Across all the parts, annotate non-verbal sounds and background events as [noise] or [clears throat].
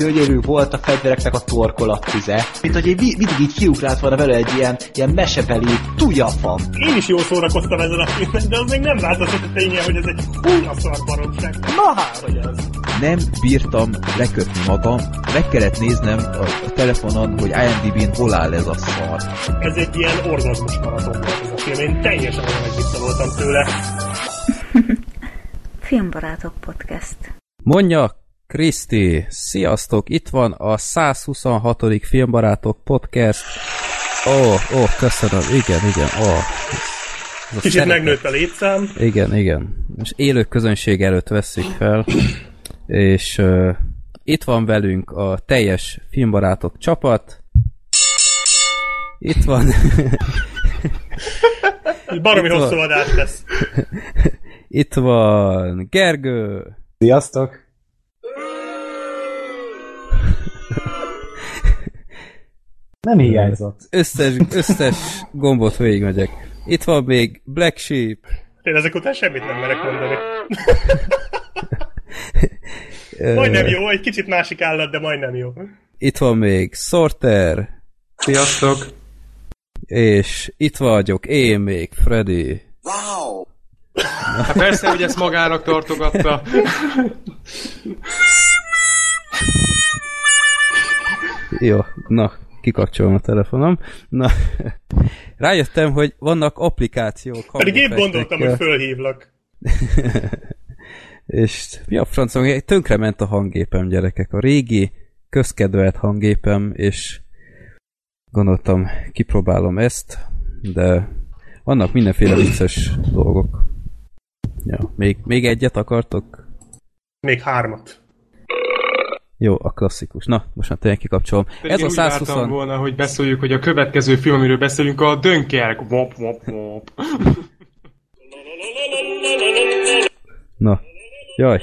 gyönyörű volt a fegyvereknek a torkolatüze. Mint hogy egy, mindig így kiugrált volna vele egy ilyen, ilyen mesebeli tujafam. Én is jól szórakoztam ezen a filmen, de az még nem változott a ténye, hogy ez egy húnya szar baromság. Na hát, hogy ez. Nem bírtam lekötni magam, meg kellett néznem a, a telefonon, hogy IMDb-n hol áll ez a szar. Ez egy ilyen orgazmus maraton volt ez a film. Én teljesen olyan voltam tőle. [laughs] Filmbarátok Podcast. Mondja Kriszti, sziasztok! Itt van a 126. Filmbarátok Podcast. Ó, oh, ó, oh, köszönöm, igen, igen, ó. Oh. Kicsit szeretet. megnőtt a létszám. Igen, igen. Most élő közönség előtt veszik fel, és uh, itt van velünk a teljes filmbarátok csapat. Itt van... [laughs] Baromi itt hosszú van... adás lesz. Itt van Gergő. Sziasztok! Nem hiányzott. Összes, összes gombot végigmegyek. Itt van még Black Sheep. Én ezek után semmit nem merek mondani. majdnem jó, egy kicsit másik állat, de majdnem jó. Itt van még Sorter. Sziasztok! És itt vagyok, én még, Freddy. Wow! Hát persze, hogy ezt magának tartogatta. Jó, na, kikapcsolom a telefonom. Na, [laughs] rájöttem, hogy vannak applikációk. Pedig én gondoltam, hogy fölhívlak. [laughs] és mi a francom, tönkrement a hangépem, gyerekek. A régi, közkedvelt hangépem, és gondoltam, kipróbálom ezt, de vannak mindenféle vicces dolgok. Ja, még, még egyet akartok? Még hármat. Jó, a klasszikus. Na, most már tényleg kikapcsolom. Pedig Ez a 120... volna, hogy beszéljük, hogy a következő film, amiről beszélünk, a Dönkerk. Wop, wop, wop. Na, jaj.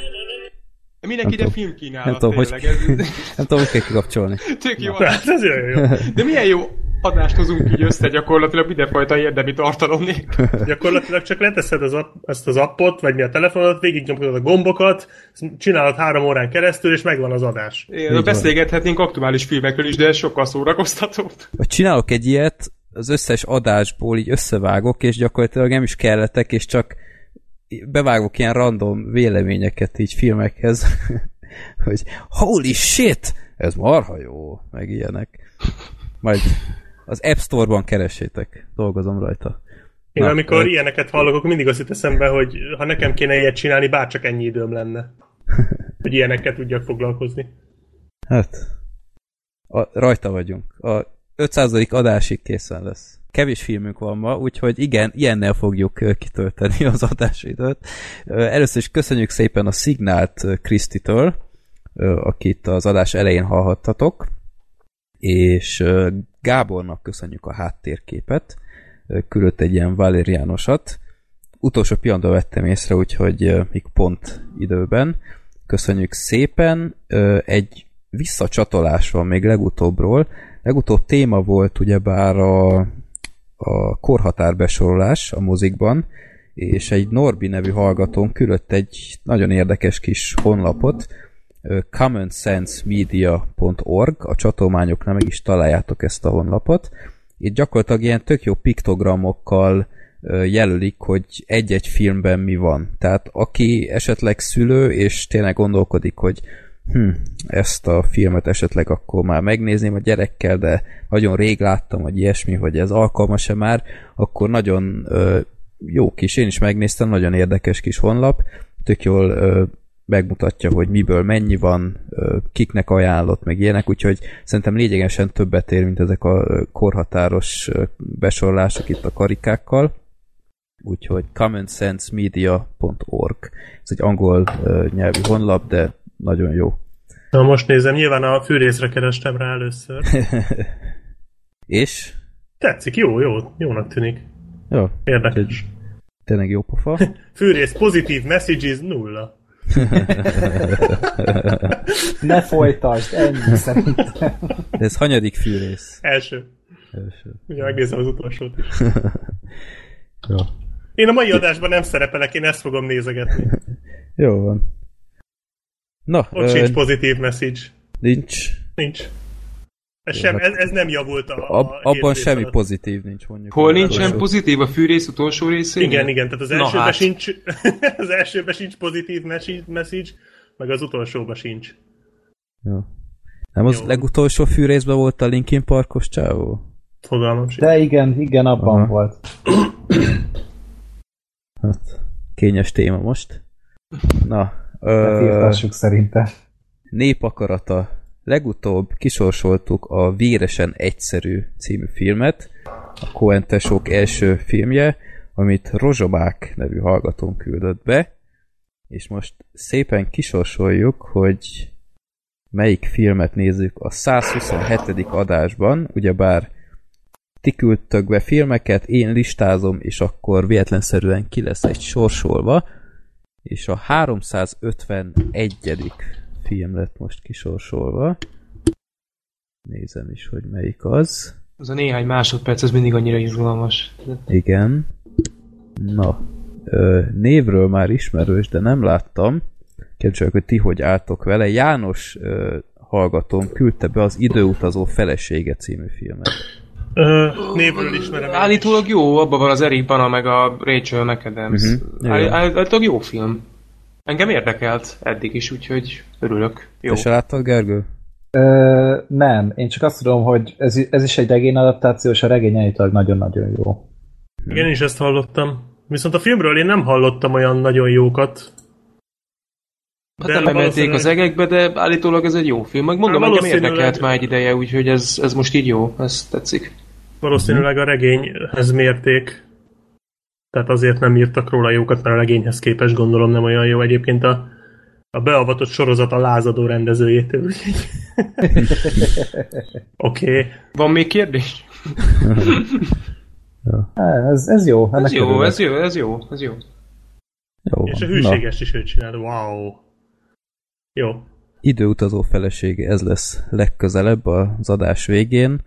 Mindenki ide film kínál. Nem tudom, hogy, [laughs] nem tudom, hogy kell kikapcsolni. Tök jó. Hát ez jó, jó. De milyen jó adást hozunk így össze gyakorlatilag mindenfajta érdemi tartalom nélkül. Gyakorlatilag csak leteszed az app, ezt az appot, vagy mi a telefonot, végignyomkodod a gombokat, csinálod három órán keresztül, és megvan az adás. Igen, beszélgethetnénk aktuális filmekről is, de ez sokkal szórakoztatóbb. Vagy csinálok egy ilyet, az összes adásból így összevágok, és gyakorlatilag nem is kelletek, és csak bevágok ilyen random véleményeket így filmekhez, [laughs] hogy holy shit, ez marha jó, meg ilyenek. Majd az App Store-ban keressétek, dolgozom rajta. Én Na, amikor ö... ilyeneket hallok, akkor mindig azt jut eszembe, hogy ha nekem kéne ilyet csinálni, bárcsak ennyi időm lenne. [laughs] hogy ilyenekkel tudjak foglalkozni. Hát, a, rajta vagyunk. A 500. adásig készen lesz. Kevés filmünk van ma, úgyhogy igen, ilyennel fogjuk kitölteni az adásidőt. Először is köszönjük szépen a szignált Krisztitől, akit az adás elején hallhattatok, és Gábornak köszönjük a háttérképet, küldött egy ilyen valériánosat. Utolsó pillanatban vettem észre, úgyhogy még pont időben. Köszönjük szépen. Egy visszacsatolás van még legutóbbról. Legutóbb téma volt ugyebár a, a korhatárbesorolás a mozikban, és egy Norbi nevű hallgatón küldött egy nagyon érdekes kis honlapot, commonsensemedia.org, a csatolmányoknál meg is találjátok ezt a honlapot. Itt gyakorlatilag ilyen tök jó piktogramokkal jelölik, hogy egy-egy filmben mi van. Tehát aki esetleg szülő, és tényleg gondolkodik, hogy hm, ezt a filmet esetleg akkor már megnézném a gyerekkel, de nagyon rég láttam, vagy ilyesmi, hogy ez alkalmas-e már, akkor nagyon ö, jó kis, én is megnéztem, nagyon érdekes kis honlap, tök jól ö, megmutatja, hogy miből mennyi van, kiknek ajánlott, meg ilyenek, úgyhogy szerintem lényegesen többet ér, mint ezek a korhatáros besorlások itt a karikákkal. Úgyhogy commonsensemedia.org Ez egy angol nyelvű honlap, de nagyon jó. Na most nézem, nyilván a fűrészre kerestem rá először. [laughs] És? Tetszik, jó, jó, jónak tűnik. Jó. Érdekes. Tényleg jó pofa. [laughs] Fűrész, pozitív messages nulla. [laughs] ne folytasd, ennyi szerintem. Ez hanyadik fűrész? Első. Első. Ugye megnézem az utolsót is. Jó. Én a mai adásban nem szerepelek, én ezt fogom nézegetni. Jó van. Na, Ott ö... sincs pozitív message. Nincs. Nincs. Ez, sem, ez, ez nem javult a, Ab, a hét abban semmi alatt. pozitív nincs mondjuk. Hol nincsen pozitív a fűrész utolsó részén? Igen, igen, tehát az elsőben hát. sincs, [laughs] az elsőben sincs pozitív message, meg az utolsóban sincs. Jó. Nem az Jó. legutolsó fűrészben volt a Linkin Parkos csávó? Fogalmam sincs. De igen, igen, abban Aha. volt. Hát, kényes téma most. Na, De ö, firtassuk szerintem. népakarata. Legutóbb kisorsoltuk a Véresen Egyszerű című filmet, a Coen első filmje, amit Rozsomák nevű hallgatón küldött be, és most szépen kisorsoljuk, hogy melyik filmet nézzük a 127. adásban, ugyebár ti küldtök be filmeket, én listázom, és akkor véletlenszerűen ki lesz egy sorsolva, és a 351. film lett most kisorsolva. Nézem is, hogy melyik az. Az a néhány másodperc, ez mindig annyira izgalmas. Igen. Na, ö, névről már ismerős, de nem láttam. Kérdések, hogy ti hogy álltok vele. János ö, hallgatóm küldte be az Időutazó felesége című filmet. Ö, névről ismerem. Állítólag jó, abban van az Eric Bana meg a Rachel McAdams. Uh-huh. jó. Állítólag jó film. Engem érdekelt eddig is, úgyhogy örülök. Jó. Te se láttad, Gergő? Ö, nem, én csak azt tudom, hogy ez, ez is egy regény adaptáció, és a regény állítólag nagyon-nagyon jó. Igen, én is ezt hallottam. Viszont a filmről én nem hallottam olyan nagyon jókat. Hát nem emelték valószínűleg- az egekbe, de állítólag ez egy jó film. Meg mondom, Hát engem érdekelt már egy ideje, úgyhogy ez, ez most így jó. Ez tetszik. Valószínűleg a regényhez mérték. Tehát azért nem írtak róla jókat, mert a regényhez képest gondolom nem olyan jó. Egyébként a, a beavatott sorozat a lázadó rendezőjétől. [laughs] Oké. Okay. Van még kérdés? [laughs] Ez, ez jó. Ez jó, ez jó, ez jó, ez jó. Jó, És a hűséges is ő csinál. Wow. Jó. időutazó felesége, ez lesz legközelebb az adás végén,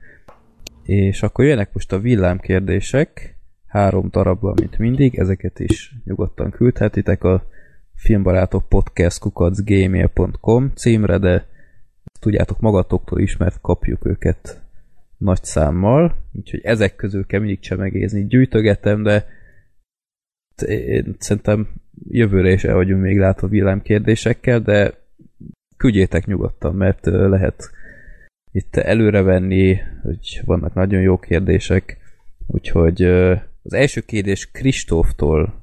és akkor jönnek most a villámkérdések, három darabban, mint mindig, ezeket is nyugodtan küldhetitek a filmbarátok podcast kukacgmail.com címre, de tudjátok magatoktól is, mert kapjuk őket nagy számmal, úgyhogy ezek közül kell mindig csemegézni. Gyűjtögetem, de én szerintem jövőre is el vagyunk még látva villámkérdésekkel, de küldjétek nyugodtan, mert lehet itt előrevenni, hogy vannak nagyon jó kérdések. Úgyhogy az első kérdés Kristóftól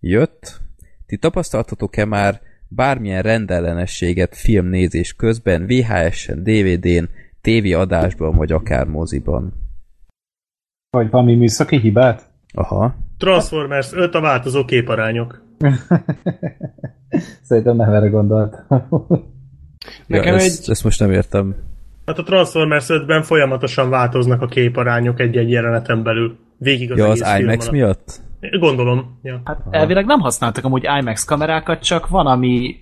jött. Ti tapasztaltatok-e már bármilyen rendellenességet filmnézés közben, VHS-en, DVD-n, tévéadásban, vagy akár moziban? Vagy valami műszaki hibát? Aha. Transformers 5 a változó képarányok. [laughs] Szerintem nem erre gondoltam. Nekem ja, egy... ezt, ezt most nem értem. Hát a Transformers 5-ben folyamatosan változnak a képarányok egy-egy jeleneten belül. Végig az Ja, az IMAX alatt. miatt? Gondolom. Ja. Hát elvileg nem használtak amúgy IMAX kamerákat, csak van, ami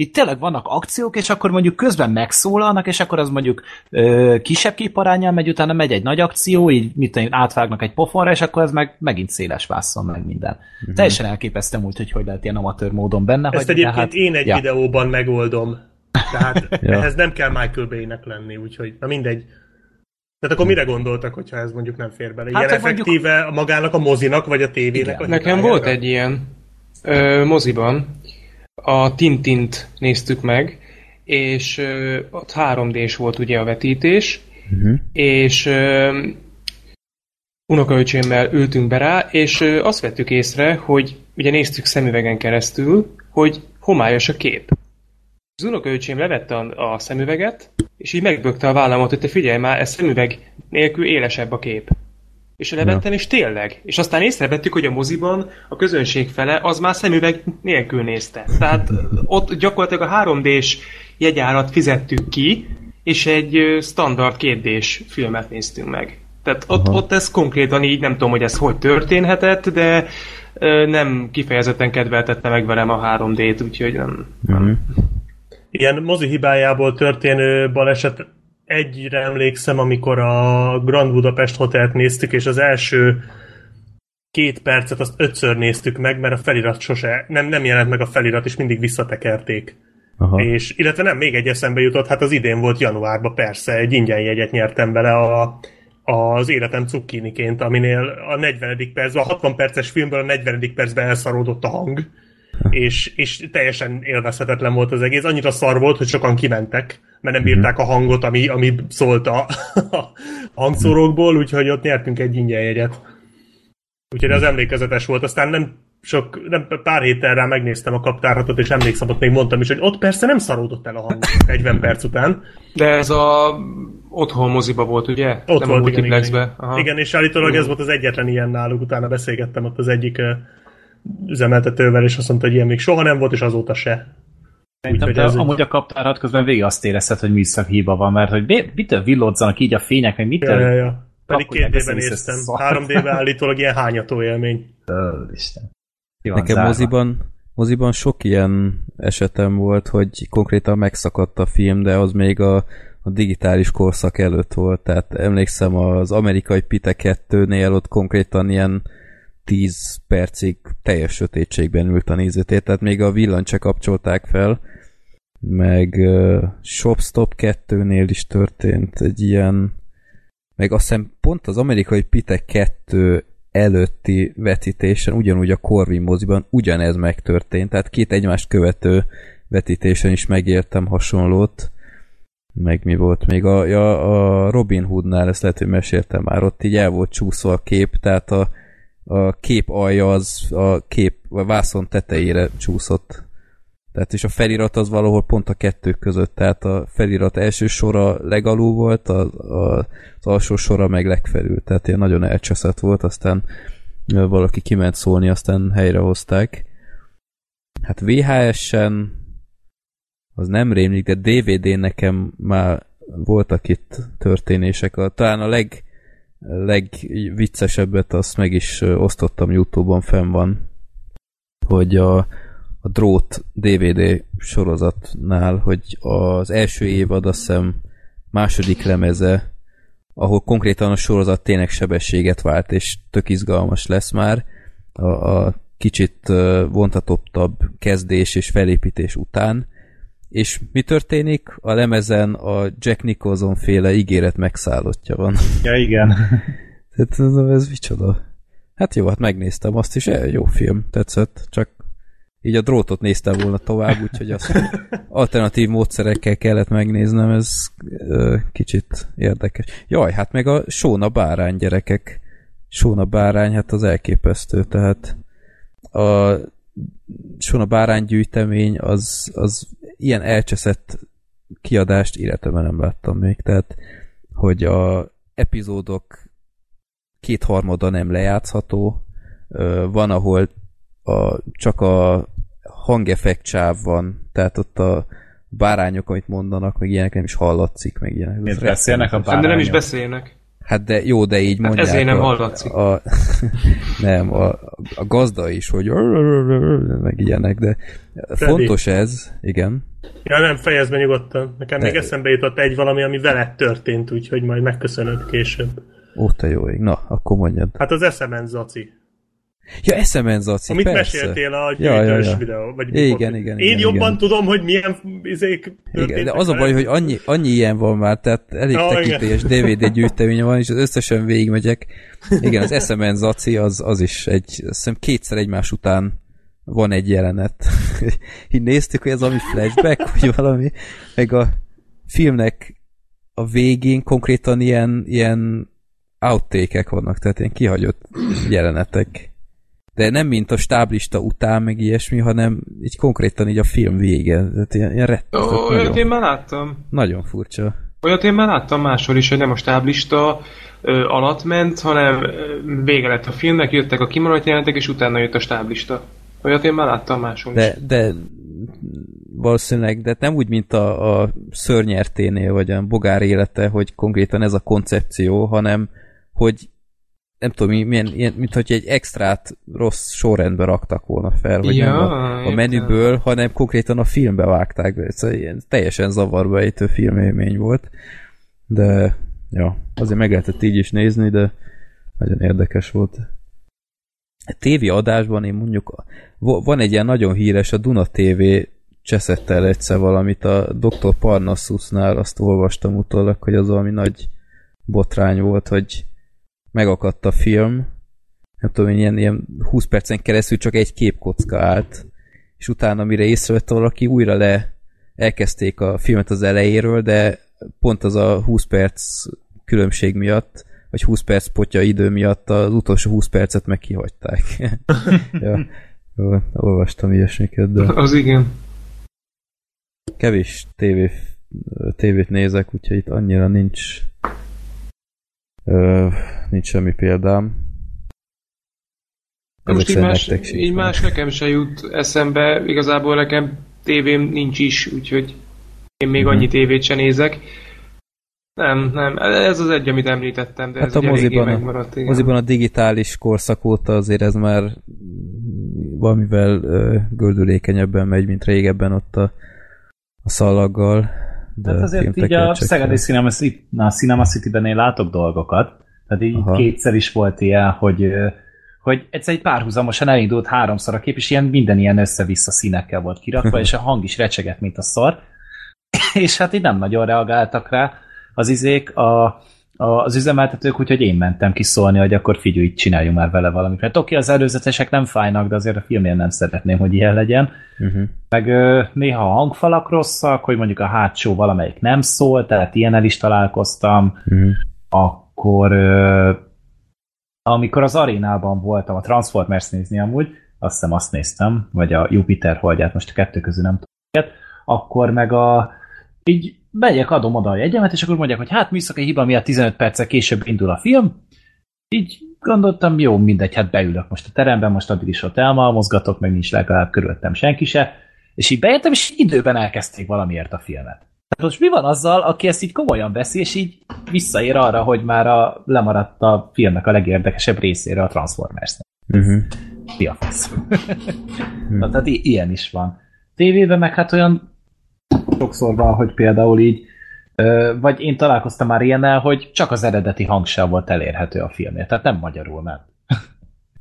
itt tényleg vannak akciók, és akkor mondjuk közben megszólalnak, és akkor az mondjuk ö, kisebb képarányal megy, utána megy egy nagy akció, így mit átvágnak egy pofonra, és akkor ez meg megint széles vászon, meg minden. Uh-huh. Teljesen elképesztem úgy, hogy hogy lehet ilyen amatőr módon benne Ezt hagyni, de egyébként én egy ja. videóban megoldom. Tehát [laughs] Ja. ehhez nem kell Michael Bay-nek lenni, úgyhogy na mindegy. Tehát akkor mire gondoltak, hogyha ez mondjuk nem fér bele? Ilyen Hát, hogy mondjuk- effektíve a magának a mozinak, vagy a tévének? Igen. a Nekem volt egy ilyen ö, moziban, a Tintint néztük meg, és ö, ott 3D-s volt ugye a vetítés, Uh-huh. és ö, unokaöcsémmel ültünk be rá, és ö, azt vettük észre, hogy ugye néztük szemüvegen keresztül, hogy homályos a kép. Az unokaöcsém levette a, a szemüveget, és így megbökte a vállamat, hogy te figyelj már, ez szemüveg nélkül élesebb a kép. És levettem, és tényleg. És aztán észrevettük, hogy a moziban a közönség fele az már szemüveg nélkül nézte. Tehát ott gyakorlatilag a 3D-s jegyárat fizettük ki, és egy standard 2D-s filmet néztünk meg. Tehát ott, ott ez konkrétan így, nem tudom, hogy ez hogy történhetett, de nem kifejezetten kedveltette meg velem a 3D-t, úgyhogy nem. Uh-huh. Ilyen mozi hibájából történő baleset egyre emlékszem, amikor a Grand Budapest Hotelt néztük, és az első két percet azt ötször néztük meg, mert a felirat sose, nem, nem jelent meg a felirat, és mindig visszatekerték. Aha. És, illetve nem, még egy eszembe jutott, hát az idén volt januárban persze, egy ingyen jegyet nyertem vele a, az életem cukkiniként, aminél a 40. percben, a 60 perces filmből a 40. percben elszaródott a hang, [laughs] és, és teljesen élvezhetetlen volt az egész. Annyira szar volt, hogy sokan kimentek, mert nem bírták a hangot, ami, ami szólt a, [laughs] a hangszórókból, úgyhogy ott nyertünk egy ingyen jegyet. Úgyhogy az emlékezetes volt. Aztán nem sok, nem, pár héttel rá megnéztem a kaptárhatot, és emlékszem, ott még mondtam is, hogy ott persze nem szaródott el a hang [laughs] 40 perc után. De ez a otthon moziba volt, ugye? Ott Nem volt, a igen, igen, multiplexbe. igen. Aha. igen, és állítólag ez volt az egyetlen ilyen náluk, utána beszélgettem ott az egyik üzemeltetővel, és azt mondta, hogy ilyen még soha nem volt, és azóta se. Szerintem Úgyhogy te ez egy- amúgy a kaptárhat közben végig azt érezted, hogy műszaki hiba van, mert hogy mi- mitől villodzanak így a fények, meg mitől... Ja, ja, ja. Pedig két d szart. 3 d állítólag ilyen hányató élmény. Ö, Isten. Nekem zárva. moziban, moziban sok ilyen esetem volt, hogy konkrétan megszakadt a film, de az még a, a digitális korszak előtt volt. Tehát emlékszem az amerikai Pite 2-nél ott konkrétan ilyen 10 percig teljes sötétségben ült a nézőtér, tehát még a villant se kapcsolták fel, meg uh, Shopstop 2-nél is történt egy ilyen, meg azt hiszem pont az amerikai Pite 2 előtti vetítésen, ugyanúgy a Corvin moziban ugyanez megtörtént, tehát két egymást követő vetítésen is megértem hasonlót, meg mi volt még? A, ja, a Robin Hoodnál, ezt lehet, hogy meséltem már, ott így el volt csúszva a kép, tehát a, a kép alja az a kép, a vászon tetejére csúszott. Tehát és a felirat az valahol pont a kettő között, tehát a felirat első sora legalul volt, a, a, az alsó sora meg legfelül, tehát ilyen nagyon elcseszett volt, aztán valaki kiment szólni, aztán helyrehozták. Hát VHS-en az nem rémlik, de DVD-n nekem már voltak itt történések. A, talán a leg, legviccesebbet azt meg is osztottam Youtube-on, fenn van, hogy a, a drót DVD sorozatnál, hogy az első évad azt hiszem második lemeze, ahol konkrétan a sorozat tényleg sebességet vált, és tök izgalmas lesz már. A, a kicsit vontatottabb kezdés és felépítés után. És mi történik? A lemezen a Jack Nicholson féle ígéret megszállottja van. [laughs] Ja, igen. Tehát ez, micsoda? Hát jó, hát megnéztem azt is, eh, jó film, tetszett, csak így a drótot néztem volna tovább, úgyhogy azt [laughs] alternatív módszerekkel kellett megnéznem, ez ö, kicsit érdekes. Jaj, hát meg a Sóna bárány gyerekek. Sóna bárány, hát az elképesztő, tehát a Sóna bárány gyűjtemény az, az ilyen elcseszett kiadást életemben nem láttam még, tehát hogy a epizódok kétharmada nem lejátszható, van, ahol a, csak a hangeffekt sáv van, tehát ott a bárányok, amit mondanak, meg ilyenek nem is hallatszik, meg ilyenek. Miért beszélnek a rettenetes. De nem is bárányok? beszélnek. Hát de jó, de így Hát mondják. ezért nem a, hallatszik. A, [laughs] nem, a, a gazda is, hogy meg ilyenek, de fontos ez, igen. Ja, nem, fejezd be nyugodtan. Nekem még De- eszembe jutott egy valami, ami veled történt, úgyhogy majd megköszönöd később. Ó, te jó ég. Na, akkor mondjad. Hát az eszemen Zaci. Ja, eszemen Zaci, Amit persze. meséltél a Ja, ja, ja. videó. Vagy Igen, mikor- igen, Én igen, jobban igen. tudom, hogy milyen izék Igen, de az a baj, hogy annyi, annyi ilyen van már, tehát elég Ja, tekintélyes DVD gyűjteménye van, és az összesen végigmegyek. Igen, az SMN Zaci az, az is egy, azt hiszem kétszer egymás után van egy jelenet. [laughs] Így néztük, hogy ez ami flashback, vagy valami, meg a filmnek a végén konkrétan ilyen, ilyen outtake vannak, tehát ilyen kihagyott jelenetek. De nem mint a stáblista után, meg ilyesmi, hanem így konkrétan így a film vége. Tehát ilyen, ilyen rett, Ó, Olyat én nagyon, már láttam. nagyon furcsa. Olyat én már láttam máshol is, hogy nem a stáblista ö, alatt ment, hanem ö, vége lett a filmnek, jöttek a kimaradt jelenetek, és utána jött a stáblista. Olyat én már láttam máshol is. De, de valószínűleg, de nem úgy, mint a, a szörnyerténél, vagy a bogár élete, hogy konkrétan ez a koncepció, hanem, hogy nem tudom, mi- milyen, ilyen, mint hogy egy extrát rossz sorrendbe raktak volna fel, hogy Ja, nem a, a menüből, hanem konkrétan a filmbe vágták be. Ez egy ilyen teljesen zavarba ejtő filmélmény volt. De, ja, azért meg lehetett így is nézni, de nagyon érdekes volt. A TV adásban én mondjuk, va- van egy ilyen nagyon híres, a Duna TV cseszett el egyszer valamit a Dr. Parnassusnál, azt olvastam utólag, hogy az valami nagy botrány volt, hogy megakadt a film, nem tudom, ilyen, ilyen 20 percen keresztül csak egy képkocka állt, és utána, mire észrevette valaki, újra le elkezdték a filmet az elejéről, de pont az a 20 perc különbség miatt, vagy 20 perc potya idő miatt az utolsó 20 percet meg kihagyták. [laughs] [laughs] ja, jó, olvastam ilyesmiket, de Az igen. kevés tévé, tévét nézek, úgyhogy itt annyira nincs ö, nincs semmi példám. Most így más, így más nekem se jut eszembe, igazából nekem tévém nincs is, úgyhogy én még Mhm. annyi tévét se nézek. Nem, nem, ez az egy, amit említettem, de Hát ez a moziban, megmaradt. a, igen. moziban a digitális korszak óta azért ez már valamivel gördülékenyebben megy, mint régebben ott a, a szalaggal. De Hát azért így a Szegedi Cinema, na, Cinema City-ben én látok dolgokat. Tehát így Aha. Kétszer is volt ilyen, hogy, hogy egyszer egy párhuzamosan elindult háromszor a kép, és ilyen minden ilyen össze-vissza színekkel volt kirakva, [laughs] és a hang is recsegett, mint a szar. [laughs] és hát így nem nagyon reagáltak rá az izék, a, a, az üzemeltetők, úgyhogy én mentem kiszólni, hogy akkor figyelj, így csináljunk már vele valamit. Mert oké, az előzetesek nem fájnak, de azért a filmnél nem szeretném, hogy ilyen legyen. Uh-huh. Meg ö, néha a hangfalak rosszak, hogy mondjuk a hátsó valamelyik nem szól, tehát ilyennel is találkoztam. Uh-huh. Akkor ö, amikor az arénában voltam a Transformers nézni amúgy, azt hiszem azt néztem, vagy a Jupiter holdját, most a kettő közül nem tudom, akkor meg a így megyek, adom oda a jegyemet, és akkor mondják, hogy hát műszaki hiba miatt 15 perccel később indul a film. Így gondoltam, jó, mindegy, hát beülök most a teremben, most addig is ott elmalmozgatok, meg nincs legalább körülöttem senki se. És így beértem, és időben elkezdték valamiért a filmet. Tehát most mi van azzal, aki ezt így komolyan veszi, és így visszaér arra, hogy már a, lemaradt a filmnek a legérdekesebb részére a Transformers. Uh-huh. Mi a fasz? [laughs] Na, tehát i- ilyen is van. Tévében meg hát olyan sokszor van, hogy például így, vagy én találkoztam már ilyennel, hogy csak az eredeti hangsáv volt elérhető a filmnél, tehát nem magyarul ment.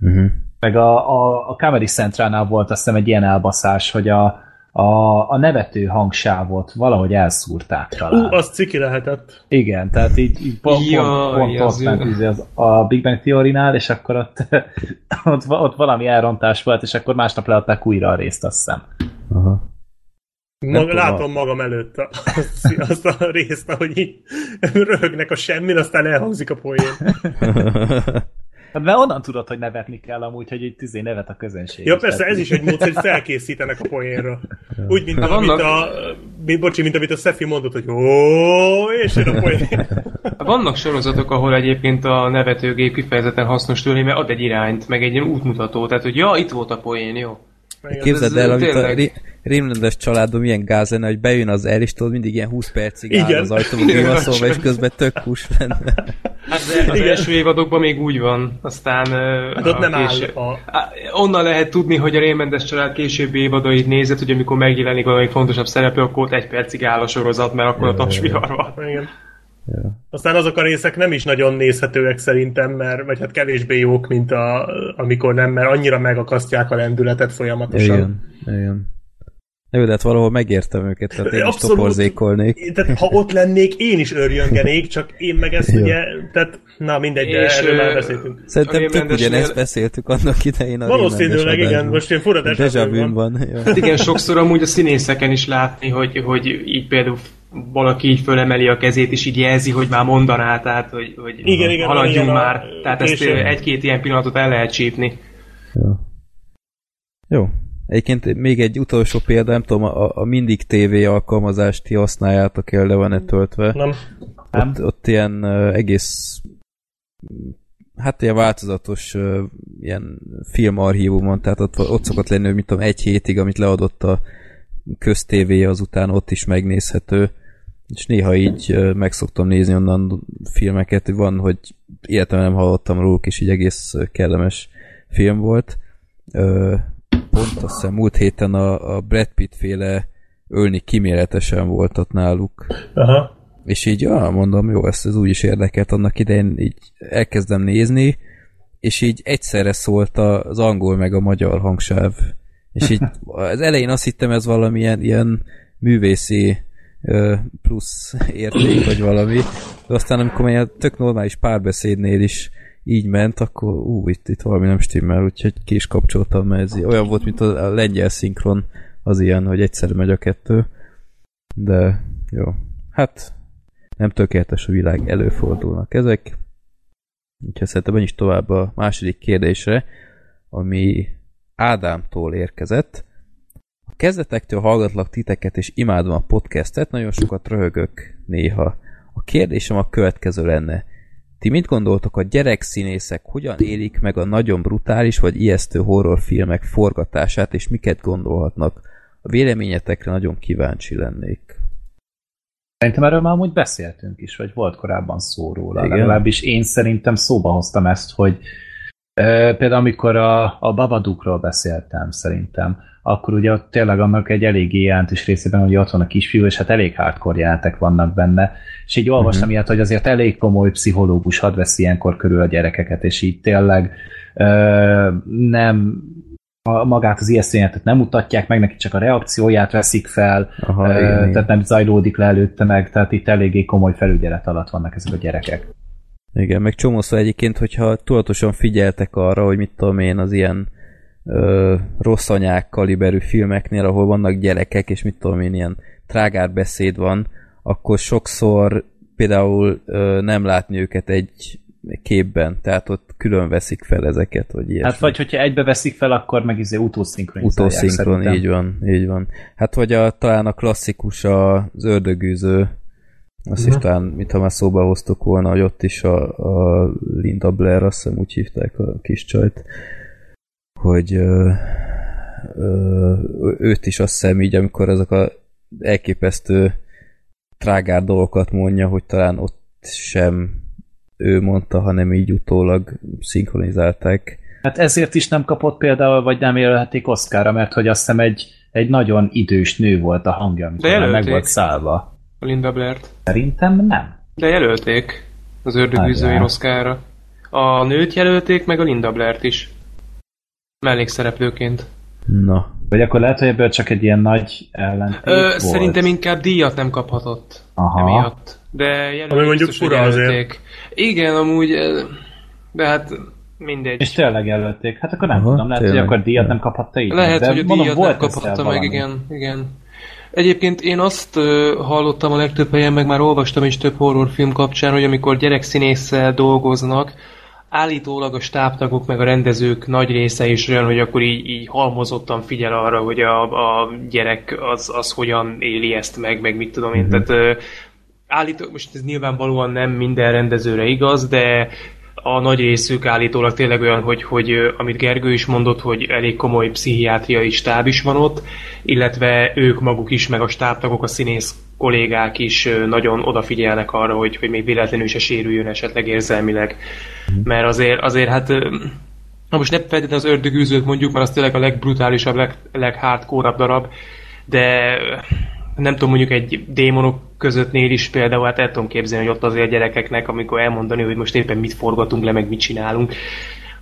Uh-huh. [laughs] Meg a, a, a Comedy Centralnál volt azt hiszem egy ilyen elbaszás, hogy a, a, a nevető hangsávot valahogy elszúrták talán. Ú, az ciki lehetett. Igen, tehát így, így pont, Jaj, pont, pont az ott ment izé az, a Big Bang Theory-nál, és akkor ott, [laughs] ott, ott valami elrontás volt, és akkor másnap leadták újra a részt, azt hiszem. Aha. Tudom, látom magam előtt a- azt, [laughs] azt a részt, ahogy így röhögnek a semmin, aztán elhangzik a poén. Hát mert onnan tudod, hogy nevetni kell amúgy, hogy itt izé nevet a közönség. Ja, persze, ez is egy módszer, hogy felkészítenek a poénra. Úgy, mint Hát amit a... mi- Bocsi, mint amit a Szefi mondott, hogy ó, és jön a poén. Vannak sorozatok, ahol egyébként a nevetőgép kifejezetten hasznos tőle, mert ad egy irányt, meg egy ilyen útmutató, tehát hogy ja, itt volt a poén, jó. Képzeld ez el, amit a tényleg- Ri- Rémlendes családom ilyen gáz lenne, hogy bejön az el, és tudod, mindig ilyen 20 percig áll Igen. az ajtóba Igen, kivaszolva, és közben tök hús lenne. Hát az Igen. első évadokban még úgy van, aztán... Hát ott a nem áll késő- a... Á, Onnan lehet tudni, hogy a Rémendes család későbbi évadait nézett, hogy amikor megjelenik valami fontosabb szereplő, akkor ott egy percig áll a sorozat, mert akkor a tapsvihar van. Igen. Aztán azok a részek nem is nagyon nézhetőek szerintem, mert, vagy hát kevésbé jók, mint a, amikor nem, mert annyira megakasztják a lendületet folyamatosan. Igen, igen. Jó, de hát valahol megértem őket, tehát én is Abszolút. toporzékolnék. Én- Tehát ha ott lennék, én is örjöngenék, csak én meg ezt Jó. ugye, tehát na mindegy, de És, erről már beszéltünk. Szerintem tök ugyanezt beszéltük annak idején a Valószínűleg igen, most én fura van. van. Ja. Igen, sokszor amúgy a színészeken is látni, hogy, hogy így például valaki így fölemeli a kezét, és így jelzi, hogy már mondaná, tehát hogy, hogy Igen, igen, haladjunk ilyen a már. Tehát ezt egy-két ilyen pillanatot el lehet csípni. Ja. Jó. Egyébként még egy utolsó példa, nem tudom, a, a Mindig TV alkalmazást ti használjátok el, le van-e töltve? Nem. Nem? Ott, ott ilyen uh, egész hát ilyen változatos uh, ilyen filmarchívumon, tehát ott, ott szokott lenni, hogy mit tudom, egy hétig, amit leadott a köztévéje, azután ott is megnézhető, és néha így meg szoktam nézni onnan filmeket, van, hogy életemben nem hallottam róluk, és így egész kellemes film volt. Pont azt hiszem múlt héten a, a Brad Pitt féle ölni kiméletesen volt ott náluk. Aha. És így, ja, mondom, jó, ezt ez úgy is érdekelt annak idején, így elkezdem nézni, és így egyszerre szólt az angol meg a magyar hangsáv És így az elején azt hittem, ez valamilyen ilyen művészi plusz érték, vagy valami. De aztán amikor ilyen tök normális párbeszédnél is így ment, akkor ú, itt, itt valami nem stimmel, úgyhogy ki is kapcsoltam, mert ez olyan volt, mint a lengyel szinkron, az ilyen, hogy egyszer megy a kettő. De jó, hát nem tökéletes a világ, előfordulnak ezek. Úgyhogy szerintem is tovább a második kérdésre, ami Ádámtól érkezett. A kezdetektől hallgatlak titeket, és imádom a podcastet, nagyon sokat röhögök néha. A kérdésem a következő lenne. Ti mit gondoltok a gyerekszínészek hogyan élik meg a nagyon brutális vagy ijesztő horrorfilmek forgatását, és miket gondolhatnak? A véleményetekre nagyon kíváncsi lennék. Szerintem erről már amúgy beszéltünk is, vagy volt korábban szó róla. Igen. Legalábbis én szerintem szóba hoztam ezt, hogy például amikor a, a Babadookról beszéltem szerintem, akkor ugye ott tényleg annak egy eléggé jelentős részében, hogy ott van a kisfiú, és hát elég hardcore jelentek vannak benne, és így olvastam uh-huh. ilyet, hogy azért elég komoly pszichológus had vesz ilyenkor körül a gyerekeket, és így tényleg ö, nem a, magát az ijesztő jelentet nem mutatják meg, neki csak a reakcióját veszik fel, Aha, ö, igen. tehát nem zajlódik le előtte meg, tehát itt eléggé komoly felügyelet alatt vannak ezek a gyerekek. Igen, meg csomószor egyébként, hogyha tudatosan figyeltek arra, hogy mit tudom én, az ilyen ö, rossz anyák kaliberű filmeknél, ahol vannak gyerekek, és mit tudom én, ilyen trágár beszéd van, akkor sokszor például ö, nem látni őket egy képben, tehát ott külön veszik fel ezeket, vagy ilyesmi. Hát vagy hogyha egybe veszik fel, akkor meg izé utószinkronizálják Utószinkron, így van, így van. Hát vagy a, talán a klasszikus az ördögűző, azt is talán, mintha már szóba hoztuk volna, hogy ott is a, a Linda Blair, azt hiszem úgy hívták a kis csajt, hogy ö, ö, őt is azt hiszem így, amikor ezek a elképesztő trágár dolgokat mondja, hogy talán ott sem ő mondta, hanem így utólag szinkronizálták. Hát ezért is nem kapott például, vagy nem jelölhetik Oszkára, mert hogy azt hiszem egy, egy nagyon idős nő volt a hangja, amikor De meg volt szállva. A Linda Blair-t. Szerintem nem. De jelölték az ördögűzői. Oszkára. A nőt jelölték, meg a Linda Blair-t is. Mellékszereplőként. Na, Vagy akkor lehet, hogy ebből csak egy ilyen nagy ellentét Ö, volt. szerintem inkább díjat nem kaphatott. Aha. Emiatt. De jelölték Ami mondjuk biztos, fura azért. Igen, amúgy, de hát mindegy. És tényleg jelölték. Hát akkor nem Aha, tudom, lehet, tényleg. hogy akkor díjat nem kaphatta így. Lehet, de hogy a mondom, díjat nem volt kaphatta meg, valami. igen, igen. Egyébként én azt hallottam a legtöbb helyen, meg már olvastam is több horrorfilm kapcsán, hogy amikor gyerekszínésszel dolgoznak, állítólag a stábtagok meg a rendezők nagy része is olyan, hogy akkor így, így halmozottan figyel arra, hogy a, a gyerek az, az hogyan éli ezt meg, meg mit tudom én. Mhm. Tehát állítólag, most ez nyilvánvalóan nem minden rendezőre igaz, de a nagy részük állítólag tényleg olyan, hogy, hogy amit Gergő is mondott, hogy elég komoly pszichiátriai stáb is van ott, illetve ők maguk is, meg a stábtagok, a színész kollégák is nagyon odafigyelnek arra, hogy, hogy még véletlenül se sérüljön esetleg érzelmileg. Mert azért, azért hát na most ne feltétlenül az ördögűzőt mondjuk, mert az tényleg a legbrutálisabb, leg, leghardcore darab, de nem tudom, mondjuk egy démonok közöttnél is például, hát el tudom képzelni, hogy ott azért a gyerekeknek, amikor elmondani, hogy most éppen mit forgatunk le, meg mit csinálunk,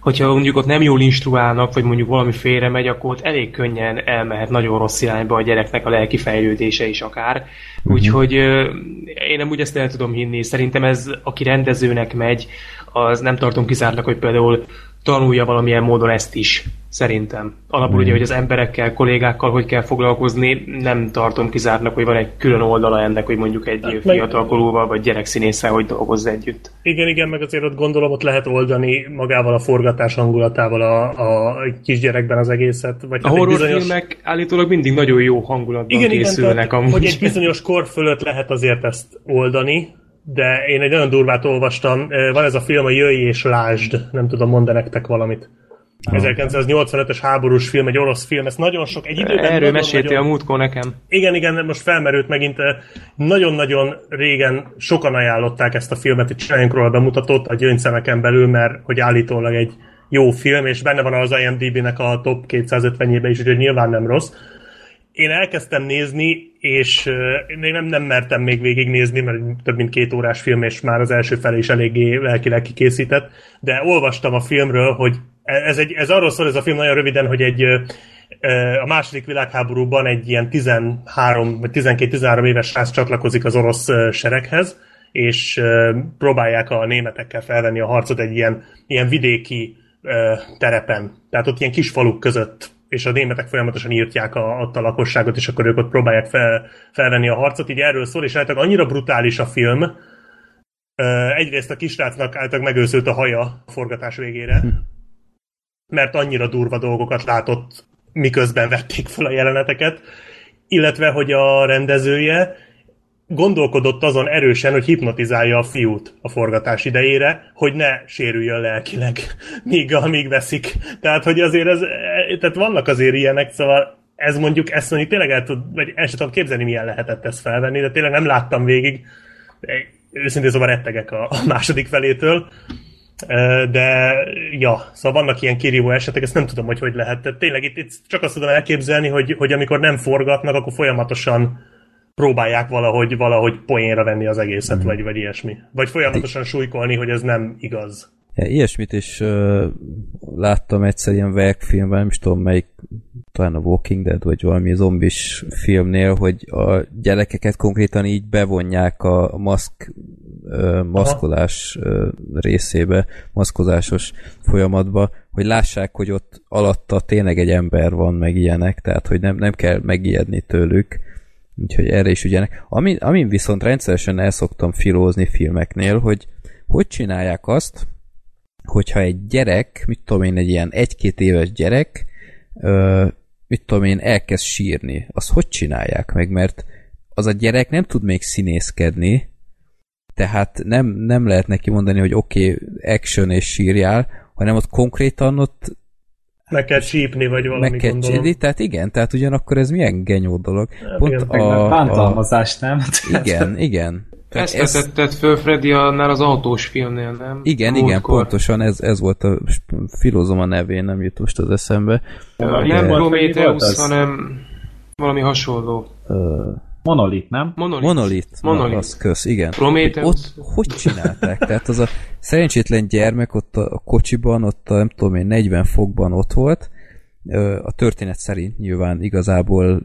hogyha mondjuk ott nem jól instruálnak, vagy mondjuk valami félre megy, akkor ott elég könnyen elmehet nagyon rossz irányba a gyereknek a lelki fejlődése is akár. Úgyhogy ö, én nem úgy ezt el tudom hinni. Szerintem ez, aki rendezőnek megy, az nem tartom kizártnak, hogy például tanulja valamilyen módon ezt is, szerintem. Alapul ugye, hogy az emberekkel, kollégákkal hogy kell foglalkozni, nem tartom kizártnak, hogy van egy külön oldala ennek, hogy mondjuk egy meg- fiatalkorúval vagy gyerekszínésszel hogy dolgozz együtt. Igen, igen, meg azért ott gondolom, ott lehet oldani magával a forgatás hangulatával a, a kisgyerekben az egészet. Vagy A hát horrorfilmek állítólag mindig nagyon jó hangulatban igen, igen, készülnek tehát, amúgy. hogy egy bizonyos kor fölött lehet azért ezt oldani, de én egy nagyon durvát olvastam, van ez a film, a Jöjj és Lásd, nem tudom, mond nektek valamit. 1985-ös háborús film, egy orosz film, ez nagyon sok, egy időben Erről meséltél nagyon- a múltkor nekem. igen, igen, most felmerült megint. Nagyon-nagyon régen sokan ajánlották ezt a filmet, hogy csináljunk róla bemutatót a gyöngyszemeken belül, mert hogy állítólag egy jó film, és benne van az IMDb-nek a top 250-jébe is, úgyhogy nyilván nem rossz. Én elkezdtem nézni, és én nem, nem mertem még végignézni, mert több mint két órás film, és már az első felé is eléggé lelkileg kikészített, de olvastam a filmről, hogy ez, egy, ez arról szól ez a film nagyon röviden, hogy egy, A második világháborúban egy ilyen 13 vagy 12-13 éves srác csatlakozik az orosz sereghez, és próbálják a németekkel felvenni a harcot egy ilyen, ilyen vidéki terepen. Tehát ott ilyen kis faluk között és a németek folyamatosan írtják a, ott a lakosságot, és akkor ők ott próbálják fel, felvenni a harcot, így erről szól, és általában annyira brutális a film, egyrészt a kisrácnak általában megőszült a haja a forgatás végére, mert annyira durva dolgokat látott, miközben vették fel a jeleneteket, illetve, hogy a rendezője gondolkodott azon erősen, hogy hipnotizálja a fiút a forgatás idejére, hogy ne sérüljön lelkileg, [laughs] míg, amíg veszik. Tehát, hogy azért ez, tehát vannak azért ilyenek, szóval ez mondjuk, ezt mondjuk tényleg el tud, vagy el sem tudom képzelni, milyen lehetett ezt felvenni, de tényleg nem láttam végig. Őszintén szóval rettegek a, a második felétől. De, ja, szóval vannak ilyen kirívó esetek, ezt nem tudom, hogy hogy lehet. Tehát tényleg itt, itt csak azt tudom elképzelni, hogy, hogy amikor nem forgatnak, akkor folyamatosan próbálják valahogy, valahogy poénra venni az egészet, vagy, vagy ilyesmi. Vagy folyamatosan súlykolni, hogy ez nem igaz. Ilyesmit is uh, láttam egyszer ilyen verkfilmben, nem is tudom melyik, talán a Walking Dead, vagy valami zombis filmnél, hogy a gyerekeket konkrétan így bevonják a maszk, uh, maszkolás uh, részébe, maszkozásos folyamatba, hogy lássák, hogy ott alatta tényleg egy ember van, meg ilyenek, tehát hogy nem, nem kell megijedni tőlük. Úgyhogy erre is ügyenek. Amin, amin viszont rendszeresen el szoktam filózni filmeknél, hogy hogy csinálják azt, hogyha egy gyerek, mit tudom én, egy ilyen egy-két éves gyerek, ö, mit tudom én, elkezd sírni, azt hogy csinálják meg, mert az a gyerek nem tud még színészkedni, tehát nem, nem lehet neki mondani, hogy oké, okay, action és sírjál, hanem ott konkrétan ott Meg kell csípni, vagy valami meg kell gondolom. csinálni, tehát igen, tehát ugyanakkor ez milyen genyó dolog. Pont igen, a, a, bántalmazás, nem? [laughs] igen, igen. Tehát Ezt vetetted föl Freddy annál az autós filmnél, nem? Igen, igen, Múltkor. pontosan ez, ez volt a filozom a nevén, nem jut most az eszembe. Nem Igen. Prometheus, hanem valami hasonló. Monolit, nem? Monolit. Monolith. Na, az kösz, igen. Prometheus. Ott hogy csinálták? Tehát az a szerencsétlen gyermek ott a, a kocsiban, ott a nem tudom én 40 fokban ott volt, a történet szerint nyilván igazából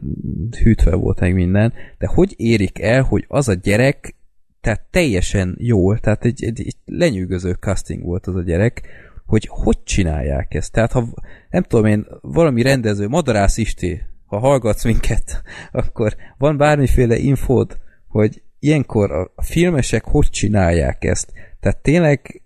hűtve volt meg minden, de hogy érik el, hogy az a gyerek tehát teljesen jól, tehát egy, egy, egy lenyűgöző casting volt az a gyerek, hogy hogy csinálják ezt. Tehát ha nem tudom én, valami rendező, Madarász Isti, ha hallgatsz minket, akkor van bármiféle infód, hogy ilyenkor a a filmesek hogy csinálják ezt. Tehát tényleg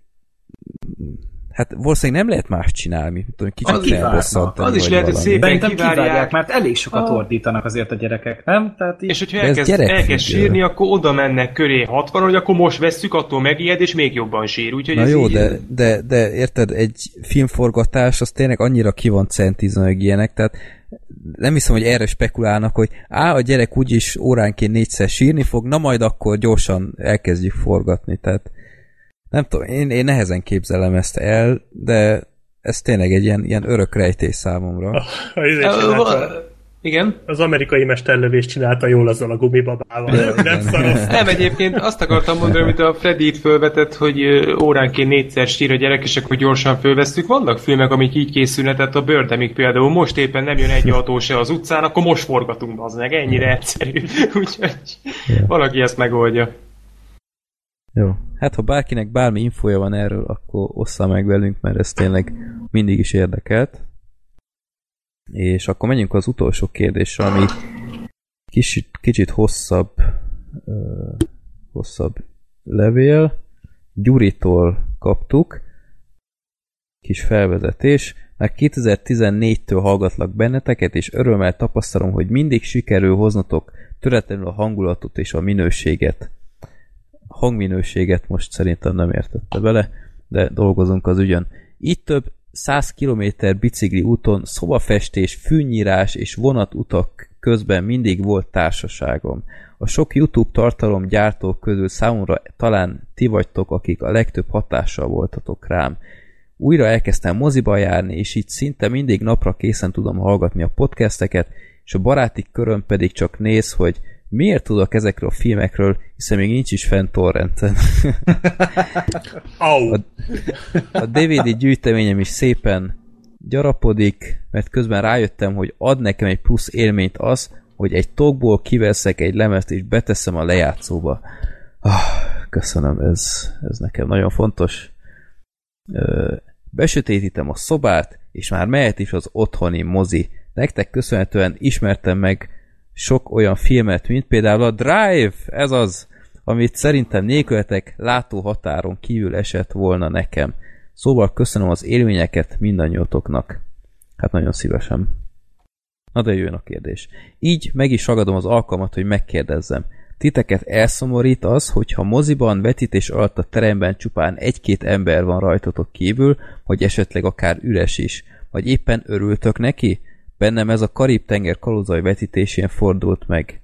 hát valószínűleg nem lehet más csinálni, mint tudom, kicsit Az kivárnak. felbosszantani. Az is lehet, hogy valami. szép- Szerintem kivárják. kivárják, mert elég sokat Ah. ordítanak azért a gyerekek, nem? Tehát így... És hogyha elkezd, elkezd sírni, akkor oda mennek köré 60 hogy akkor most vesszük, attól megijed, és még jobban sír. Úgyhogy Na ez jó, így, de, de, de érted, egy filmforgatás az tényleg annyira ki van centízve meg ilyenek, tehát nem hiszem, hogy erre spekulálnak, hogy á, a gyerek úgyis óránként négyszer sírni fog, na majd akkor gyorsan elkezdjük forgatni, tehát nem tudom, én, én nehezen képzelem ezt el, de ez tényleg egy ilyen, ilyen örök rejtés számomra. [laughs] Ha izé va- Igen? Az amerikai mesterlövést csinálta jól azzal a gumibabával. Nem szarosz. Nem, egyébként azt akartam mondani, amit a Freddy itt fölvetett, hogy óránként négyszer sír a gyerek, és akkor gyorsan fölvesztük. Vannak filmek, amik így készülnek, tehát a Birdemic például most éppen nem jön egy autó se az utcán, akkor most forgatunk, az meg ennyire egyszerű. [laughs] Úgyhogy valaki ezt megoldja. Jó. Hát ha bárkinek bármi infója van erről, akkor ossza meg velünk, mert ez tényleg mindig is érdekelt. És akkor menjünk az utolsó kérdésre, ami kicsit, kicsit hosszabb, ö, hosszabb levél. Gyuritól kaptuk. Kis felvezetés. Már 2014-től hallgatlak benneteket, és örömmel tapasztalom, hogy mindig sikerül hoznatok töretlenül a hangulatot és a minőséget hangminőséget most szerintem nem értette bele, de dolgozunk az ügyön. Itt több 100 km bicikli úton szobafestés, fűnyírás és vonatutak közben mindig volt társaságom. A sok YouTube tartalom gyártók közül számomra talán ti vagytok, akik a legtöbb hatással voltatok rám. Újra elkezdtem moziba járni, és így szinte mindig napra készen tudom hallgatni a podcasteket, és a baráti köröm pedig csak néz, hogy miért tudok ezekről a filmekről, hiszen még nincs is fent torrenten. Au! A DVD gyűjteményem is szépen gyarapodik, mert közben rájöttem, hogy ad nekem egy plusz élményt az, hogy egy tokból kiveszek egy lemezt és beteszem a lejátszóba. Ah, köszönöm, ez, ez nekem nagyon fontos. Besötétítem a szobát, és már mehet is az otthoni mozi. Nektek köszönhetően ismertem meg sok olyan filmet, mint például a Drive, ez az, amit szerintem nélkületek látóhatáron kívül esett volna nekem. Szóval köszönöm az élményeket mindannyiatoknak. Hát nagyon szívesen. Na de jön a kérdés. Így meg is ragadom az alkalmat, hogy megkérdezzem. Titeket elszomorít az, hogyha moziban vetítés alatt a teremben csupán egy-két ember van rajtatok kívül, vagy esetleg akár üres is, vagy éppen örültök neki? Bennem ez a Karib-tenger kalózai vetítésén fordult meg.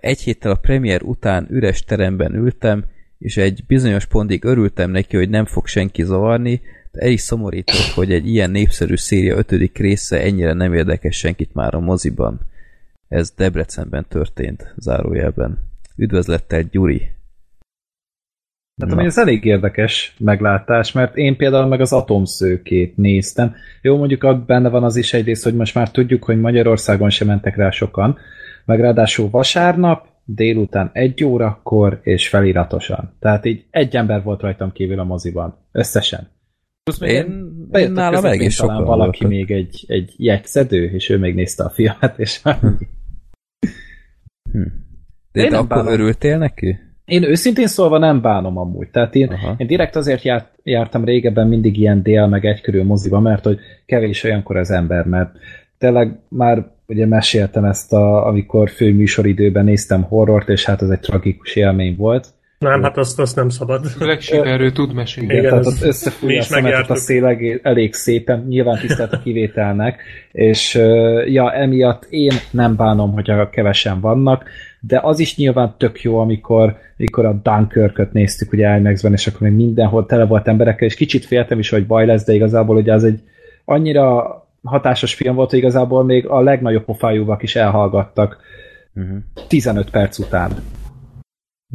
Egy héttel a premier után üres teremben ültem, és egy bizonyos pontig örültem neki, hogy nem fog senki zavarni, de el is szomorított, hogy egy ilyen népszerű széria ötödik része ennyire nem érdekes senkit már a moziban. Ez Debrecenben történt, zárójelben. Üdvözlettel, Gyuri! Hát ami ez elég érdekes meglátás, mert én például meg az atomszőkét néztem. Jó, mondjuk benne van az is egyrészt, hogy most már tudjuk, hogy Magyarországon sem mentek rá sokan, meg ráadásul vasárnap, délután egy órakor és feliratosan. Tehát így egy ember volt rajtam kívül a moziban. Összesen. Plusz még én, én nálam egész sokan valaki voltak. még egy, egy jegyszedő, és ő még nézte a filmet, és hm. De én akkor bánom. örültél neki? Én őszintén szólva nem bánom amúgy. Tehát én, én direkt azért járt, jártam régebben mindig ilyen dél meg egykörül moziba, mert hogy kevés olyankor az ember, mert tényleg már ugye meséltem ezt, a, amikor főműsoridőben néztem horrort, és hát ez egy tragikus élmény volt. Nem, hát azt, azt nem szabad. Főleg erről tud mesélni. Igen, Igen, tehát ott összefújja a szemetet a szél elég szépen, nyilván tisztelt a kivételnek, és ja, emiatt én nem bánom, hogyha kevesen vannak, de az is nyilván tök jó, amikor, amikor a Dunkirköt néztük ugye IMAX-ben, és akkor még mindenhol tele volt emberekkel, és kicsit féltem is, hogy baj lesz, de igazából ugye az egy annyira hatásos film volt, hogy igazából még a legnagyobb pofájúvak is elhallgattak uh-huh. 15 perc után.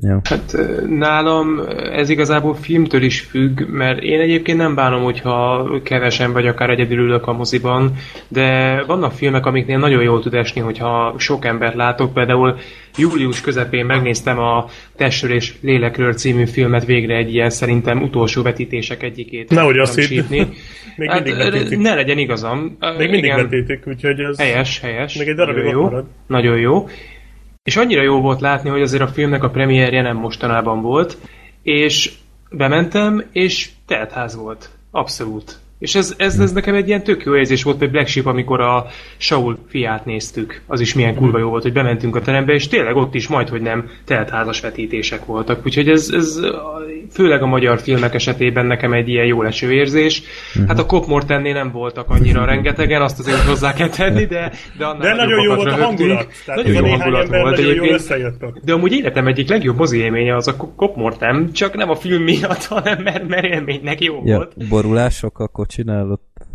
Ja. Hát nálam ez igazából filmtől is függ, mert én egyébként nem bánom, hogyha kevesen vagy akár egyedül ülök a moziban, de vannak filmek, amiknél nagyon jól tud esni, hogyha sok embert látok. Például július közepén megnéztem a Testről és Lélekről című filmet végre egy ilyen szerintem utolsó vetítések egyikét. Nehogy azt hitt. [laughs] Még hát, mindig Ne legyen igazam. Még mindig Igen, vetítik, úgyhogy ez... Helyes, helyes. Még egy darabig nagyon jó. Marad. Nagyon jó. És annyira jó volt látni, hogy azért a filmnek a premierje nem mostanában volt, és bementem, és teltház volt. Abszolút. És ez, ez, ez nekem egy ilyen tök jó érzés volt, hogy Black Sheep, amikor a Saul fiát néztük. Az is milyen kurva jó volt, hogy bementünk a terembe, és tényleg ott is majd, hogy nem teltházas vetítések voltak. Úgyhogy ez, ez főleg a magyar filmek esetében nekem egy ilyen jó leső érzés. Hát a Copmortennél nem voltak annyira rengetegen, azt azért hozzá kell tenni, de, de annál de nagyon jó volt a hangulat. Tehát nagyon jó hangulat volt egyébként. De amúgy életem egyik legjobb mozi élménye az a Copmortem, csak nem a film miatt, [laughs] hanem mert, mert élménynek jó ja, volt. Borulások, akkor csinálott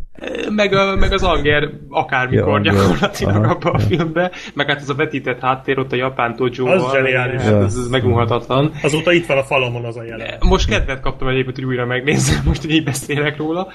meg, a, meg az Anger akármikor ja, gyakorlatilag abban a filmben, meg hát ez a vetített háttér ott a japán tojóval. Az zseniális. Hát ez, ez megunhatatlan. Azóta itt van a falomon az a jelenet. Most kedvet kaptam egyébként, hogy újra megnézzem, most hogy így beszélek róla.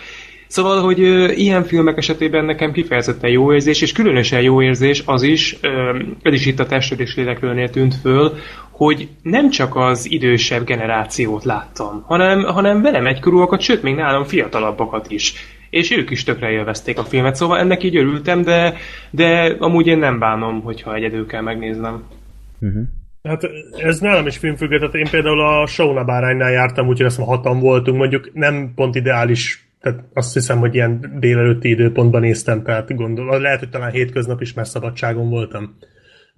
Szóval, hogy ö, ilyen filmek esetében nekem kifejezetten jó érzés, és különösen jó érzés az is, ö, ez is itt a testről és lélekről tűnt föl, hogy nem csak az idősebb generációt láttam, hanem, hanem velem egykorúakat, sőt, még nálam fiatalabbakat is. És ők is tökre élvezték a filmet, szóval ennek így örültem, de, de amúgy én nem bánom, hogyha egyedül kell megnéznem. Uh-huh. Hát ez nálam is filmfüggő, tehát én például a Sauna báránynál jártam, úgyhogy azt hatan voltunk, mondjuk nem pont ideális tehát azt hiszem, hogy ilyen délelőtti időpontban néztem, tehát gondolom, lehet, hogy talán hétköznap is, mert szabadságon voltam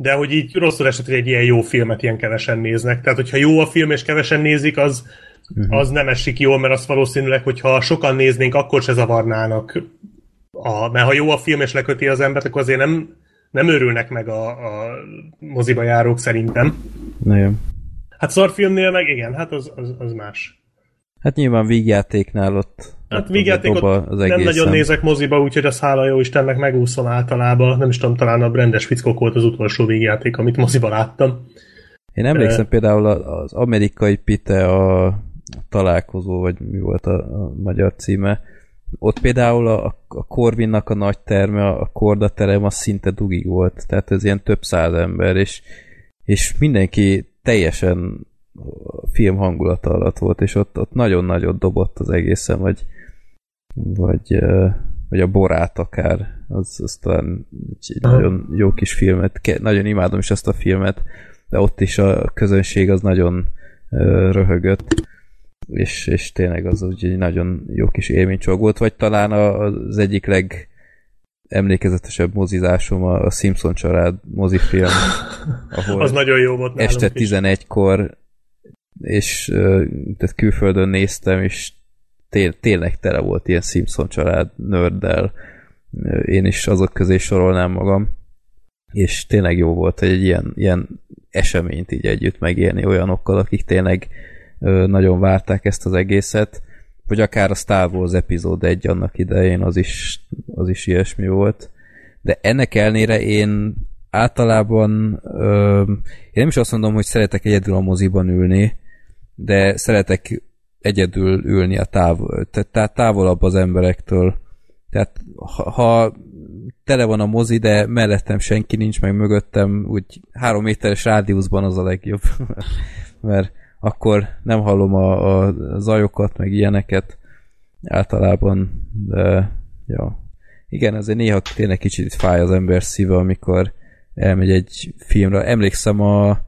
de hogy így rosszul esett, hogy egy ilyen jó filmet ilyen kevesen néznek. Tehát, hogyha jó a film és kevesen nézik, az, uh-huh. az nem esik jól, mert azt valószínűleg, hogyha sokan néznénk, akkor se zavarnának. A, mert ha jó a film és leköti az embert, akkor azért nem, nem örülnek meg a, a moziba járók szerintem. Nagyon. Hát szarfilmnél meg igen, hát az, az, az más. Hát nyilván vígjátéknál ott Hát vígjátékot az nem nagyon nézek moziba, úgyhogy az hála jó Istennek megúszom általában. Nem is tudom, talán a rendes fickók volt az utolsó vígjáték, amit moziba láttam. Én emlékszem uh, például az amerikai Pite a találkozó, vagy mi volt a, a magyar címe, ott például a, a Corvinnak a nagy terme, a kordaterem az szinte dugig volt, tehát ez ilyen több száz ember, és, és mindenki teljesen film hangulata alatt volt, és ott, ott nagyon nagyot dobott az egészen, vagy, vagy, vagy a borát akár, az, az talán egy nagyon jó kis filmet, nagyon imádom is ezt a filmet, de ott is a közönség az nagyon röhögött és, és tényleg az úgy egy nagyon jó kis élménycsog volt, vagy talán az egyik leg emlékezetesebb mozizásom a Simpson család mozifilm, [laughs] ahol az nagyon jó volt este 11-kor és tehát külföldön néztem, és té- tényleg tele volt ilyen Simpson család nörddel. Én is azok közé sorolnám magam. És tényleg jó volt, egy ilyen, ilyen eseményt így együtt megélni olyanokkal, akik tényleg nagyon várták ezt az egészet, vagy akár a Star Wars epizód egy annak idején, az is, az is ilyesmi volt. De ennek elnére én általában ö, én nem is azt mondom, hogy szeretek egyedül a moziban ülni, de szeretek egyedül ülni a távol, tehát távolabb az emberektől. Tehát ha, ha tele van a mozi, de mellettem senki nincs, meg mögöttem, úgy három méteres rádiuszban az a legjobb. [laughs] Mert akkor nem hallom a, a zajokat, meg ilyeneket általában, de ja. Igen, azért néha tényleg kicsit fáj az ember szíve, amikor elmegy egy filmre. Emlékszem a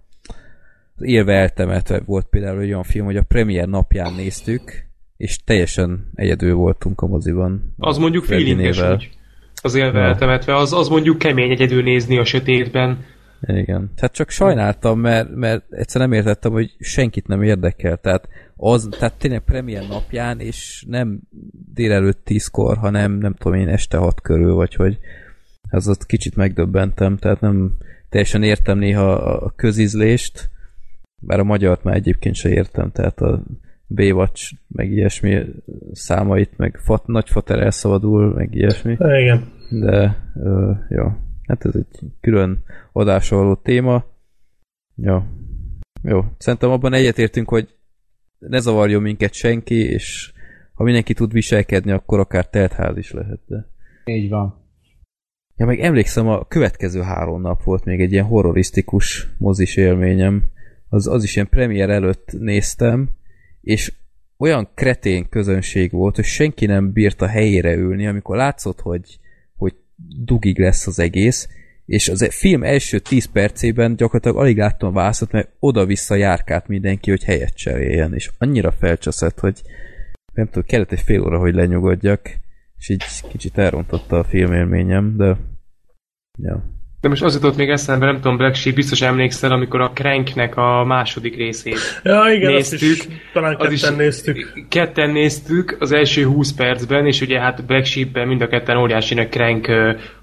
az élve eltemetve volt például egy olyan film, hogy a premier napján néztük, és teljesen egyedül voltunk a moziban. Az mondjuk feelinges, hogy az élve ja. eltemetve, az, az mondjuk kemény egyedül nézni a sötétben. Igen. Tehát csak sajnáltam, mert, mert egyszer nem értettem, hogy senkit nem érdekel. Tehát, az, tehát tényleg premier napján, és nem délelőtt tízkor, hanem nem tudom én este hat körül, vagy hogy az ott kicsit megdöbbentem, tehát nem teljesen értem néha a közizlést, bár a magyart már egyébként se értem, tehát a Baywatch, meg ilyesmi számait, meg fat, nagy fater elszabadul, meg ilyesmi. Igen. De, ö, jó. Hát ez egy külön adásra való téma. Jó. Jó. Szerintem abban egyetértünk, hogy ne zavarjon minket senki, és ha mindenki tud viselkedni, akkor akár teltház is lehet. De... Így van. Ja, meg emlékszem, a következő három nap volt még egy ilyen horrorisztikus mozis élményem. Az, az is ilyen premier előtt néztem, és olyan kretén közönség volt, hogy senki nem bírta helyére ülni, amikor látszott, hogy, hogy dugig lesz az egész, és az film első 10 percében gyakorlatilag alig láttam a válaszot, mert oda-vissza járkált mindenki, hogy helyet cseréljen, és annyira felcseszett, hogy nem tudom, kellett egy fél óra, hogy lenyugodjak, és így kicsit elrontotta a filmélményem, de ja. De most az jutott még eszembe, nem tudom, Black Sheep, biztos emlékszel, amikor a Cranknek a második részét ja, igen, néztük. Is, talán ketten is néztük. Ketten néztük az első 20 percben, és ugye hát Black Sheep-ben mind a ketten óriásinak Crank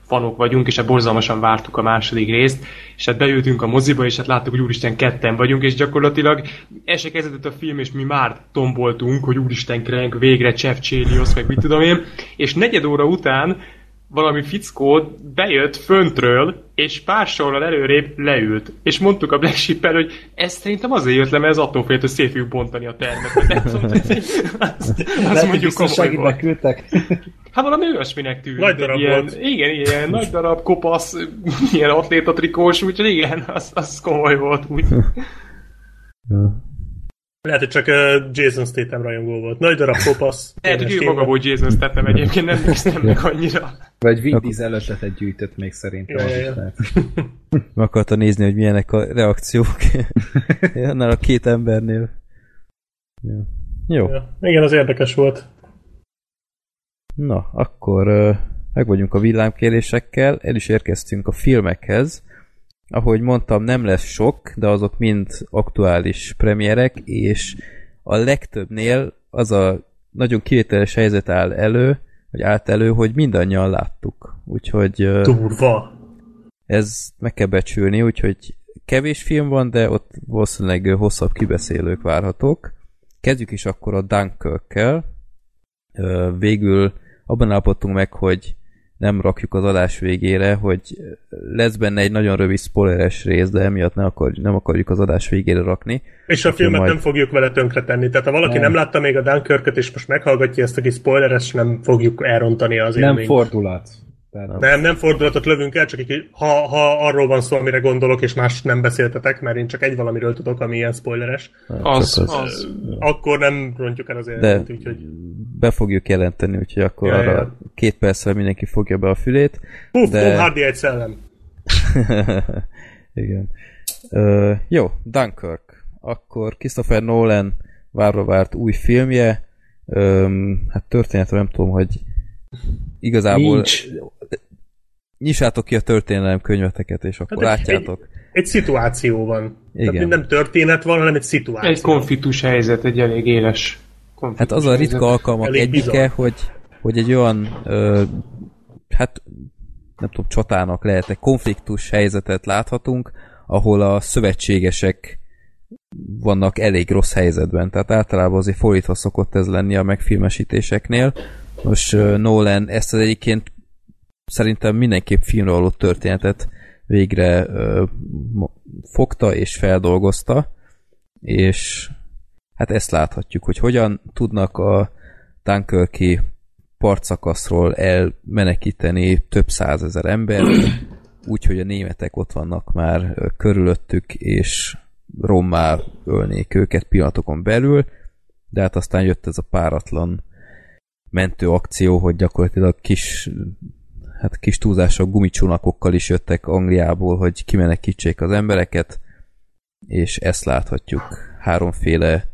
fanok vagyunk, és hát borzalmasan vártuk a második részt, és hát beültünk a moziba, és hát láttuk, hogy úristen ketten vagyunk, és gyakorlatilag el se kezdett a film, és mi már tomboltunk, hogy úristen Crank, végre Chef Chelios, meg mit tudom én, és negyed óra után valami fickó bejött föntről, és pár sorral előrébb leült. És mondtuk a Black sheep hogy ez szerintem azért jött le, mert ez attól félt, hogy szét fogjuk bontani a termet. [laughs] Azt, azt mondjuk komoly volt. Hát valami olyasminek tűnt. Nagy darab ilyen, volt. Igen, ilyen nagy darab, kopasz, [laughs] ilyen atlétatrikós, úgyhogy igen, az, az komoly volt úgy. Lehet, hogy csak Jason Statham rajongó volt. Nagy darab kopasz. Lehet, hogy ő maga volt Jason Statham egyébként, nem néztem meg annyira. Vagy Vin Diesel ötletet gyűjtött még szerintem. Ja, ja, ja. Meg akarta nézni, hogy milyenek a reakciók [laughs] annál a két embernél. Ja. Jó. Ja. Igen, az érdekes volt. Na, akkor uh, meg vagyunk a villámkérésekkel, el is érkeztünk a filmekhez. Ahogy mondtam, nem lesz sok, de azok mind aktuális premierek, és a legtöbbnél az a nagyon kivételes helyzet áll elő, vagy állt elő, hogy mindannyian láttuk. Úgyhogy... Durva! Ez meg kell becsülni, úgyhogy kevés film van, de ott valószínűleg hosszabb kibeszélők várhatók. Kezdjük is akkor a Dunkirk-kel. Végül abban állapodtunk meg, hogy nem rakjuk az adás végére, hogy lesz benne egy nagyon rövid spoileres rész, de emiatt nem, akar, nem akarjuk az adás végére rakni. És a filmet majd... nem fogjuk vele tönkretenni. Tehát ha valaki nem, nem látta még a dunkirk és most meghallgatja ezt a kis spoileres, nem fogjuk elrontani az Nem élményt. fordulat. Tehát... Nem, nem fordulatot lövünk el, csak így, ha, ha arról van szó, amire gondolok, és más nem beszéltetek, mert én csak egy valamiről tudok, ami ilyen spoileres. Az, az, az. Akkor nem rontjuk el az életet, De úgyhogy... be fogjuk jelenteni, úgyhogy akkor ja, arra ja. két percre mindenki fogja be a fülét. Puff, de... Tom Hardy egy szellem. [laughs] Igen. Uh, jó, Dunkirk. Akkor Christopher Nolan várva várt új filmje. Um, hát történetre nem tudom, hogy igazából Nincs nyissátok ki a történelem könyveteket, és akkor hát látjátok. Egy, egy szituáció van. Igen. Tehát nem történet van, hanem egy szituáció. Egy konfliktus helyzet, egy elég éles Hát az a ritka helyzet. alkalmak elég egyike, hogy, hogy egy olyan ö, hát nem tudom, csatának lehet egy konfliktus helyzetet láthatunk, ahol a szövetségesek vannak elég rossz helyzetben. Tehát általában azért fordítva szokott ez lenni a megfilmesítéseknél. Most uh, Nolan ezt az egyébként szerintem mindenképp filmre való történetet végre ö, fogta és feldolgozta, és hát ezt láthatjuk, hogy hogyan tudnak a Dunkirki partszakaszról elmenekíteni több százezer ember, úgyhogy a németek ott vannak már körülöttük, és rommá ölnék őket pillanatokon belül, de hát aztán jött ez a páratlan mentő akció, hogy gyakorlatilag kis hát kis túlzással gumicsónakokkal is jöttek Angliából, hogy kimenekítsék az embereket, és ezt láthatjuk. Háromféle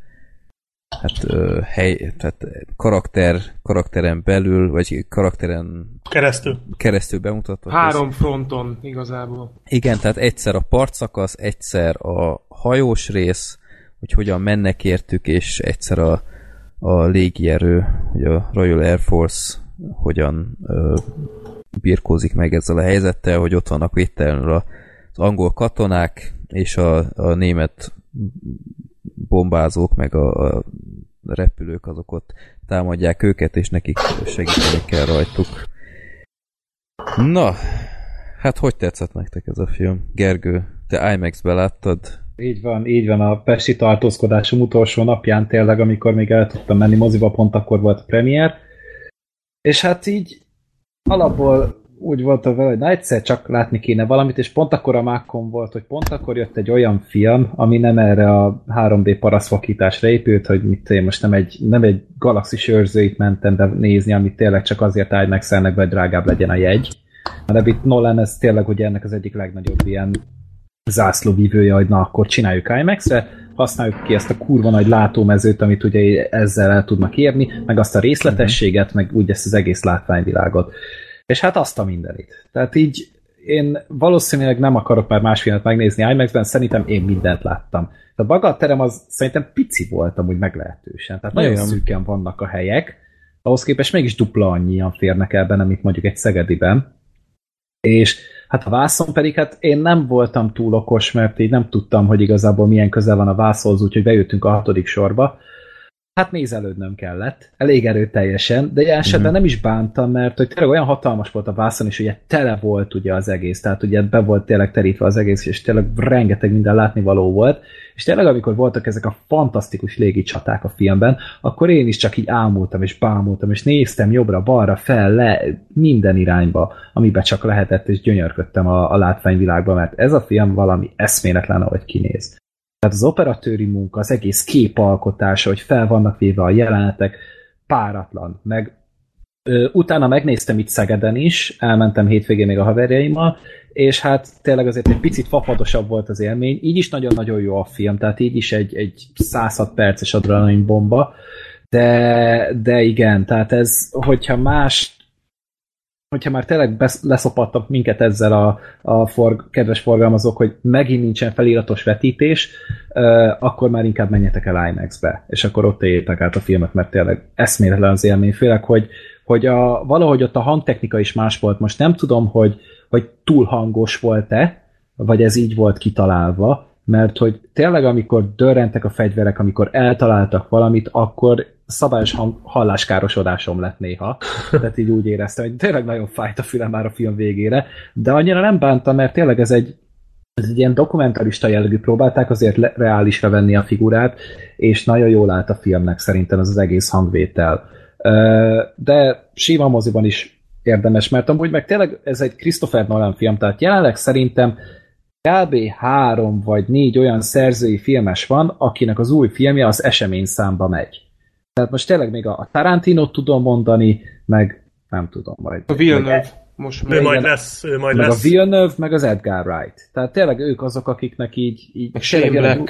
hát ö, hely, tehát karakter, karakteren belül, vagy karakteren keresztül, keresztül bemutatva. Három fronton igazából. Igen, tehát egyszer a partszakasz, egyszer a hajós rész, hogy hogyan mennek értük, és egyszer a, a légierő, hogy a Royal Air Force hogyan ö, birkózik meg ezzel a helyzettel, hogy ott vannak védtelenül az angol katonák, és a, a német bombázók, meg a, a repülők azok ott támadják őket, és nekik segíteni kell rajtuk. Na, hát hogy tetszett nektek ez a film? Gergő, te IMAX-be láttad? Így van, így van. A Pesti tartózkodásom utolsó napján tényleg, amikor még el tudtam menni moziba, pont akkor volt a premier. És hát így alapból úgy volt vele, hogy na egyszer csak látni kéne valamit, és pont akkor a mákon volt, hogy pont akkor jött egy olyan film, ami nem erre a 3D paraszvakításra épült, hogy mit én most nem egy, nem egy galaxis őrzőit mentem be nézni, amit tényleg csak azért meg be, hogy drágább legyen a jegy. Hanem itt Nolan ez tényleg ugye ennek az egyik legnagyobb ilyen zászlóvívője, hogy na akkor csináljuk IMAX-re, használjuk ki ezt a kurva nagy látómezőt, amit ugye ezzel el tudnak érni, meg azt a részletességet, meg úgy ezt az egész látványvilágot. És hát azt a mindenit. Tehát így én valószínűleg nem akarok már más filmet megnézni IMAX-ben, szerintem én mindent láttam. A maga a terem az szerintem pici volt amúgy meglehetősen. Tehát nagyon Olyan. szűken vannak a helyek, ahhoz képest mégis dupla annyian férnek el benne, mint mondjuk egy Szegediben. És hát a vászon pedig, hát én nem voltam túl okos, mert így nem tudtam, hogy igazából milyen közel van a vászolhoz, úgyhogy bejöttünk a hatodik sorba, hát nézelődnöm kellett, elég erőteljesen, de ilyen esetben mm-hmm. nem is bántam, mert hogy tényleg olyan hatalmas volt a vászon, és ugye tele volt ugye az egész, tehát ugye be volt tényleg terítve az egész, és tényleg rengeteg minden látnivaló volt, és tényleg amikor voltak ezek a fantasztikus légi csaták a filmben, akkor én is csak így ámultam, és bámultam, és néztem jobbra, balra, fel, le, minden irányba, amiben csak lehetett, és gyönyörködtem a, a látványvilágba, mert ez a film valami eszméletlen, ahogy kinéz. Tehát az operatőri munka, az egész képalkotása, hogy fel vannak véve a jelenetek, páratlan. Meg ö, utána megnéztem itt Szegeden is, elmentem hétvégén még a haverjaimmal, és hát tényleg azért egy picit fapadosabb volt az élmény. Így is nagyon-nagyon jó a film, tehát így is egy, egy 106 perces adrenalin bomba, de, de igen, tehát ez, hogyha más hogyha már tényleg leszopattak minket ezzel a, a forg, kedves forgalmazók, hogy megint nincsen feliratos vetítés, akkor már inkább menjetek el IMAX-be, és akkor ott éljétek át a filmet, mert tényleg eszméletlen az élmény, főleg, hogy, hogy a, valahogy ott a hangtechnika is más volt. Most nem tudom, hogy, hogy túl hangos volt-e, vagy ez így volt kitalálva, mert hogy tényleg amikor dörrentek a fegyverek, amikor eltaláltak valamit, akkor szabályos halláskárosodásom lett néha, tehát így úgy éreztem, hogy tényleg nagyon fájt a fülem már a film végére, de annyira nem bántam, mert tényleg ez egy, ez egy ilyen dokumentarista jellegű, próbálták azért le, reálisra venni a figurát, és nagyon jól állt a filmnek szerintem ez az egész hangvétel. De sima moziban is érdemes, mert amúgy meg tényleg ez egy Christopher Nolan film, tehát jelenleg szerintem kb. három vagy négy olyan szerzői filmes van, akinek az új filmje az esemény számba megy. Tehát most tényleg még a Tarantino tudom mondani, meg nem tudom majd. A Villeneuve. Meg, most ő majd lesz, ő majd meg lesz. a Villeneuve, meg az Edgar Wright. Tehát tényleg ők azok, akiknek így... így meg Shane.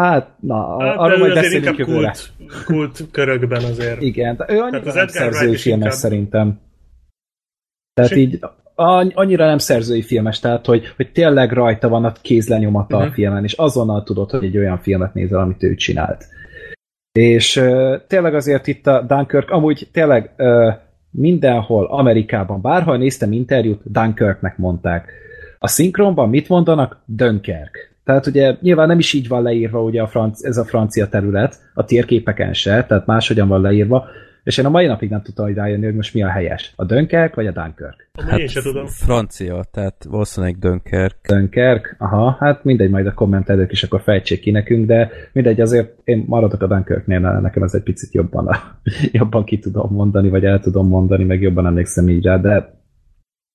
Hát, na, hát, arról majd beszélünk jövőre. Kult, kult körökben azért. Igen, de ő annyira nem szerzői filmes inkább... szerintem. Tehát így annyira nem szerzői filmes, tehát hogy, hogy tényleg rajta van a kézlenyomata uh-huh. a mhm. filmen, és azonnal tudod, hogy egy olyan filmet nézel, amit ő csinált. És uh, tényleg azért itt a Dunkirk, amúgy tényleg uh, mindenhol, Amerikában, bárhol néztem interjút, Dunkirknek mondták. A szinkronban mit mondanak? Dönkerk. Tehát ugye nyilván nem is így van leírva ugye a franc, ez a francia terület, a térképeken se, tehát máshogyan van leírva, és én a mai napig nem tudtam hogy rájönni, hogy most mi a helyes. A Dönkerk vagy a Dunkirk? Hát én sem tudom. Francia, tehát valószínűleg Dönkerk. Dönkerk, aha, hát mindegy, majd a kommentelők is akkor fejtsék ki nekünk, de mindegy, azért én maradok a Dunkirknél, nekem ez egy picit jobban, a, [laughs] jobban ki tudom mondani, vagy el tudom mondani, meg jobban emlékszem így rá, de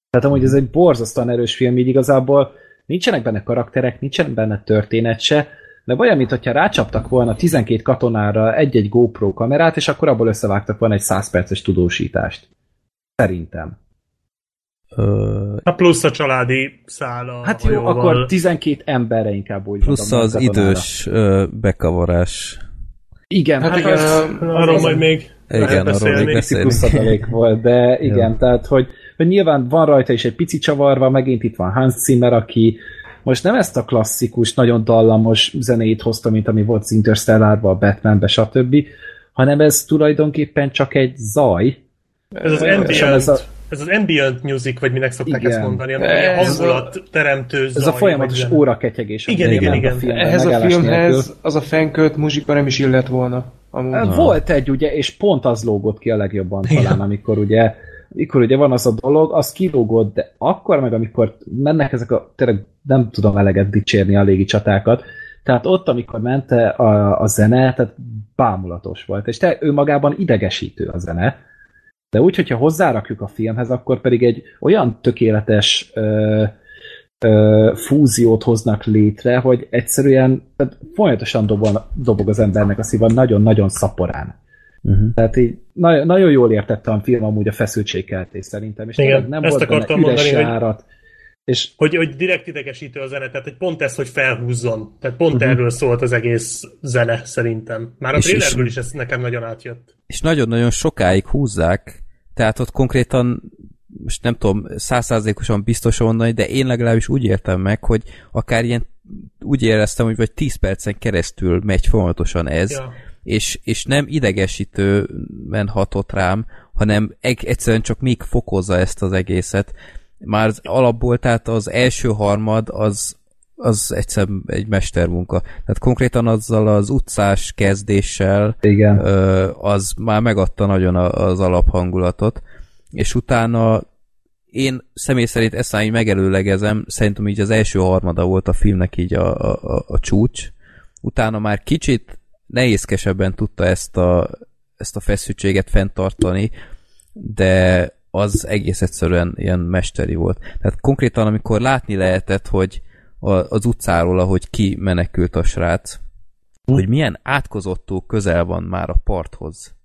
tehát amúgy ez egy borzasztóan erős film, így igazából nincsenek benne karakterek, nincsen benne történet se, de olyan, mintha rácsaptak volna 12 katonára egy-egy GoPro kamerát, és akkor abból összevágtak volna egy 100 perces tudósítást. Szerintem. A plusz a családi szála. Hát jó, hajóval. akkor 12 emberre inkább úgy Plusz mondom, az idős ö, bekavarás. Igen, hát, hát igen, az, arról majd még igen, arról még beszélni. volt, de [laughs] igen, tehát, hogy, hogy nyilván van rajta is egy pici csavarva, megint itt van Hans Zimmer, aki most nem ezt a klasszikus, nagyon dallamos zenét hozta, mint ami volt az Interstellárban, a Batmanbe, stb., hanem ez tulajdonképpen csak egy zaj. Ez az ambient, ez, a, ez az ambient music, vagy minek szokták igen. ezt mondani, ami a hangulat teremtő zaj. Ez a folyamatos óraketyegés. Igen, igen, igen. A Ehhez a filmhez nélkül. az a fenkölt muzsika nem is illett volna. Amúgy. Volt egy, ugye, és pont az lógott ki a legjobban talán, amikor ugye mikor ugye van az a dolog, az kilógott, de akkor meg, amikor mennek ezek a, tényleg nem tudom eleget dicsérni a légi csatákat, tehát ott, amikor ment a, a zene, tehát bámulatos volt, és te, ő magában idegesítő a zene, de úgy, hogyha hozzárakjuk a filmhez, akkor pedig egy olyan tökéletes ö, ö, fúziót hoznak létre, hogy egyszerűen tehát folyamatosan dobol, dobog az embernek a szíva nagyon-nagyon szaporán. Uh-huh. Tehát így nagyon, nagyon jól értettem a film amúgy a feszültségkeltés szerintem, és Igen, nem ezt volt benne üres mondani, járat. Hogy... És... Hogy, hogy direkt idegesítő a zene, tehát hogy pont ez, hogy felhúzzon. Tehát pont uh-huh. erről szólt az egész zene szerintem. Már a trailerből is ez nekem nagyon átjött. És nagyon-nagyon sokáig húzzák, tehát ott konkrétan most nem tudom százszázalékosan biztos mondani, de én legalábbis úgy értem meg, hogy akár ilyen úgy éreztem, hogy vagy 10 percen keresztül megy folyamatosan ez, ja és, és nem idegesítően hatott rám, hanem egyszerűen csak még fokozza ezt az egészet. Már az alapból, tehát az első harmad az, az egyszerűen egy mestermunka. Tehát konkrétan azzal az utcás kezdéssel Igen. az már megadta nagyon az alaphangulatot, és utána én személy szerint ezt így megelőlegezem, szerintem így az első harmada volt a filmnek így a, a, a csúcs, utána már kicsit nehézkesebben tudta ezt a, ezt a feszültséget fenntartani, de az egész egyszerűen ilyen mesteri volt. Tehát konkrétan, amikor látni lehetett, hogy az utcáról, ahogy ki menekült a srác, hogy milyen átkozottó közel van már a parthoz.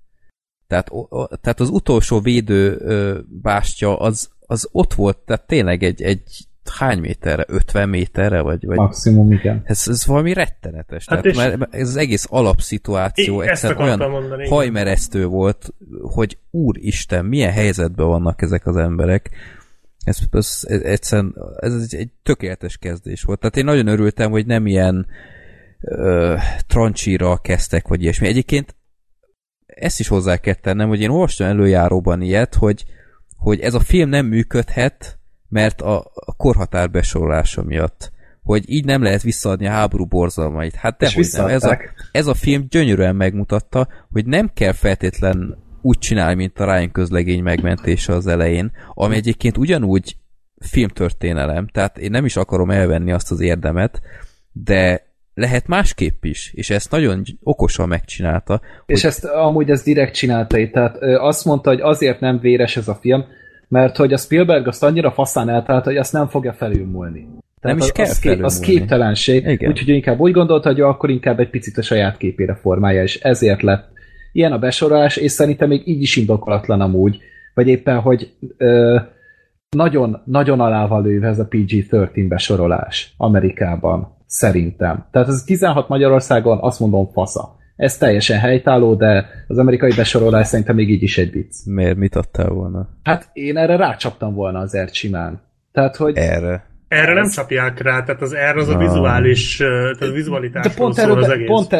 Tehát, o, tehát az utolsó védő ö, bástya az, az ott volt, tehát tényleg egy, egy hány méterre? 50 méterre? Vagy, vagy... Maximum, igen. Ez, ez valami rettenetes. Hát Tehát, mert ez az egész alapszituáció egyszerűen olyan mondani, hajmeresztő volt, hogy úristen, milyen helyzetben vannak ezek az emberek. Ez, ez, ez egyszerűen ez egy, egy tökéletes kezdés volt. Tehát én nagyon örültem, hogy nem ilyen ö, trancsíra kezdtek, vagy ilyesmi. Egyébként ezt is hozzá kell tennem, hogy én olvastam előjáróban ilyet, hogy, hogy ez a film nem működhet, mert a, a korhatár besorolása miatt hogy így nem lehet visszaadni a háború borzalmait. Hát dehogy nem. Ez a, ez a film gyönyörűen megmutatta, hogy nem kell feltétlen úgy csinálni, mint a Ryan közlegény megmentése az elején, ami egyébként ugyanúgy filmtörténelem, tehát én nem is akarom elvenni azt az érdemet, de lehet másképp is, és ezt nagyon okosan megcsinálta. És hogy... ezt amúgy ez direkt csinálta, tehát azt mondta, hogy azért nem véres ez a film, mert hogy a Spielberg azt annyira faszán eltalált, hogy azt nem fogja felülmúlni. Tehát nem is kell az, kép, az képtelenség, úgyhogy inkább úgy gondolta, hogy akkor inkább egy picit a saját képére formálja, és ezért lett ilyen a besorolás, és szerintem még így is indokolatlan amúgy, vagy éppen, hogy ö, nagyon, nagyon alá van lőve ez a PG-13 besorolás Amerikában, szerintem. Tehát ez 16 Magyarországon azt mondom fasza. Ez teljesen helytálló, de az amerikai besorolás szerintem még így is egy vicc. Miért? Mit adtál volna? Hát én erre rácsaptam volna azért simán. Tehát, hogy... Erre. Erre nem csapják rá, tehát az R az a vizuális, tehát a vizualitás De pont, erről, az egész. pont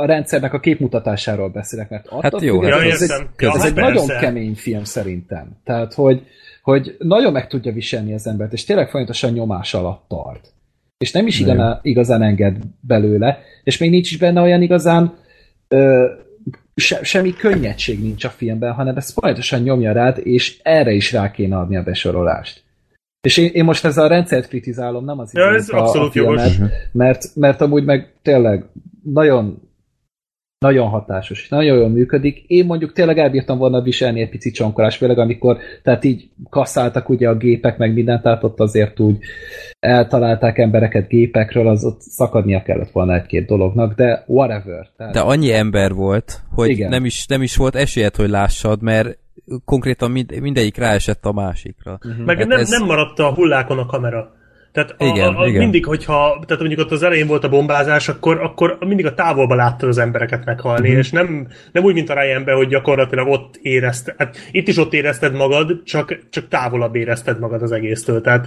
a rendszernek a képmutatásáról beszélek, mert attól hát jó, ja, ez, egy, ja, ez egy nagyon kemény film szerintem. Tehát, hogy, hogy nagyon meg tudja viselni az embert, és tényleg folyamatosan nyomás alatt tart. És nem is igazán, igazán enged belőle, és még nincs is benne olyan igazán ö, se, semmi könnyedség nincs a filmben, hanem ez folyamatosan nyomja rád, és erre is rá kéne adni a besorolást. És én, én most ezzel a rendszert kritizálom, nem az ja, ez a, a filmet, mert, mert amúgy meg tényleg nagyon nagyon hatásos, nagyon jól működik. Én mondjuk tényleg elbírtam volna viselni egy pici csonkolás, főleg amikor tehát így kasszáltak ugye a gépek, meg mindent, tehát ott azért úgy eltalálták embereket gépekről, az ott szakadnia kellett volna egy-két dolognak, de whatever. Tehát... De annyi ember volt, hogy Igen. nem is, nem is volt esélyed, hogy lássad, mert konkrétan mind, mindegyik ráesett a másikra. Uh-huh. Meg hát nem, ez... nem maradt a hullákon a kamera. Tehát a, igen, a, a, igen. mindig, hogyha, tehát mondjuk ott az elején volt a bombázás, akkor, akkor mindig a távolba láttad az embereket meghalni, uh-huh. és nem, nem úgy, mint a ryan hogy gyakorlatilag ott érezted, hát itt is ott érezted magad, csak, csak távolabb érezted magad az egésztől, tehát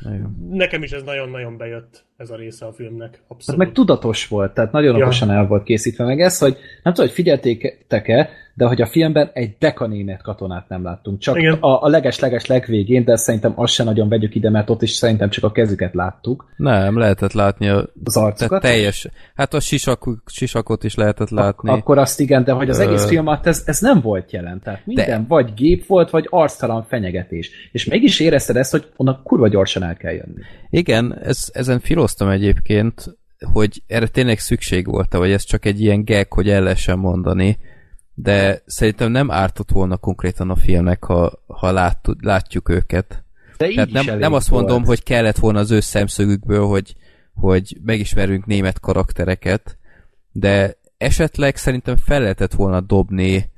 igen. nekem is ez nagyon-nagyon bejött ez a része a filmnek. Abszolút. Hát meg tudatos volt, tehát nagyon ja. okosan el volt készítve, meg ez, hogy nem tudom, hogy figyeltétek-e, de hogy a filmben egy deka német katonát nem láttunk. Csak Igen. a, a leges-leges legvégén, de szerintem azt se nagyon vegyük ide, mert ott is szerintem csak a kezüket láttuk. Nem, lehetett látni a, az arcukat. teljes, hát a sisak, sisakot is lehetett látni. Ak- akkor azt igen, de hogy az egész film alatt ez, ez nem volt jelen. Tehát minden de. vagy gép volt, vagy arctalan fenyegetés. És mégis érezted ezt, hogy onnan kurva gyorsan el kell jönni. Igen, ez, ezen filoztam egyébként, hogy erre tényleg szükség volt vagy ez csak egy ilyen gag, hogy el lehessen mondani, de szerintem nem ártott volna konkrétan a filmnek, ha, ha lát, látjuk őket. De Tehát nem, nem azt mondom, volt. hogy kellett volna az ő szemszögükből, hogy, hogy megismerünk német karaktereket, de esetleg szerintem fel lehetett volna dobni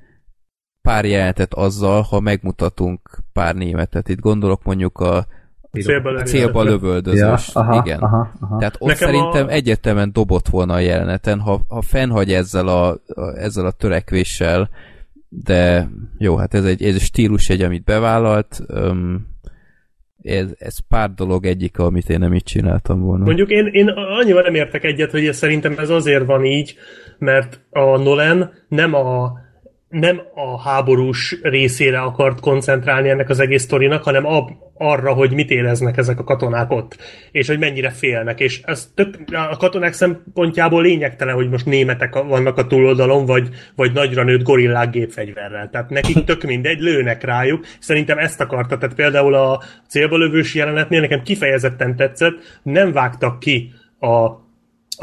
pár jelenetet azzal, ha megmutatunk pár németet. Itt gondolok mondjuk a célba, célba lövöldözős. Ja, aha, igen. Aha, aha. Tehát ott Nekem szerintem a... egyértelműen dobott volna a jeleneten, ha, ha fennhagy ezzel a, a, ezzel a törekvéssel, de jó, hát ez egy, ez egy stílus egy, amit bevállalt, um, ez, ez pár dolog egyik, amit én nem így csináltam volna. Mondjuk én, én annyival nem értek egyet, hogy ez szerintem ez azért van így, mert a Nolan nem a nem a háborús részére akart koncentrálni ennek az egész sztorinak, hanem ab, arra, hogy mit éreznek ezek a katonák ott, és hogy mennyire félnek, és ez több, a katonák szempontjából lényegtelen, hogy most németek vannak a túloldalon, vagy, vagy nagyra nőtt gorillák gépfegyverrel. Tehát nekik tök mindegy, lőnek rájuk. Szerintem ezt akarta, tehát például a célba lövős jelenetnél nekem kifejezetten tetszett, nem vágtak ki a,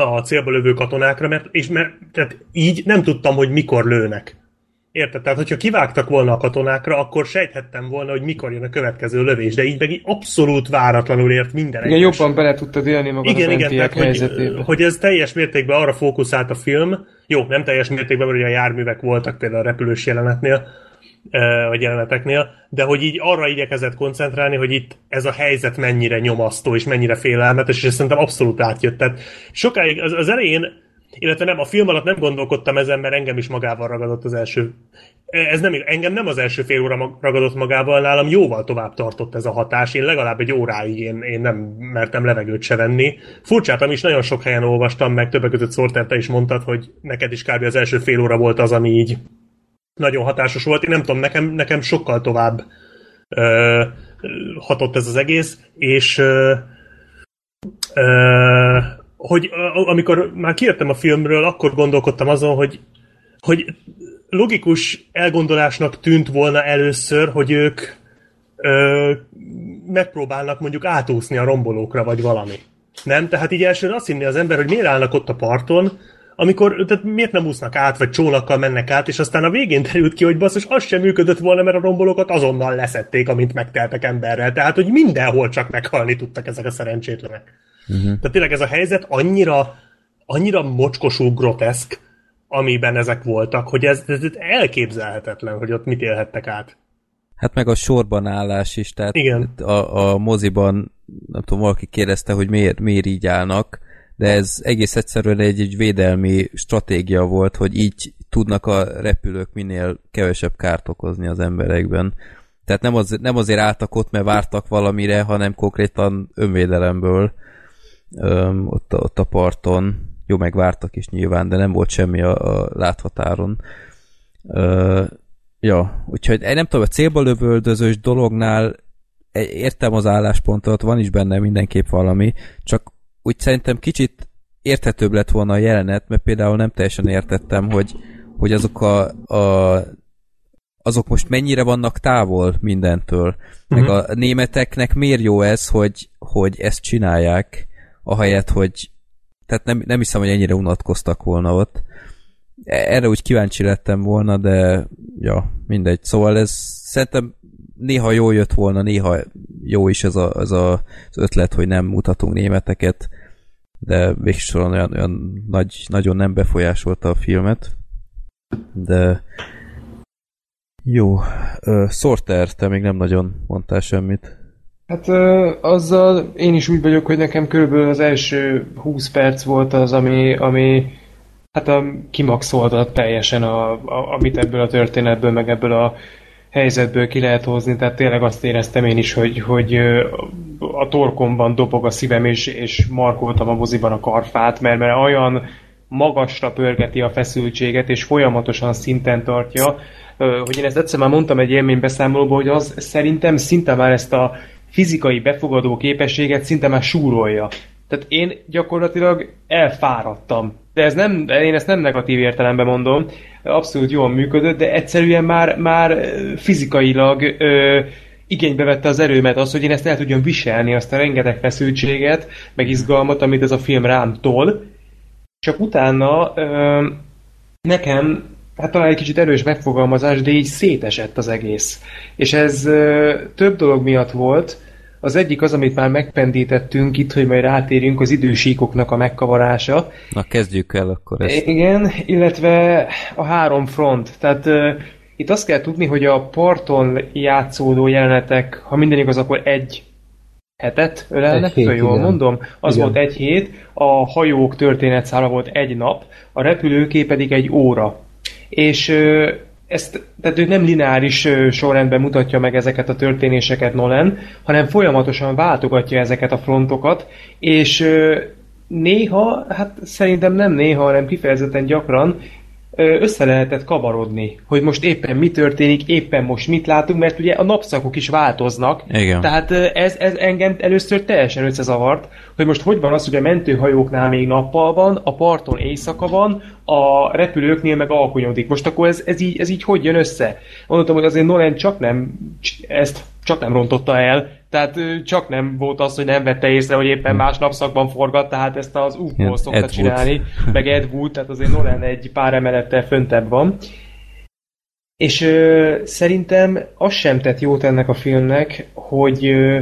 a célba lövő katonákra, mert, és mert tehát így nem tudtam, hogy mikor lőnek Érted? Tehát, hogyha kivágtak volna a katonákra, akkor sejthettem volna, hogy mikor jön a következő lövés, de így meg abszolút váratlanul ért minden Igen, egyes. jobban bele tudtad élni magad igen, az igen, tehát, hogy, hogy, ez teljes mértékben arra fókuszált a film, jó, nem teljes mértékben, mert ugye a járművek voltak például a repülős jelenetnél, vagy jeleneteknél, de hogy így arra igyekezett koncentrálni, hogy itt ez a helyzet mennyire nyomasztó és mennyire félelmetes, és ezt szerintem abszolút átjött. Tehát sokáig az, az elején illetve nem, a film alatt nem gondolkodtam ezen, mert engem is magával ragadott az első. Ez nem, engem nem az első fél óra ragadott magával, nálam jóval tovább tartott ez a hatás. Én legalább egy óráig én, én nem mertem levegőt se venni. Furcsáltam is, nagyon sok helyen olvastam meg, többek között Szorter, te is mondtad, hogy neked is kb. az első fél óra volt az, ami így nagyon hatásos volt. Én nem tudom, nekem, nekem sokkal tovább ö, hatott ez az egész, és ö, Uh, hogy amikor már kijöttem a filmről, akkor gondolkodtam azon, hogy, hogy logikus elgondolásnak tűnt volna először, hogy ők ö, megpróbálnak mondjuk átúszni a rombolókra, vagy valami. Nem? Tehát így elsőre azt hinni az ember, hogy miért állnak ott a parton, amikor, tehát miért nem úsznak át, vagy csónakkal mennek át, és aztán a végén derült ki, hogy basszus, az sem működött volna, mert a rombolókat azonnal leszették, amint megteltek emberrel. Tehát, hogy mindenhol csak meghalni tudtak ezek a szerencsétlenek. Uh-huh. Tehát tényleg ez a helyzet annyira, annyira mocskosú, groteszk, amiben ezek voltak, hogy ez, ez elképzelhetetlen, hogy ott mit élhettek át. Hát meg a sorban állás is, tehát Igen. A, a moziban, nem tudom, valaki kérdezte, hogy miért, miért így állnak, de ez egész egyszerűen egy, egy védelmi stratégia volt, hogy így tudnak a repülők minél kevesebb kárt okozni az emberekben. Tehát nem, az, nem azért álltak ott, mert vártak valamire, hanem konkrétan önvédelemből öm, ott, a, ott a parton. Jó, megvártak is nyilván, de nem volt semmi a, a láthatáron. Ö, ja, úgyhogy nem tudom, a célba lövöldözős dolognál értem az álláspontot, van is benne mindenképp valami, csak úgy szerintem kicsit érthetőbb lett volna a jelenet, mert például nem teljesen értettem, hogy, hogy azok a, a azok most mennyire vannak távol mindentől. Meg uh-huh. a németeknek miért jó ez, hogy, hogy ezt csinálják, ahelyett, hogy tehát nem, nem hiszem, hogy ennyire unatkoztak volna ott. Erre úgy kíváncsi lettem volna, de ja, mindegy. Szóval ez szerintem néha jó jött volna, néha jó is ez, a, ez a, az ötlet, hogy nem mutatunk németeket, de végsősorban olyan, olyan nagy, nagyon nem befolyásolta a filmet. De jó, Sorter, te még nem nagyon mondtál semmit. Hát azzal én is úgy vagyok, hogy nekem körülbelül az első 20 perc volt az, ami, ami hát a, kimaxolta teljesen, a, a, amit ebből a történetből, meg ebből a helyzetből ki lehet hozni, tehát tényleg azt éreztem én is, hogy, hogy a torkomban dobog a szívem, és, és markoltam a moziban a karfát, mert, mert olyan magasra pörgeti a feszültséget, és folyamatosan szinten tartja, hogy én ezt egyszer már mondtam egy élménybeszámolóban, hogy az szerintem szinte már ezt a fizikai befogadó képességet szinte már súrolja. Tehát én gyakorlatilag elfáradtam. De ez nem, én ezt nem negatív értelemben mondom, abszolút jól működött, de egyszerűen már, már fizikailag ö, igénybe vette az erőmet az, hogy én ezt el tudjam viselni, azt a rengeteg feszültséget, meg izgalmat, amit ez a film rám tol. Csak utána ö, nekem, hát talán egy kicsit erős megfogalmazás, de így szétesett az egész. És ez ö, több dolog miatt volt, az egyik az, amit már megpendítettünk itt, hogy majd rátérjünk az idősíkoknak a megkavarása. Na kezdjük el akkor ezt. Igen, illetve a három front. Tehát uh, itt azt kell tudni, hogy a parton játszódó jelenetek, ha minden igaz, akkor egy hetet ölelnek, egy hét, jól igen. mondom? Az igen. volt egy hét, a hajók történetszála volt egy nap, a repülőké pedig egy óra. És ezt, tehát ő nem lineáris sorrendben mutatja meg ezeket a történéseket Nolan, hanem folyamatosan váltogatja ezeket a frontokat, és néha, hát szerintem nem néha, hanem kifejezetten gyakran össze lehetett kavarodni, hogy most éppen mi történik, éppen most mit látunk, mert ugye a napszakok is változnak. Igen. Tehát ez, ez engem először teljesen összezavart, hogy most hogy van az, hogy a mentőhajóknál még nappal van, a parton éjszaka van, a repülőknél meg alkonyodik. Most akkor ez, ez, így, ez így hogy jön össze? Mondtam, hogy azért Nolan csak nem ezt csak nem rontotta el, tehát csak nem volt az, hogy nem vette észre, hogy éppen más napszakban forgat, tehát ezt az uf szokta Ed csinálni, Wood. meg Ed Wood, tehát azért Nolan egy pár emelettel föntebb van. És ö, szerintem az sem tett jót ennek a filmnek, hogy ö,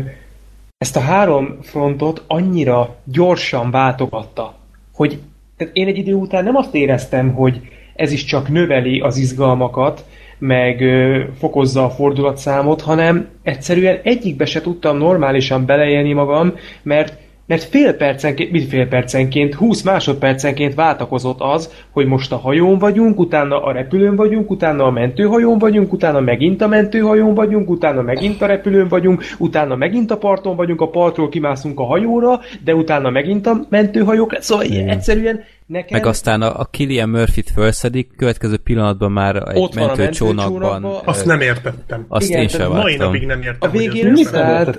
ezt a három frontot annyira gyorsan váltogatta, hogy tehát én egy idő után nem azt éreztem, hogy ez is csak növeli az izgalmakat, meg ö, fokozza a fordulatszámot, hanem egyszerűen egyikbe se tudtam normálisan beleélni magam, mert mert fél percenként, mit fél percenként, 20 másodpercenként váltakozott az, hogy most a hajón vagyunk, utána a repülőn vagyunk, utána a mentőhajón vagyunk, utána megint a mentőhajón vagyunk, utána megint a repülőn vagyunk, utána megint a parton vagyunk, a partról kimászunk a hajóra, de utána megint a mentőhajók. Szóval Igen. egyszerűen Nekem... Meg aztán a, a Killian Murphy-t felszedik, következő pillanatban már egy Ott mentőcsónakban. Mentő azt nem értettem. Azt Igen, én sem Mai napig nem értem. A végén összeállt.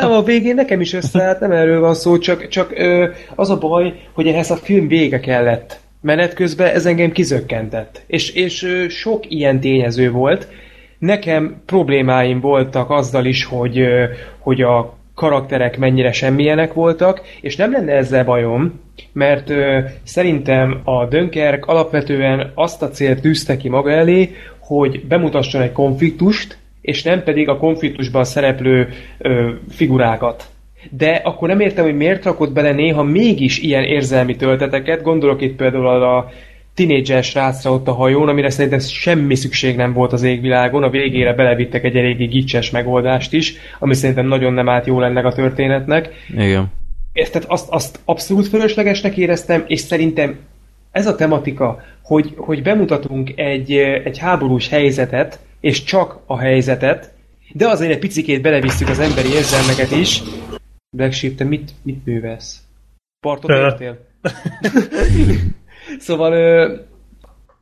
Nem, a végén nekem is összeállt, nem erről van szó, csak, csak ö, az a baj, hogy ehhez a film vége kellett. Menet közben ez engem kizökkentett. És, és ö, sok ilyen tényező volt. Nekem problémáim voltak azzal is, hogy, ö, hogy a karakterek mennyire semmilyenek voltak, és nem lenne ezzel bajom, mert ö, szerintem a Dönkerk alapvetően azt a célt tűzte ki maga elé, hogy bemutasson egy konfliktust, és nem pedig a konfliktusban szereplő ö, figurákat. De akkor nem értem, hogy miért rakott bele néha mégis ilyen érzelmi tölteteket, gondolok itt például a tinédzser srácra ott a hajón, amire szerintem semmi szükség nem volt az égvilágon, a végére belevittek egy eléggé gicses megoldást is, ami szerintem nagyon nem állt jól ennek a történetnek. Igen. Ezt, azt, azt abszolút fölöslegesnek éreztem, és szerintem ez a tematika, hogy, hogy bemutatunk egy, egy háborús helyzetet, és csak a helyzetet, de azért egy picikét belevisszük az emberi érzelmeket is. Black Sheep, te mit, mit művelsz? Partot értél? [laughs] Szóval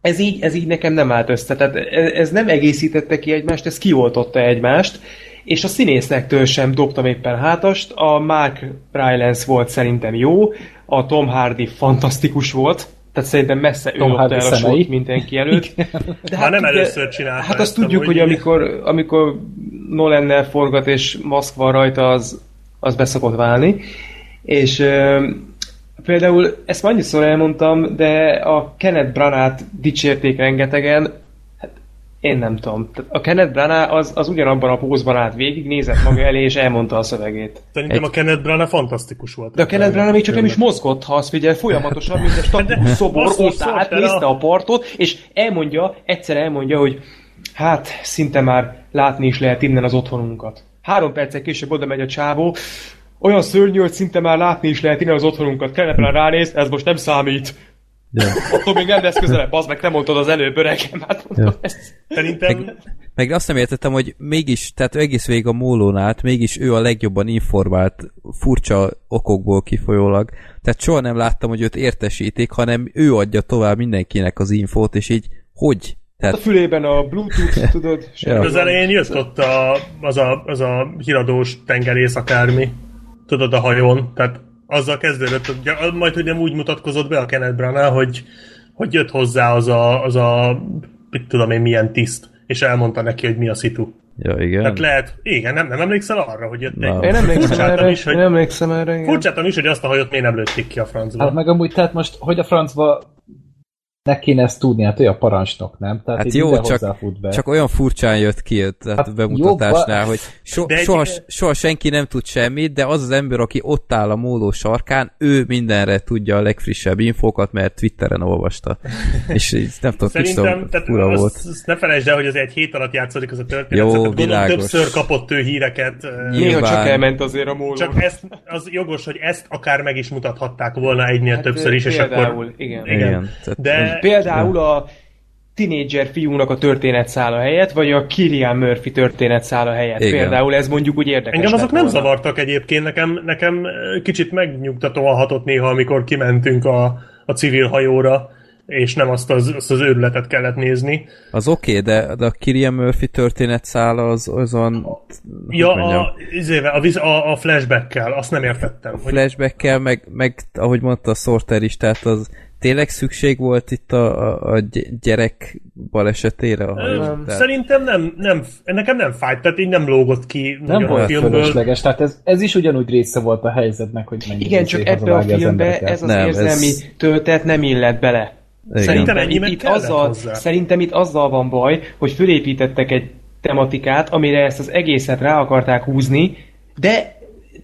ez így, ez így nekem nem állt össze. Tehát ez nem egészítette ki egymást, ez kioltotta egymást, és a színészektől sem dobtam éppen hátast. A Mark Rylance volt szerintem jó, a Tom Hardy fantasztikus volt, tehát szerintem messze Tom ő el a sót mindenki előtt. De hát, nem először csinálta Hát azt tudjuk, hogy amikor, amikor Nolan forgat és maszk van rajta, az, az beszokott válni. És Például ezt már annyiszor elmondtam, de a Kenneth Branagh dicsérték rengetegen, hát én nem tudom. A Kenneth Branagh az, az ugyanabban a pózban állt végig, nézett maga elé és elmondta a szövegét. Szerintem Egy... a Kenneth Branagh fantasztikus volt. De a Kenneth Branagh még csak nem is mozgott, ha azt figyel, folyamatosan, mint egy [laughs] statikus szobor, ott állt, nézte a partot, és elmondja, egyszer elmondja, hogy hát szinte már látni is lehet innen az otthonunkat. Három percek később oda megy a csávó, olyan szörnyű, hogy szinte már látni is lehet innen az otthonunkat. Kellepen ránéz, ez most nem számít. Ja. Attól még nem lesz közelebb, az meg nem mondtad az előbb, öregem. Hát ja. Szerintem... Meg, meg azt nem értettem, hogy mégis, tehát egész végig a mólón át, mégis ő a legjobban informált, furcsa okokból kifolyólag. Tehát soha nem láttam, hogy őt értesítik, hanem ő adja tovább mindenkinek az infót, és így hogy? Tehát... Hát a fülében a Bluetooth, [laughs] tudod? ja. Az elején jött ott a, az, a, az a híradós tengerész akármi tudod, a hajón, tehát azzal kezdődött, majd, hogy nem úgy mutatkozott be a Kenneth Branagh, hogy, hogy jött hozzá az a, az a, mit tudom én, milyen tiszt, és elmondta neki, hogy mi a szitu. Ja, igen. Tehát lehet, igen, nem, nem emlékszel arra, hogy jött egy... Én emlékszem erre, is, hogy, én emlékszem erre, igen. Is, hogy azt a hajót miért nem lőtték ki a francba. Hát meg amúgy, tehát most, hogy a francba ne kéne ezt tudni, hát ő a parancsnok, nem? Tehát hát jó, csak, be. csak olyan furcsán jött ki tehát hát bemutatásnál, hogy so, egy... soha, soha senki nem tud semmit, de az az ember, aki ott áll a móló sarkán, ő mindenre tudja a legfrissebb infókat, mert Twitteren olvasta. [laughs] És így, nem tudom, Szerintem, tehát fura azt, volt. Azt ne felejtsd el, hogy az egy hét alatt játszódik az a történet. Jó, tehát világos. többször kapott ő híreket. Néha csak elment azért a móló. Csak ezt, az jogos, hogy ezt akár meg is mutathatták volna egynél hát többször is, és akkor... Igen. igen. igen. De Például a tinédzser fiúnak a történetszála helyett, vagy a Kirian Murphy történetszála helyett. Igen. Például ez mondjuk úgy érdekes. Engem azok nem zavartak egyébként, nekem, nekem kicsit megnyugtatóan hatott néha, amikor kimentünk a, a civil hajóra, és nem azt az, azt az őrületet kellett nézni. Az oké, okay, de, de a Kirian Murphy történetszála az azon... Ja, a, a, a, a flashback-kel, azt nem értettem. A flashback-kel, meg, meg ahogy mondta a Sorter is, tehát az tényleg szükség volt itt a, a, a gyerek balesetére? A nem, Szerintem nem, nem, nekem nem fájt, tehát így nem lógott ki nem volt a filmből. fölösleges, tehát ez, ez is ugyanúgy része volt a helyzetnek, hogy Igen, csak ebbe a filmbe ez az nem, érzelmi ez... töltet nem illet bele. Igen. Szerintem ennyi itt azzal, hozzá. Szerintem itt azzal van baj, hogy fölépítettek egy tematikát, amire ezt az egészet rá akarták húzni, de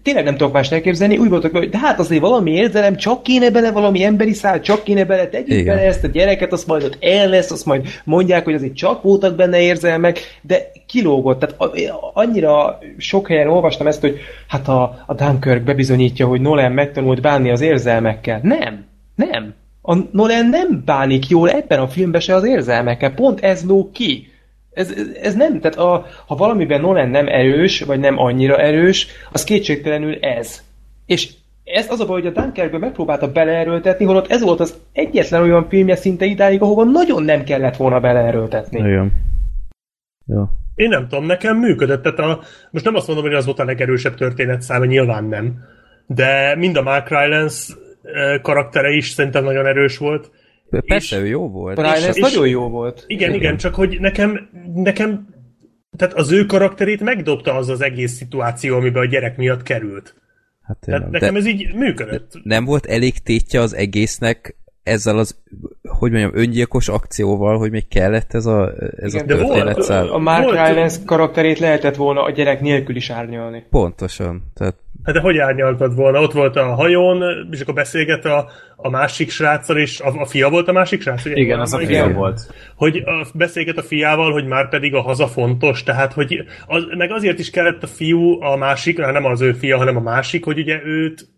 tényleg nem tudok más elképzelni, úgy voltak, hogy de hát azért valami érzelem, csak kéne bele valami emberi szál, csak kéne bele, tegyük Igen. bele ezt a gyereket, azt majd ott el lesz, azt majd mondják, hogy azért csak voltak benne érzelmek, de kilógott. Tehát annyira sok helyen olvastam ezt, hogy hát a, a Dunkirk bebizonyítja, hogy Nolan megtanult bánni az érzelmekkel. Nem, nem. A Nolan nem bánik jól ebben a filmben se az érzelmekkel, pont ez lóg ki. Ez, ez, ez nem, tehát a, ha valamiben Nolan nem erős, vagy nem annyira erős, az kétségtelenül ez. És ez az a baj, hogy a Dunkerkbe megpróbálta beleerőltetni, holott ez volt az egyetlen olyan filmje szinte idáig, ahova nagyon nem kellett volna beleerőltetni. Nagyon. Jó. Én nem tudom, nekem működött. Tehát a, most nem azt mondom, hogy az volt a legerősebb történetszáma, nyilván nem. De mind a Mark Rylance karaktere is szerintem nagyon erős volt. Persze, és, ő jó volt. Rylance és, nagyon jó volt. Igen, igen, igen, csak hogy nekem, nekem tehát az ő karakterét megdobta az az egész szituáció, amiben a gyerek miatt került. Hát, Tehát nekem ez így működött. Nem volt elég tétje az egésznek ezzel az, hogy mondjam, öngyilkos akcióval, hogy még kellett ez a, ez Igen, a történetszál. A Mark Rylance karakterét lehetett volna a gyerek nélkül is árnyalni. Pontosan. Tehát Hát de hogy árnyaltad volna? Ott volt a hajón, és akkor beszélget a, a másik sráccal, és a, a fia volt a másik srác? Ugye? Igen, az a fia igen. volt. Hogy a, beszélget a fiával, hogy már pedig a haza fontos, tehát hogy az, meg azért is kellett a fiú a másik, nem az ő fia, hanem a másik, hogy ugye őt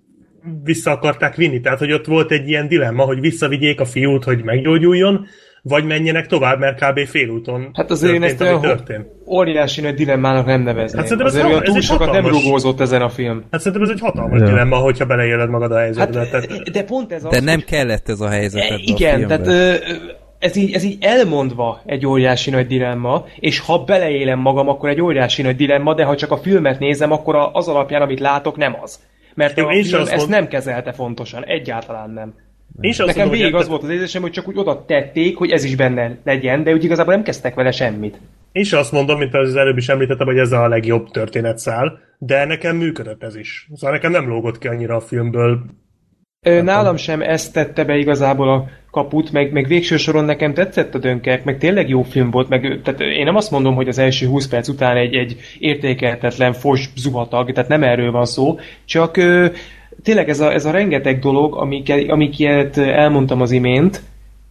vissza akarták vinni, tehát hogy ott volt egy ilyen dilemma, hogy visszavigyék a fiút, hogy meggyógyuljon, vagy menjenek tovább, mert kb. félúton Hát azért én ezt olyan történt. óriási nagy dilemmának nem nevezném. Hát szerintem azért ez, ez túl sokat hatalmas... nem rugózott ezen a film. Hát szerintem ez egy hatalmas ja. dilemma, hogyha beleéled magad a helyzetbe. Hát, tehát... De pont ez az, De nem hogy... kellett ez a helyzet e, Igen, a tehát ö, ez így, ez így elmondva egy óriási nagy dilemma, és ha beleélem magam, akkor egy óriási nagy dilemma, de ha csak a filmet nézem, akkor az alapján, amit látok, nem az. Mert Jó, a film ezt mond... nem kezelte fontosan, egyáltalán nem. Én Nekem mondom, végig az volt az érzésem, hogy csak úgy oda tették, hogy ez is benne legyen, de úgy igazából nem kezdtek vele semmit. Én is azt mondom, mint az előbb is említettem, hogy ez a legjobb történetszál, de nekem működött ez is. Szóval nekem nem lógott ki annyira a filmből. Ö, nálam sem ezt tette be igazából a kaput, meg, meg végső soron nekem tetszett a dönkerk, meg tényleg jó film volt, meg tehát én nem azt mondom, hogy az első 20 perc után egy, egy értékelhetetlen fos zuhatag, tehát nem erről van szó, csak ö, tényleg ez a, ez a rengeteg dolog, amiket, amiket elmondtam az imént,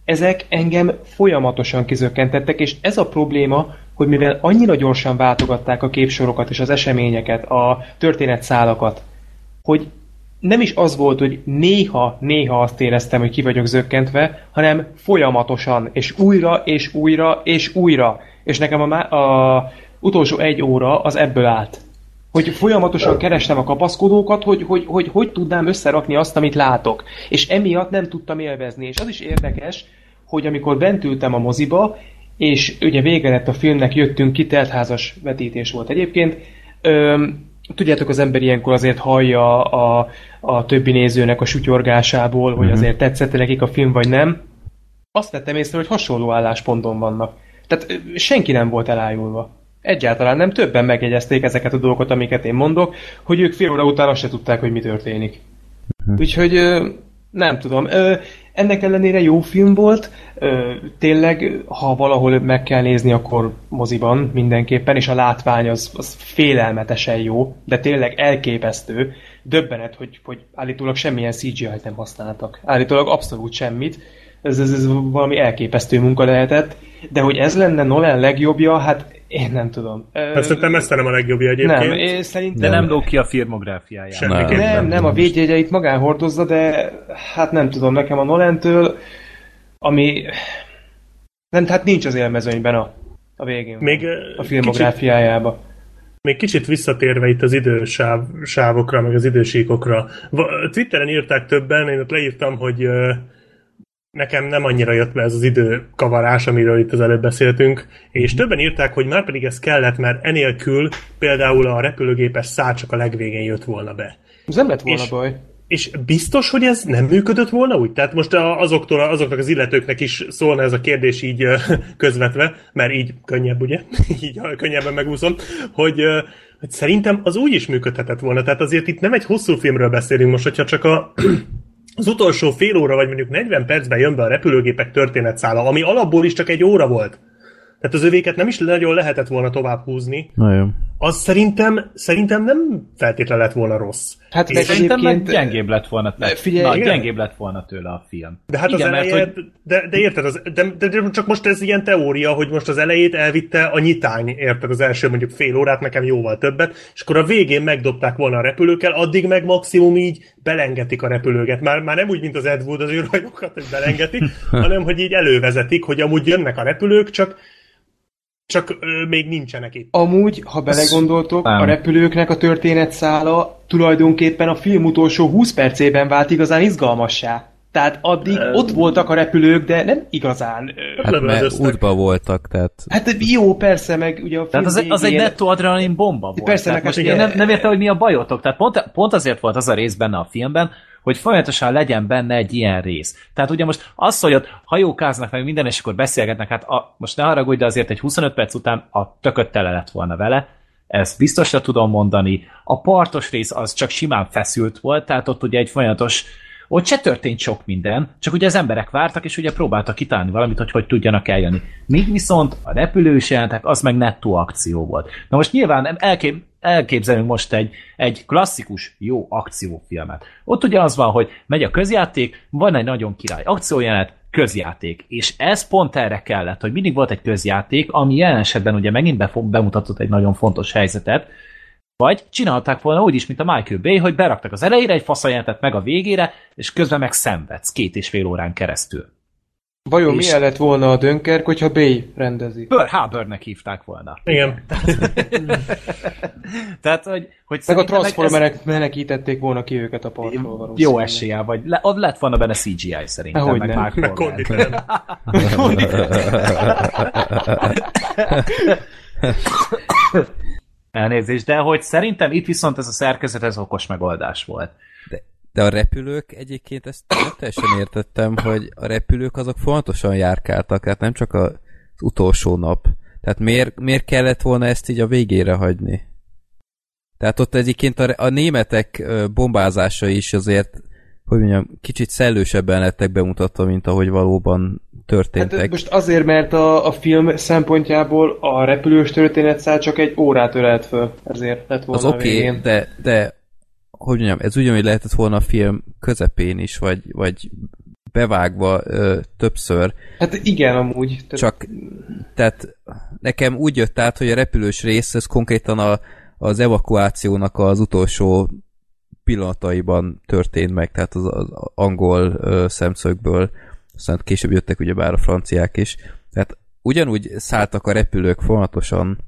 ezek engem folyamatosan kizökkentettek, és ez a probléma, hogy mivel annyira gyorsan váltogatták a képsorokat és az eseményeket, a történetszálakat, hogy nem is az volt, hogy néha, néha azt éreztem, hogy ki vagyok zökkentve, hanem folyamatosan, és újra, és újra, és újra. És nekem a, a utolsó egy óra az ebből állt hogy folyamatosan kerestem a kapaszkodókat, hogy hogy, hogy hogy tudnám összerakni azt, amit látok. És emiatt nem tudtam élvezni. És az is érdekes, hogy amikor bent ültem a moziba, és ugye vége lett a filmnek, jöttünk ki, teltházas vetítés volt egyébként, öm, tudjátok, az ember ilyenkor azért hallja a, a többi nézőnek a sutyorgásából, hogy uh-huh. azért tetszett nekik a film, vagy nem. Azt vettem észre, hogy hasonló állásponton vannak. Tehát senki nem volt elájulva. Egyáltalán nem, többen megjegyezték ezeket a dolgokat, amiket én mondok, hogy ők fél óra után azt se tudták, hogy mi történik. Uh-huh. Úgyhogy nem tudom. Ennek ellenére jó film volt. Tényleg, ha valahol meg kell nézni, akkor moziban mindenképpen, és a látvány az, az félelmetesen jó, de tényleg elképesztő. Döbbenet, hogy, hogy állítólag semmilyen CGI-t nem használtak. Állítólag abszolút semmit. Ez, ez, ez valami elképesztő munka lehetett. De hogy ez lenne Nolan legjobbja, hát én nem tudom. Hát szerintem messze nem a legjobbja egyébként. Nem, én szerintem... De nem lóg ki a filmográfiáját. Nem, nem, nem, nem, a védjegyeit magán hordozza, de hát nem tudom, nekem a Nolentől, ami... Nem, hát nincs az élmezőnyben a, a végén. Még a filmográfiájába. Kicsit, még kicsit visszatérve itt az idősávokra, meg az idősíkokra. Twitteren írták többen, én ott leírtam, hogy nekem nem annyira jött be ez az időkavarás, amiről itt az előbb beszéltünk, és többen írták, hogy már pedig ez kellett, mert enélkül például a repülőgépes szár csak a legvégén jött volna be. Ez nem lett volna és, baj. És biztos, hogy ez nem működött volna úgy? Tehát most azoktól, azoknak az illetőknek is szólna ez a kérdés így [laughs] közvetve, mert így könnyebb, ugye? [laughs] így könnyebben megúszom, hogy, hogy szerintem az úgy is működhetett volna. Tehát azért itt nem egy hosszú filmről beszélünk most, hogyha csak a [clears throat] az utolsó fél óra, vagy mondjuk 40 percben jön be a repülőgépek történetszála, ami alapból is csak egy óra volt. Tehát az övéket nem is nagyon lehetett volna tovább húzni. Na jó. Az szerintem, szerintem nem feltétlen lett volna rossz. Hát és szerintem meg gyengébb lett volna, tőle. figyelj, Na, gyengébb lett volna tőle a film. De hát igen, az eleje, mert, hogy... de, de érted, az, de, de, de, csak most ez ilyen teória, hogy most az elejét elvitte a nyitány, érted, az első mondjuk fél órát, nekem jóval többet, és akkor a végén megdobták volna a repülőkkel, addig meg maximum így belengetik a repülőket. Már, már nem úgy, mint az Ed Wood az űrhajókat, hogy belengetik, [laughs] hanem hogy így elővezetik, hogy amúgy jönnek a repülők, csak Csak ö, még nincsenek itt. Amúgy, ha belegondoltok, a repülőknek a történetszála tulajdonképpen a film utolsó 20 percében vált igazán izgalmassá. Tehát addig ott voltak a repülők, de nem igazán. Hát mert útba voltak, tehát... Hát jó, persze, meg ugye a Tehát az, az egy nettó adrenalin bomba volt. Persze, tehát meg most hát ugye ugye- nem, nem értem, hogy mi a bajotok. Tehát pont, pont azért volt az a rész benne a filmben, hogy folyamatosan legyen benne egy ilyen rész. Tehát ugye most az, hogy ott hajókáznak meg minden, és akkor beszélgetnek, hát a, most ne haragudj, de azért egy 25 perc után a tököt tele lett volna vele, ezt biztosra tudom mondani. A partos rész az csak simán feszült volt, tehát ott ugye egy folyamatos ott se történt sok minden, csak ugye az emberek vártak, és ugye próbáltak kitálni valamit, hogy hogy tudjanak eljönni. Míg viszont a repülős jelentek, az meg nettó akció volt. Na most nyilván elkép, elképzelünk most egy, egy klasszikus, jó akciófilmet. Ott ugye az van, hogy megy a közjáték, van egy nagyon király akciójelenet, közjáték. És ez pont erre kellett, hogy mindig volt egy közjáték, ami jelen esetben ugye megint bemutatott egy nagyon fontos helyzetet, vagy csinálták volna úgy is, mint a Michael Bay, hogy beraktak az elejére egy faszajelentet meg a végére, és közben meg szenvedsz két és fél órán keresztül. Vajon És- milyen lett volna a Dönkerk, hogyha Bay rendezi? Pearl Harbornek hívták volna. Igen. [laughs] Tehát, hogy, hogy Meg a Transformerek menekítették volna ki őket a partról ez jó esélye, vagy le, ott lett volna benne CGI szerintem, Ahogy meg nem. Wahlberg. Konditerem. Elnézést, de hogy szerintem itt viszont ez a szerkezet, ez okos megoldás volt. De, de a repülők egyébként ezt nem teljesen értettem, hogy a repülők azok fontosan járkáltak, tehát nem csak az utolsó nap. Tehát miért, miért kellett volna ezt így a végére hagyni? Tehát ott egyébként a, a németek bombázása is azért, hogy mondjam, kicsit szellősebben lettek bemutatva, mint ahogy valóban történtek. Hát most azért, mert a, a film szempontjából a repülős történetszál csak egy órát ölelt föl, ezért lett volna az oké, okay, de, de hogy mondjam, ez ugyanúgy lehetett volna a film közepén is, vagy, vagy bevágva ö, többször, Hát igen, amúgy. Tehát csak tehát nekem úgy jött át, hogy a repülős rész, ez konkrétan a, az evakuációnak az utolsó pillanataiban történt meg, tehát az, az angol ö, szemszögből, aztán később jöttek ugyebár a franciák is. Tehát ugyanúgy szálltak a repülők folyamatosan,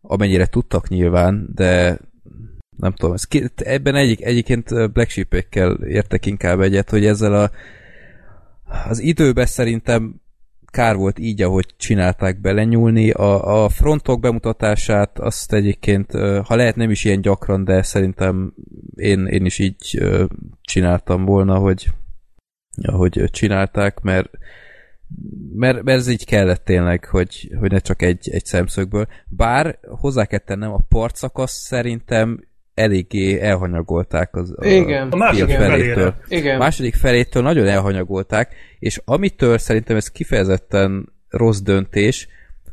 amennyire tudtak nyilván, de nem tudom, ez ki, ebben egyik, egyébként Black Sheep-ekkel értek inkább egyet, hogy ezzel a az időben szerintem kár volt így, ahogy csinálták belenyúlni. A, a frontok bemutatását azt egyébként, ha lehet nem is ilyen gyakran, de szerintem én, én is így csináltam volna, hogy ahogy csinálták, mert mert, mert ez így kellett tényleg, hogy, hogy ne csak egy, egy szemszögből. Bár hozzá kell tennem, a partszakasz szerintem eléggé elhanyagolták az a Igen. A másik felére. felétől. Igen. A második felétől nagyon elhanyagolták, és amitől szerintem ez kifejezetten rossz döntés,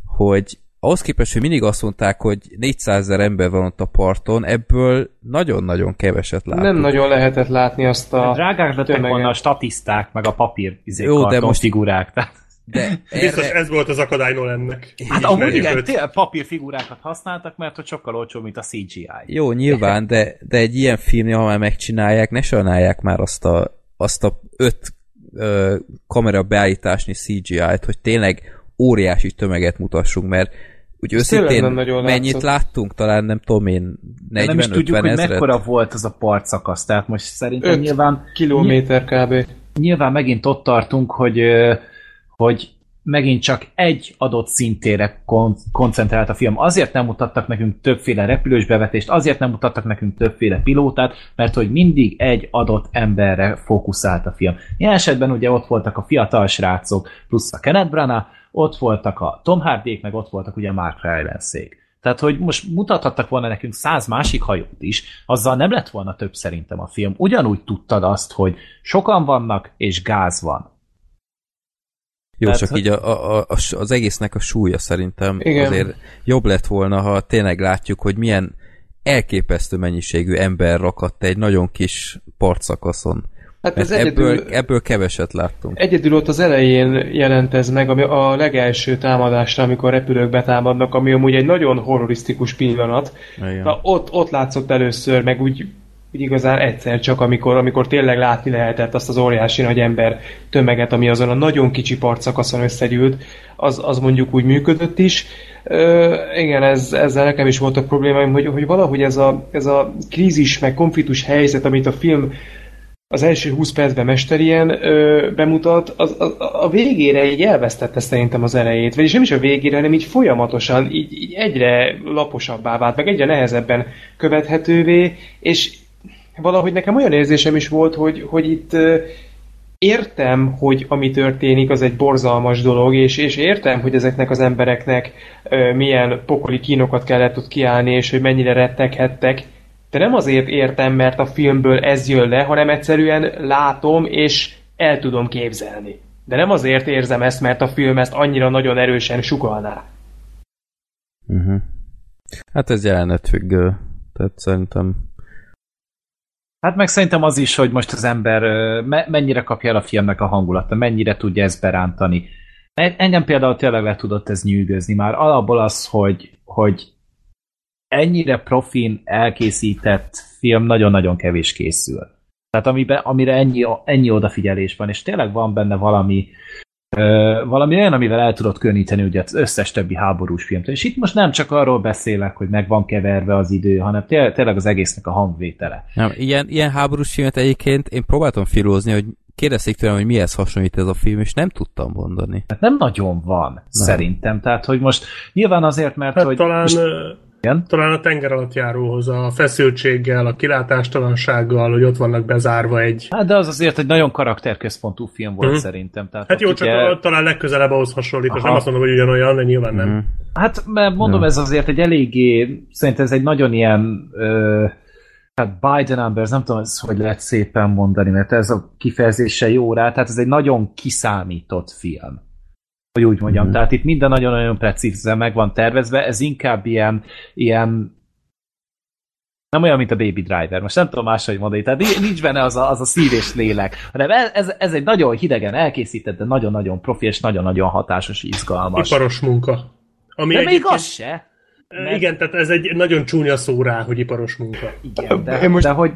hogy ahhoz képest, hogy mindig azt mondták, hogy 400 ezer ember van ott a parton, ebből nagyon-nagyon keveset láttuk. Nem nagyon lehetett látni azt a... Drágák lettek volna a statiszták, meg a papír izé, Jó, de most- figurák. Tehát, De [laughs] Biztos erre, ez volt az akadály Nolannek. hát amúgy Ismerjük igen, őt. tényleg papírfigúrákat használtak, mert hogy sokkal olcsóbb, mint a CGI. jó, nyilván, de, de egy ilyen filmnél, ha már megcsinálják, ne sajnálják már azt a, azt a öt ö, kamera beállításnyi CGI-t, hogy tényleg óriási tömeget mutassunk, mert úgy őszintén mennyit látszott. láttunk, talán nem tudom én, De nem is 40-50 tudjuk, hogy ezret. mekkora volt az a partszakasz. Tehát most szerintem nyilván, kilométer kb. nyilván megint ott tartunk, hogy, ö, hogy megint csak egy adott szintére kon- koncentrált a film. Azért nem mutattak nekünk többféle repülős bevetést, azért nem mutattak nekünk többféle pilótát, mert hogy mindig egy adott emberre fókuszált a film. Ilyen esetben ugye ott voltak a fiatal srácok, plusz a Kenneth Branagh, ott voltak a Tom Hardyék, meg ott voltak ugye Mark Rylanszék. Tehát, hogy most mutathattak volna nekünk száz másik hajót is, azzal nem lett volna több szerintem a film. Ugyanúgy tudtad azt, hogy sokan vannak, és gáz van. Jó, Tehát, csak így a, a, a, az egésznek a súlya szerintem Igen. azért jobb lett volna, ha tényleg látjuk, hogy milyen elképesztő mennyiségű ember rakadt egy nagyon kis partszakaszon. Hát ez egyedül, ebből, ebből keveset láttunk. egyedül ott az elején jelent ez meg, ami a legelső támadásra, amikor repülők betámadnak, ami amúgy egy nagyon horrorisztikus pillanat. Igen. Na, ott, ott látszott először, meg úgy úgy igazán egyszer csak, amikor, amikor tényleg látni lehetett azt az óriási nagy ember tömeget, ami azon a nagyon kicsi partszakaszon összegyűlt, az, az mondjuk úgy működött is. Ö, igen, ez, ezzel nekem is voltak problémáim, hogy, hogy valahogy ez a, ez a krízis, meg konfliktus helyzet, amit a film az első 20 percben mesterien ö, bemutat, az, az, a végére így elvesztette szerintem az elejét. Vagyis nem is a végére, hanem így folyamatosan, így, így egyre laposabbá vált, meg egyre nehezebben követhetővé, és valahogy nekem olyan érzésem is volt, hogy, hogy itt értem, hogy ami történik, az egy borzalmas dolog, és, és értem, hogy ezeknek az embereknek milyen pokoli kínokat kellett ott kiállni, és hogy mennyire retteghettek, de nem azért értem, mert a filmből ez jön le, hanem egyszerűen látom, és el tudom képzelni. De nem azért érzem ezt, mert a film ezt annyira nagyon erősen sugalná. Uh-huh. Hát ez jelenet függő. Tehát szerintem... Hát meg szerintem az is, hogy most az ember mennyire kapja el a filmnek a hangulata, mennyire tudja ezt berántani. Engem például tényleg le tudott ez nyűgözni már. Alapból az, hogy, hogy ennyire profin elkészített film nagyon-nagyon kevés készül. Tehát amibe, amire ennyi, ennyi odafigyelés van, és tényleg van benne valami valami olyan, amivel el tudod könnyíteni ugye az összes többi háborús filmt. És itt most nem csak arról beszélek, hogy meg van keverve az idő, hanem tényleg, tényleg az egésznek a hangvétele. Nem, ilyen, ilyen háborús filmet egyébként én próbáltam filózni, hogy kérdezték tőlem, hogy mihez hasonlít ez a film, és nem tudtam mondani. Hát nem nagyon van, nem. szerintem. Tehát, hogy most nyilván azért, mert hát hogy... talán most igen? Talán a tenger alatt járóhoz, a feszültséggel, a kilátástalansággal, hogy ott vannak bezárva egy... Hát de az azért egy nagyon karakterközpontú film volt mm-hmm. szerintem. Tehát hát jó, csak talán legközelebb ahhoz hasonlít, és nem azt mondom, hogy ugyanolyan, de nyilván mm-hmm. nem. Mhm. Hát mert mondom, ja. ez azért egy eléggé, szerintem ez egy nagyon ilyen ö, hát by the numbers, nem tudom, hogy lehet szépen mondani, mert ez a kifejezése jó rá, tehát ez egy nagyon kiszámított film hogy úgy mondjam. Mm. Tehát itt minden nagyon-nagyon precízen meg van tervezve, ez inkább ilyen, ilyen nem olyan, mint a Baby Driver. Most nem tudom máshogy mondani. Tehát nincs benne az a, az a szív és lélek, hanem ez, ez egy nagyon hidegen elkészített, de nagyon-nagyon profi és nagyon-nagyon hatásos, izgalmas. Iparos munka. Ami de még az se. Mert... Igen, tehát ez egy nagyon csúnya szó rá, hogy iparos munka. Igen, de, most... de hogy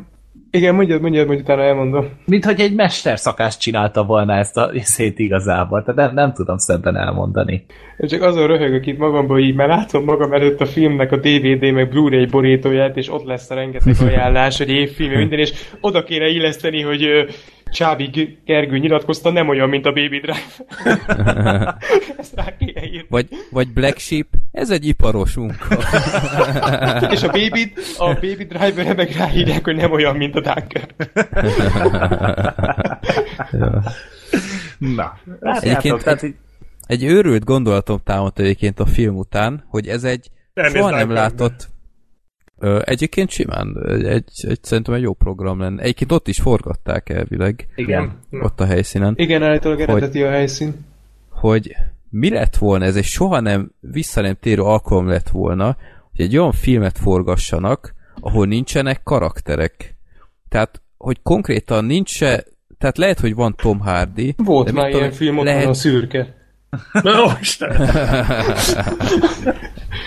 igen, mondjad, mondjad, hogy utána elmondom. Mint hogy egy mesterszakást csinálta volna ezt a szét igazából, tehát nem, nem tudom szebben elmondani. Én csak azon röhögök itt magamban így, mert látom magam előtt a filmnek a DVD meg Blu-ray borítóját, és ott lesz a rengeteg [laughs] ajánlás, hogy évfilm, minden, és oda kéne illeszteni, hogy Csábi Gergő nyilatkozta, nem olyan, mint a Baby Drive. [laughs] Ezt rá kéne írni. Vagy, vagy Black Sheep, ez egy iparos munka. [laughs] És a Baby, a Baby Driver-re meg ráírják, hogy nem olyan, mint a Dunker. [laughs] Na, hát egyébként egy, egy őrült gondolatom támadt egyébként a film után, hogy ez egy soha nem látott egyébként simán, egy, egy, egy, szerintem egy jó program lenne. Egyébként ott is forgatták elvileg. Igen. Ott a helyszínen. Igen, állítólag eredeti a helyszín. Hogy mi lett volna, ez egy soha nem vissza nem térő alkalom lett volna, hogy egy olyan filmet forgassanak, ahol nincsenek karakterek. Tehát, hogy konkrétan nincs se, tehát lehet, hogy van Tom Hardy. Volt már ilyen film, ott lehet... van a szürke. [laughs] Na, Isten!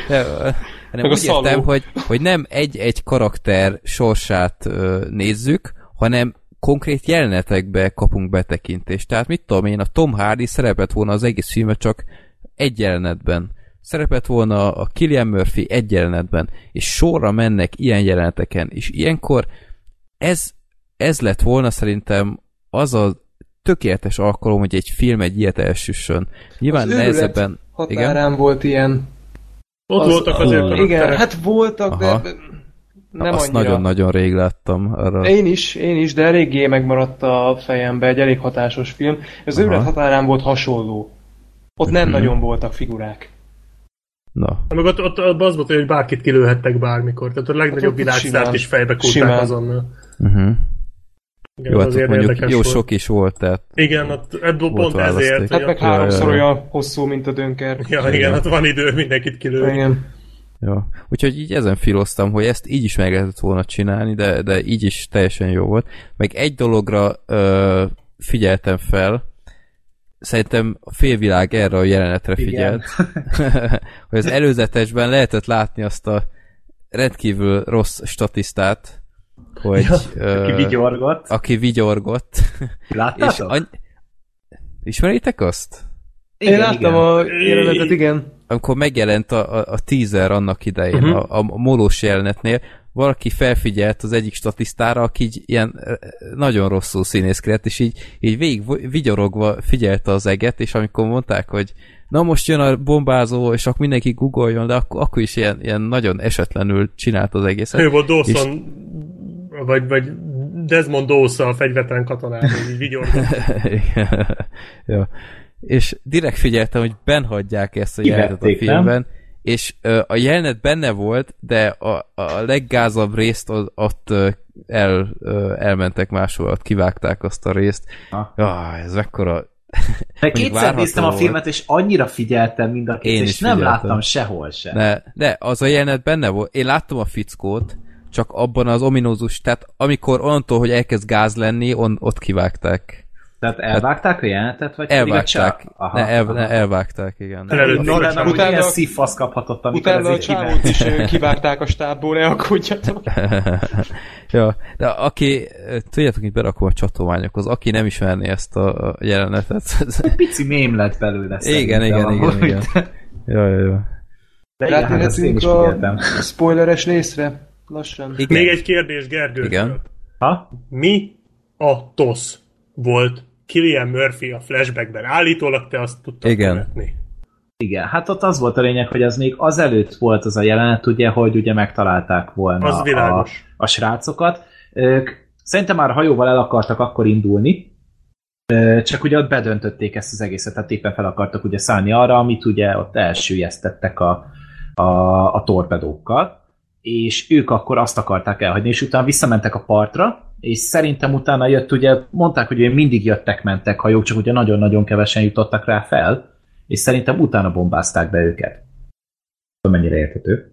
[laughs] hanem Meg úgy értem, hogy, hogy nem egy-egy karakter sorsát ö, nézzük, hanem konkrét jelenetekbe kapunk betekintést. Tehát mit tudom én, a Tom Hardy szerepet volna az egész filmet csak egy jelenetben. Szerepet volna a Killian Murphy egy jelenetben, és sorra mennek ilyen jeleneteken, és ilyenkor ez, ez lett volna szerintem az a tökéletes alkalom, hogy egy film egy ilyet elsüssön. Nyilván az nehezebben... határán igen? volt ilyen ott az, voltak azért uh, Igen, hát voltak, Aha. de nem Azt nagyon-nagyon rég láttam. Arra. Én is, én is, de eléggé megmaradt a fejembe, egy elég hatásos film. Az őrület határán volt hasonló. Ott nem uh-huh. nagyon voltak figurák. Na. Meg ott, ott, ott az volt, hogy bárkit kilőhettek bármikor. Tehát a legnagyobb hát világszárt is fejbe kulták azonnal. Uh-huh. Igen, jó, hát azért mondjuk jó volt. sok is volt, tehát... Igen, ott, ebből pont választék. ezért. Hát meg háromszor olyan hosszú, mint a dönker. Ja, igen, igen, hát van idő mindenkit kilőni. Igen. Ja. Úgyhogy így ezen filoztam, hogy ezt így is meg lehetett volna csinálni, de, de így is teljesen jó volt. Meg egy dologra ö, figyeltem fel, szerintem a félvilág erre a jelenetre figyelt, [laughs] hogy az előzetesben lehetett látni azt a rendkívül rossz statisztát, hogy... Ja, aki vigyorgott. Aki vigyorgott. Láttátok? És any... Ismeritek azt? Igen, Én láttam igen. a jelenetet, igen. Amikor megjelent a, a, a teaser annak idején, uh-huh. a, a molós jelenetnél, valaki felfigyelt az egyik statisztára, aki így ilyen nagyon rosszul színészkedett, és így, így végig vigyorogva figyelte az eget, és amikor mondták, hogy na most jön a bombázó, és akkor mindenki googoljon, de akkor, akkor is ilyen, ilyen nagyon esetlenül csinált az egészet. Ő volt Dawson, és... vagy, vagy Desmond Dawson a fegyvertelen katonában, így vigyorgott. [laughs] ja. És direkt figyeltem, hogy benhagyják ezt a jelenetet a filmben, nem? és ö, a jelenet benne volt, de a, a leggázabb részt az, ott ö, el, ö, elmentek máshol, ott kivágták azt a részt. Ah, ez mekkora de kétszer néztem a filmet, és annyira figyeltem mind a két, Én és nem figyeltem. láttam sehol sem. Ne, de az a jelenet benne volt. Én láttam a fickót, csak abban az ominózus, tehát amikor onnantól, hogy elkezd gáz lenni, on, ott kivágták. Tehát elvágták a jelenetet, vagy elvágták. A aha, ne, el, aha. Ne, elvágták, igen. Előtt, no, de nem, utána, ilyen szívfasz kaphatott, amikor utána a csávót is [laughs] kivágták a stábból, ne aggódjatok. [laughs] ja, de aki, tudjátok, hogy berakom a csatolmányokhoz, aki nem ismerné ezt a jelenetet. [laughs] Egy pici mém lett belőle. Igen, igen, igen, igen. Ja, ja, ja. De Rátérhetünk hát a spoileres részre? Lassan. Igen. Még egy kérdés Gergő. Igen. Ha? Mi a TOSZ volt Killian Murphy a flashbackben. Állítólag te azt tudtad Igen. követni. Igen, hát ott az volt a lényeg, hogy az még azelőtt volt az a jelenet, ugye, hogy ugye megtalálták volna az a, a srácokat. Ők szerintem már hajóval el akartak akkor indulni, csak ugye ott bedöntötték ezt az egészet, tehát éppen fel akartak ugye szállni arra, amit ugye ott elsüllyesztettek a, a, a torpedókkal, és ők akkor azt akarták elhagyni, és utána visszamentek a partra, és szerintem utána jött, ugye mondták, hogy mindig jöttek-mentek hajók, csak ugye nagyon-nagyon kevesen jutottak rá fel, és szerintem utána bombázták be őket. Mennyire érthető?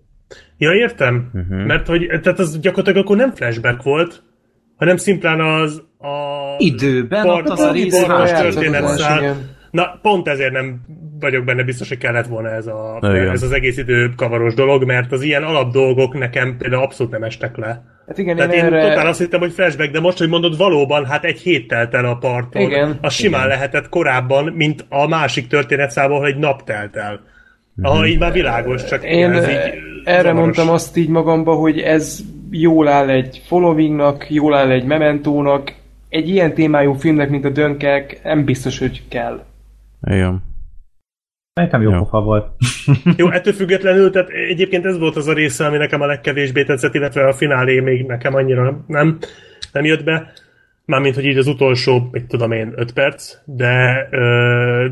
Ja, értem. Uh-huh. Mert hogy, tehát az gyakorlatilag akkor nem flashback volt, hanem szimplán az a... Időben, part, az a rész történet Na, pont ezért nem vagyok benne biztos, hogy kellett volna ez, a, ez az egész idő kavaros dolog, mert az ilyen alap dolgok nekem például abszolút nem estek le. Hát igen, Tehát én, én erre... totál azt hittem, hogy flashback, de most, hogy mondod, valóban, hát egy hét telt el a parton. Igen. Az simán igen. lehetett korábban, mint a másik történetszámból, hogy egy nap telt el. Aha, mhm. így már világos, csak én ez így erre zavaros. mondtam azt így magamba, hogy ez jól áll egy followingnak, jól áll egy mementónak, egy ilyen témájú filmnek, mint a Dönkek, nem biztos, hogy kell. Igen. Nekem jó, jó. pofa volt. [laughs] jó, ettől függetlenül, tehát egyébként ez volt az a része, ami nekem a legkevésbé tetszett, illetve a finálé még nekem annyira nem, nem jött be. Mármint, hogy így az utolsó, mit tudom én, öt perc, de,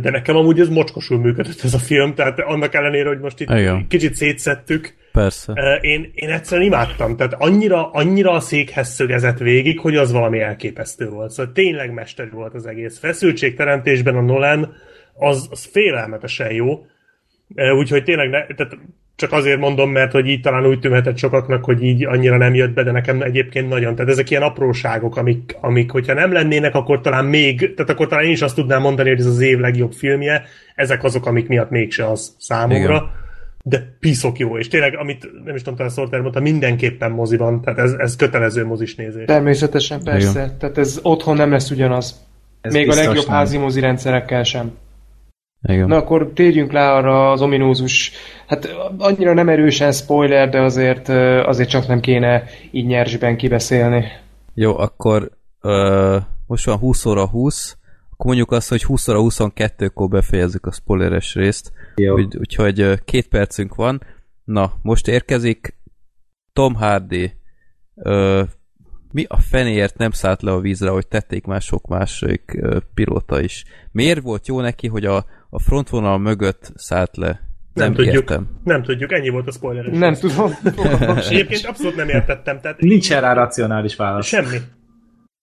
de nekem amúgy ez mocskosul működött ez a film, tehát annak ellenére, hogy most itt Igen. kicsit szétszettük. Persze. Én, én egyszerűen imádtam, tehát annyira, annyira a székhez szögezett végig, hogy az valami elképesztő volt. Szóval tényleg mester volt az egész. Feszültségteremtésben a Nolan, az, az félelmetesen jó. Úgyhogy tényleg ne, tehát csak azért mondom, mert hogy így talán úgy tűnhetett sokaknak, hogy így annyira nem jött be, de nekem egyébként nagyon. Tehát ezek ilyen apróságok, amik, amik hogyha nem lennének, akkor talán még, tehát akkor talán én is azt tudnám mondani, hogy ez az év legjobb filmje. Ezek azok, amik miatt mégse az számomra. Igen. De piszok jó, és tényleg, amit nem is tudom, talán Sorter mondta, mindenképpen moziban, tehát ez, ez kötelező mozis nézés. Természetesen, persze. Igen. Tehát ez otthon nem lesz ugyanaz. Ez Még a legjobb nem. házi mozi rendszerekkel sem. Igen. Na akkor térjünk le arra az ominózus, hát annyira nem erősen spoiler, de azért, azért csak nem kéne így nyersben kibeszélni. Jó, akkor uh, most van 20 óra 20, akkor mondjuk azt, hogy 20 óra 22-kor befejezzük a spoileres részt, Úgy, úgyhogy két percünk van. Na, most érkezik Tom Hardy. Uh, mi a fenéért nem szállt le a vízre, hogy tették már sok másik pilóta is. Miért volt jó neki, hogy a, a frontvonal mögött szállt le. Nem, nem tudjuk. Értem. Nem tudjuk, ennyi volt a spoiler. Nem tudom. Egyébként abszolút nem értettem. Tehát Nincs rá racionális válasz. Semmi.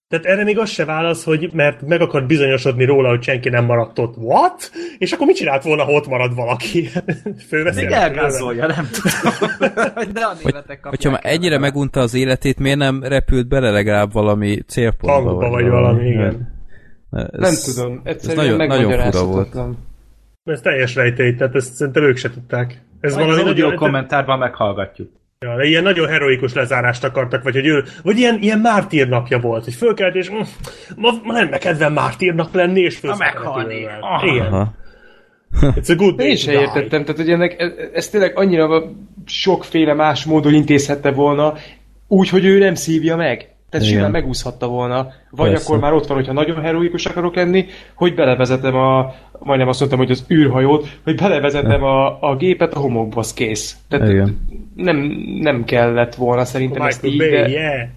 Tehát erre még az se válasz, hogy mert meg akart bizonyosodni róla, hogy senki nem maradt ott. What? És akkor mit csinált volna, ha ott marad valaki? [laughs] Fölveszi Még elgázolja, nem tudom. De [laughs] a hogy, hogyha már ennyire megunta az életét, miért nem repült bele legalább valami célpontba? Hangba vagy, vagy valami, igen. Ez, nem tudom, egyszerűen ez nagyon, nagyon fura volt. Ez teljes rejtély, tehát ezt szerintem ők se tudták. Ez Majd valami az audio kommentárban meghallgatjuk. Ja, ilyen nagyon heroikus lezárást akartak, vagy hogy ő, vagy ilyen, ilyen mártír napja volt, hogy fölkelt, és mm, ma, ma nem kedvem mártírnak lenni, és meghalni. Igen. It's a good day Én sem értettem, tehát hogy ennek, ez, ez tényleg annyira sokféle más módon intézhette volna, úgy, hogy ő nem szívja meg. Tehát Igen. simán megúszhatta volna. Vagy Persze. akkor már ott van, hogyha nagyon heroikus akarok lenni, hogy belevezetem a, majdnem azt mondtam, hogy az űrhajót, hogy belevezetem a, a gépet a homokba, az kész. Tehát Igen. nem, nem kellett volna szerintem ezt Michael így, Bay, de... yeah.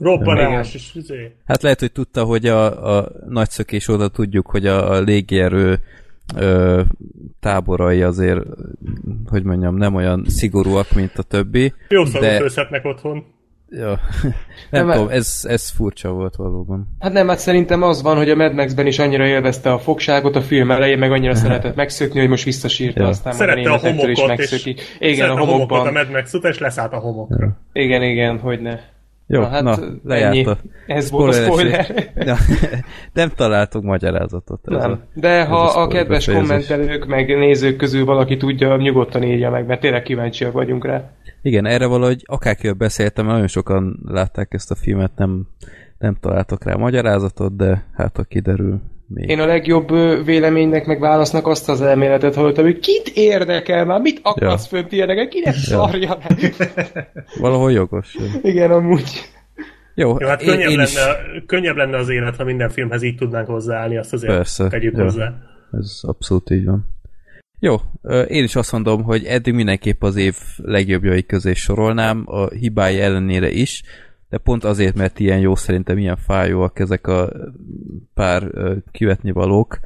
Robbanás, és izé. Hát lehet, hogy tudta, hogy a, a nagyszökés oda tudjuk, hogy a, a légierő ö, táborai azért, hogy mondjam, nem olyan szigorúak, mint a többi. Jó De- otthon. Ja. [laughs] Nem Nem, tudom, ez, ez furcsa volt valóban. Hát nem, hát szerintem az van, hogy a Mad Max-ben is annyira élvezte a fogságot, a film elején, meg annyira szeretett [laughs] megszökni, hogy most visszasírta, Ja. aztán Szerette a is homokot, és megszöki. Igen, a homokban. a Mad Max után, és leszállt a homokra. Igen, igen, hogy ne. Jó, Na, hát na, lejárt ennyi. a Ez volt a spoiler. Ja, [laughs] nem találtuk magyarázatot. Ez Nem. A, De ha a a spoiler kedves befejezés. kommentelők, meg nézők közül valaki tudja, nyugodtan írja meg, mert tényleg kíváncsiak vagyunk rá. igen, erre valahogy akárkivel beszéltem, nagyon sokan látták ezt a filmet, nem, nem találtak rá magyarázatot, de hát ha kiderül még. Én a legjobb véleménynek, meg válasznak azt az elméletet hallottam, hogy kit érdekel már, mit akarsz ja. fönt érdekel, kinek szarja meg. [laughs] Valahol jogos. Igen, amúgy. Jó, Jó, hát én, könnyebb, én lenne, is, könnyebb lenne az élet, ha minden filmhez így tudnánk hozzáállni, azt azért Persze, tegyük jó. hozzá. ez abszolút így van. Jó, én is azt mondom, hogy eddig mindenképp az év legjobbjai közé sorolnám, a hibái ellenére is, de pont azért, mert ilyen jó szerintem, ilyen fájóak ezek a pár kivetni valók,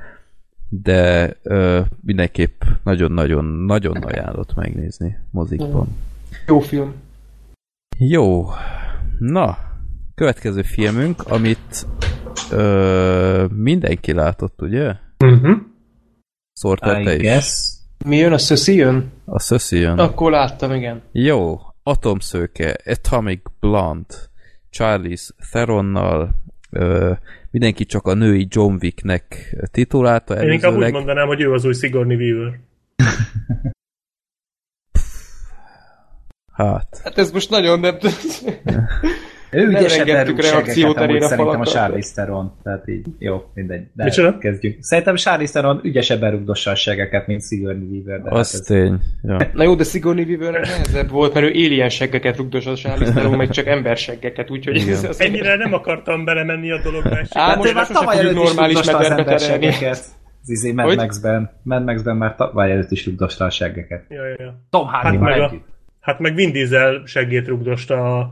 de ö, mindenképp nagyon-nagyon-nagyon ajánlott megnézni mozikban. Jó film. Jó, na, következő filmünk, amit ö, mindenki látott, ugye? Uh-huh. Szórtál I te is? guess. Mi jön? A Szöszi jön? A Szöszi jön. Akkor láttam, igen. Jó, Atomszőke, Atomic Blonde, Charlize Theronnal, ö, mindenki csak a női John Wicknek titulálta Én inkább úgy előzőleg. mondanám, hogy ő az új Sigourney Weaver. Hát, Hát ez most nagyon nem... [laughs] Ő Nem ügyesebben engedtük rúg reakciót segeket, amúgy elére a szerintem a. Charlize Theron. Tehát így, jó, mindegy. De Micsoda? kezdjük. Szerintem Charlize Theron ügyesebben rúgdossa a segeket, mint Sigourney Weaver. De hát az ez- tény. Ja. [laughs] Na jó, de Sigourney Weavernek nehezebb volt, mert ő alien seggeket rugdos a Charlize Theron, meg csak emberseggeket, úgyhogy Igen. ez az Ennyire nem akartam belemenni a dologba. Hát most ő már tavaly előtt is normális rúgdosta az terelni. emberseggeket. Az izé Mad? Max-ben. Mad Max-ben már tavaly előtt is rúgdosta a seggeket. Ja, ja, ja. Tom Hát hardy meg, a, együtt. hát meg Vin Diesel seggét rugdosta a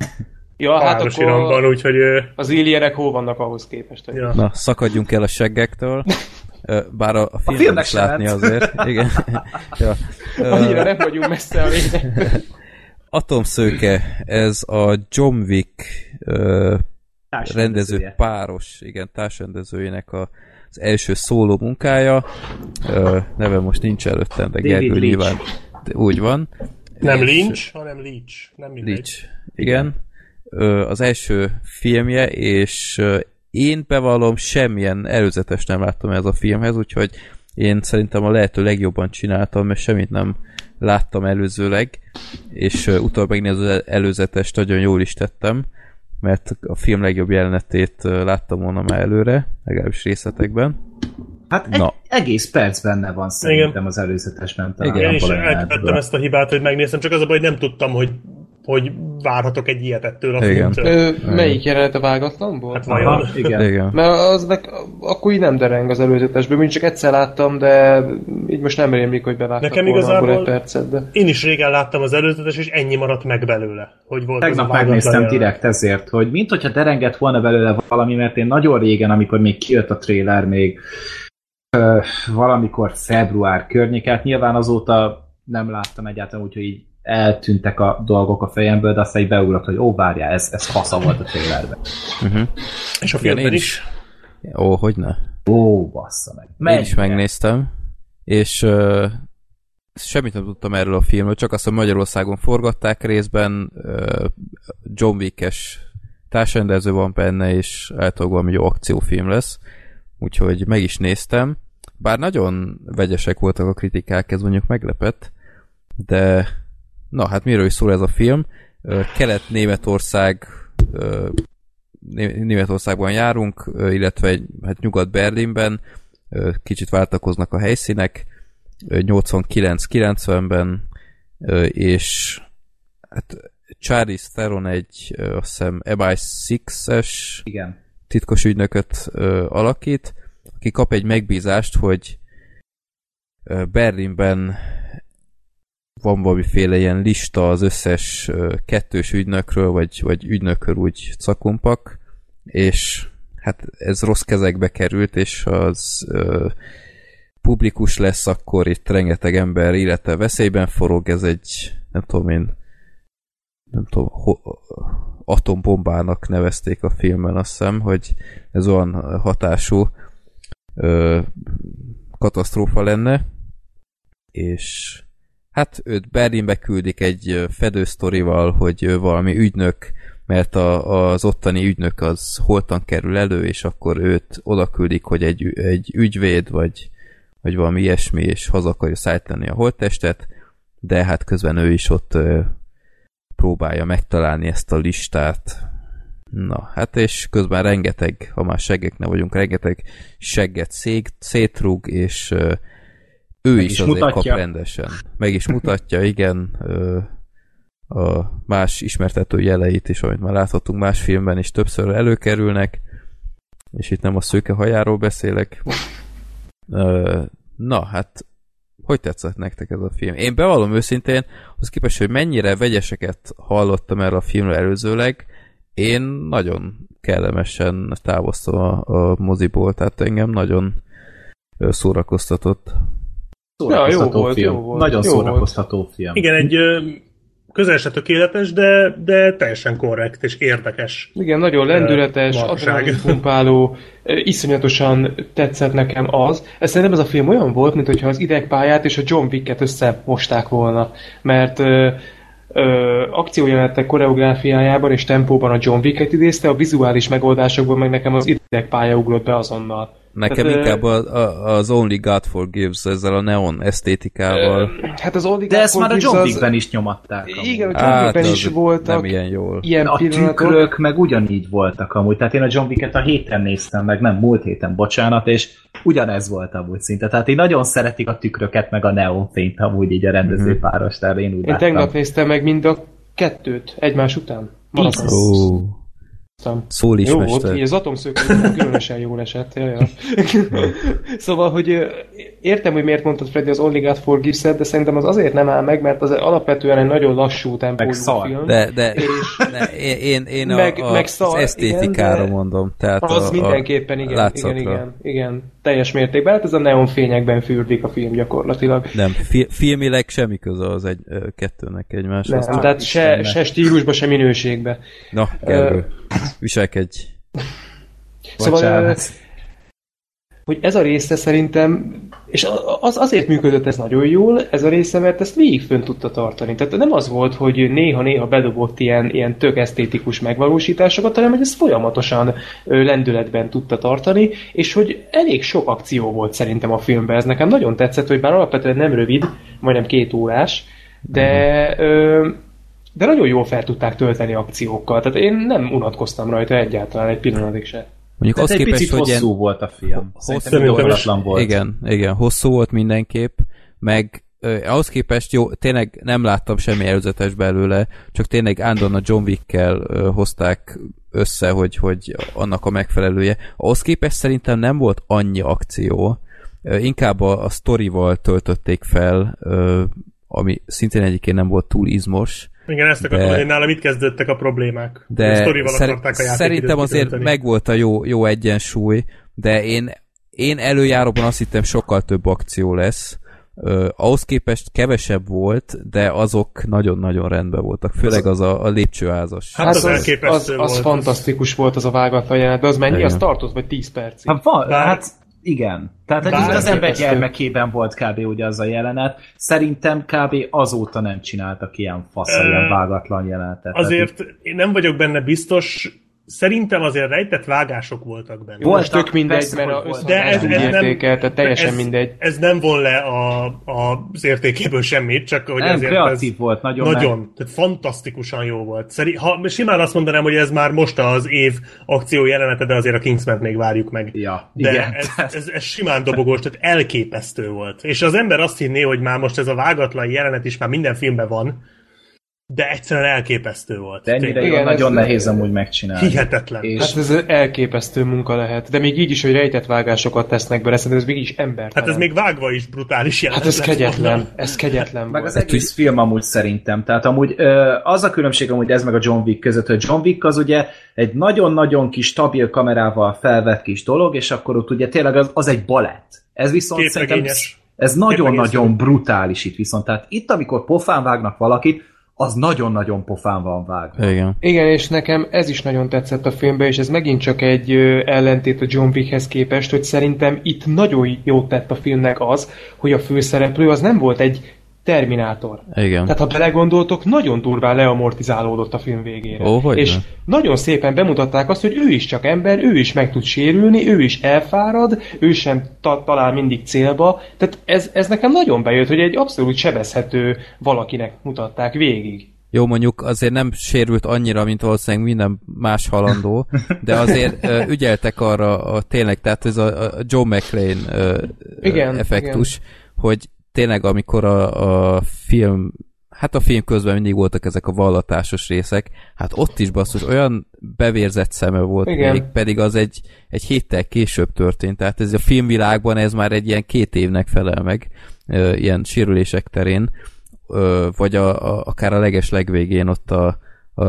Ja, hát iramban, akkor úgyhogy az alienek hol vannak ahhoz képest? hogy- Ja. Na, szakadjunk el a seggektől. Bár a, a filmet filmnek is látni lehet. azért. Igen. [laughs] ja. Annyira nem vagyunk messze a lényeg. [laughs] Atomszőke, ez a John Wick ö, rendező páros, igen, társrendezőjének a, az első szóló munkája. Ö, neve most nincs előttem, de Gergő nyilván úgy van. Nem És- Lynch, hanem Leach. Nem mindegy. Leach. Igen. Az első filmje, és én bevallom, semmilyen előzetes nem láttam ez a filmhez, úgyhogy én szerintem a lehető legjobban csináltam, mert semmit nem láttam előzőleg, és utána megnézni az előzetest nagyon jól is tettem, mert a film legjobb jelenetét láttam volna már előre, legalábbis részletekben. Hát egy Na. egész perc benne van szerintem az előzetesben. talán Igen, Én is elkövettem ezt a hibát, hogy megnéztem, csak az a baj, hogy nem tudtam, hogy, hogy várhatok egy ilyet ettől a Igen. Ö, melyik jelenet a vágatlanból? Hát vajon? Aha, igen. Igen. Mert az meg, akkor így nem dereng az előzetesből, mint csak egyszer láttam, de így most nem rémlik, hogy bevágtak Nekem igazából- egy percet, de... Én is régen láttam az előzetes, és ennyi maradt meg belőle. Hogy volt Tegnap megnéztem jelenet. direkt ezért, hogy mint hogyha derengett volna belőle valami, mert én nagyon régen, amikor még kijött a trailer, még ö, valamikor február környéket, nyilván azóta nem láttam egyáltalán, úgyhogy így eltűntek a dolgok a fejemből, de aztán így beugrott, hogy ó, várjál, ez, ez fasza volt a trailerben. Uh-huh. És a filmben én is. Ó, hogyne. Ó, bassza meg. Én is megnéztem, és uh, semmit nem tudtam erről a filmről, csak azt, hogy Magyarországon forgatták részben, uh, John Wick-es társrendező van benne, és általában valami jó akciófilm lesz, úgyhogy meg is néztem. Bár nagyon vegyesek voltak a kritikák, ez mondjuk meglepett, de na hát miről is szól ez a film? Kelet-Németország Németországban járunk, illetve egy, hát Nyugat-Berlinben, kicsit váltakoznak a helyszínek, 89-90-ben, és hát Charlie Theron egy, azt hiszem, MI6-es Igen. titkos ügynököt alakít, aki kap egy megbízást, hogy Berlinben van valamiféle ilyen lista az összes kettős ügynökről, vagy, vagy ügynökről úgy cakumpak, és hát ez rossz kezekbe került, és az ö, publikus lesz, akkor itt rengeteg ember élete veszélyben forog, ez egy, nem tudom én, nem tudom, ho, atombombának nevezték a filmen, azt hiszem, hogy ez olyan hatású ö, katasztrófa lenne, és hát őt Berlinbe küldik egy fedősztorival, hogy valami ügynök, mert a, az ottani ügynök az holtan kerül elő, és akkor őt oda küldik, hogy egy, egy ügyvéd, vagy, vagy valami ilyesmi, és haza akarja szállítani a holttestet, de hát közben ő is ott próbálja megtalálni ezt a listát. Na, hát és közben rengeteg, ha már ne vagyunk, rengeteg segget szég, szétrúg, és ő Meg is, is azért mutatja. kap rendesen. Meg is mutatja, igen, a más ismertető jeleit is, amit már láthatunk más filmben is többször előkerülnek, és itt nem a szőke hajáról beszélek. Na, hát hogy tetszett nektek ez a film? Én bevallom őszintén, az képest, hogy mennyire vegyeseket hallottam erre a filmről előzőleg, én nagyon kellemesen távoztam a, a moziból, tehát engem nagyon szórakoztatott. Szórakoztató ja, jó volt, film. Jó volt, nagyon jó szórakoztató volt. film. Igen, egy közel se tökéletes, de, de teljesen korrekt és érdekes. Igen, nagyon lendületes, pumpáló, iszonyatosan tetszett nekem az. Ez szerintem ez a film olyan volt, mint hogyha az idegpályát és a John Wick-et összemosták volna, mert ö, ö, akciójelenetek koreográfiájában és tempóban a John Wick-et idézte, a vizuális megoldásokban meg nekem az idegpálya ugrott be azonnal. Nekem Tehát, inkább a, a, az Only God Forgives ezzel a neon esztétikával. Hát az Only De God ezt már a John Wickben is nyomatták. Igen, a John Wickben is voltak. Nem ilyen jól. Ilyen a tükrök meg ugyanígy voltak amúgy. Tehát én a John Wicket a héten néztem meg, nem múlt héten, bocsánat, és ugyanez volt amúgy szinte. Tehát én nagyon szeretik a tükröket, meg a neonfényt amúgy így a rendező mm-hmm. páros, tehát én úgy Én tegnap néztem meg mind a kettőt egymás után. Oh. Szól is Jó mester. volt, az atomszők különösen jól esett. Jaj, jaj. [laughs] szóval, hogy értem, hogy miért mondtad Freddy az Only God forgives de szerintem az azért nem áll meg, mert az alapvetően egy nagyon lassú tempójú film. De, de, és de én, én a, meg, a, meg szar, az esztétikára igen, mondom. Tehát az a, mindenképpen, igen, igen, igen, igen, teljes mértékben. Hát ez a neonfényekben fürdik a film gyakorlatilag. Nem, fi, filmileg semmi köze az egy kettőnek egymáshoz. Nem, tehát se, se stílusba, se minőségbe. Na, Gergő. Uh, viselkedj. Szóval, hogy ez a része szerintem, és az azért működött ez nagyon jól, ez a része, mert ezt végig fönn tudta tartani. Tehát nem az volt, hogy néha-néha bedobott ilyen, ilyen tök esztétikus megvalósításokat, hanem hogy ez folyamatosan lendületben tudta tartani, és hogy elég sok akció volt szerintem a filmben. Ez nekem nagyon tetszett, hogy bár alapvetően nem rövid, majdnem két órás, de de nagyon jól fel tudták tölteni akciókkal. Tehát én nem unatkoztam rajta egyáltalán egy pillanatig se. Mondjuk az egy képest, picit hogy hosszú ilyen... volt a film. Hosszú, volt. Igen, igen, hosszú volt mindenképp, meg eh, ahhoz képest jó, tényleg nem láttam semmi előzetes belőle, csak tényleg Andon a John Wick-kel eh, hozták össze, hogy, hogy annak a megfelelője. Ahhoz képest szerintem nem volt annyi akció, eh, inkább a, a sztorival töltötték fel, eh, ami szintén egyébként nem volt túl izmos, igen, ezt akartam, de... hogy nálam itt kezdődtek a problémák. De a szer- a szerintem azért megvolt a jó, jó egyensúly, de én, én előjáróban azt hittem sokkal több akció lesz. Uh, ahhoz képest kevesebb volt, de azok nagyon-nagyon rendben voltak. Főleg az a, a lépcsőházas. Hát az, az, az, az, az fantasztikus volt az a vágatlan jelenet, de az mennyi? Az tartott, vagy 10 percig? Hát, van, hát igen. Tehát Bár az ember gyermekében volt kb. ugye az a jelenet. Szerintem kb. azóta nem csináltak ilyen fasz, ilyen vágatlan jelenetet. Azért én nem vagyok benne biztos, szerintem azért rejtett vágások voltak benne. Volt tök mindegy, mert a de ez, ez nem, értékel, teljesen ez, mindegy. Ez nem von le a, a, az értékéből semmit, csak hogy nem, ezért kreatív ez volt, nagyon. Nagyon, meg. tehát fantasztikusan jó volt. Szeri, ha simán azt mondanám, hogy ez már most az év akció jelenete, de azért a Kingsman még várjuk meg. Ja, de igen. Ez, ez, ez, simán dobogós, tehát elképesztő volt. És az ember azt hinné, hogy már most ez a vágatlan jelenet is már minden filmben van, de egyszerűen elképesztő volt. De ennyire Igen, nagyon ez nehéz amúgy megcsinálni. Hihetetlen. És... Hát ez elképesztő munka lehet. De még így is, hogy rejtett vágásokat tesznek bele, szerintem ez még is ember. Hát ez még vágva is brutális jelent. Hát ez kegyetlen. Volna. Ez [laughs] kegyetlen Meg volt. az egész film amúgy szerintem. Tehát amúgy az a különbség amúgy ez meg a John Wick között, hogy John Wick az ugye egy nagyon-nagyon kis stabil kamerával felvett kis dolog, és akkor ott ugye tényleg az, az egy balett. Ez viszont szerintem ez nagyon-nagyon brutális itt viszont. Tehát itt, amikor pofán vágnak valakit, az nagyon-nagyon pofán van vágva. Igen. Igen, és nekem ez is nagyon tetszett a filmben, és ez megint csak egy ellentét a John Wickhez képest, hogy szerintem itt nagyon jót tett a filmnek az, hogy a főszereplő az nem volt egy Terminátor. Igen. Tehát ha belegondoltok, nagyon durván leamortizálódott a film végére. Ó, hogy és ne? nagyon szépen bemutatták azt, hogy ő is csak ember, ő is meg tud sérülni, ő is elfárad, ő sem ta- talál mindig célba. Tehát ez, ez nekem nagyon bejött, hogy egy abszolút sebezhető valakinek mutatták végig. Jó, mondjuk azért nem sérült annyira, mint valószínűleg minden más halandó, de azért ö, ügyeltek arra a, tényleg, tehát ez a, a Joe McLean ö, igen, effektus, igen. hogy tényleg amikor a, a film hát a film közben mindig voltak ezek a vallatásos részek, hát ott is basszus, olyan bevérzett szeme volt Igen. még, pedig az egy, egy héttel később történt, tehát ez a filmvilágban ez már egy ilyen két évnek felel meg, ö, ilyen sérülések terén, ö, vagy a, a, akár a leges legvégén ott a, a,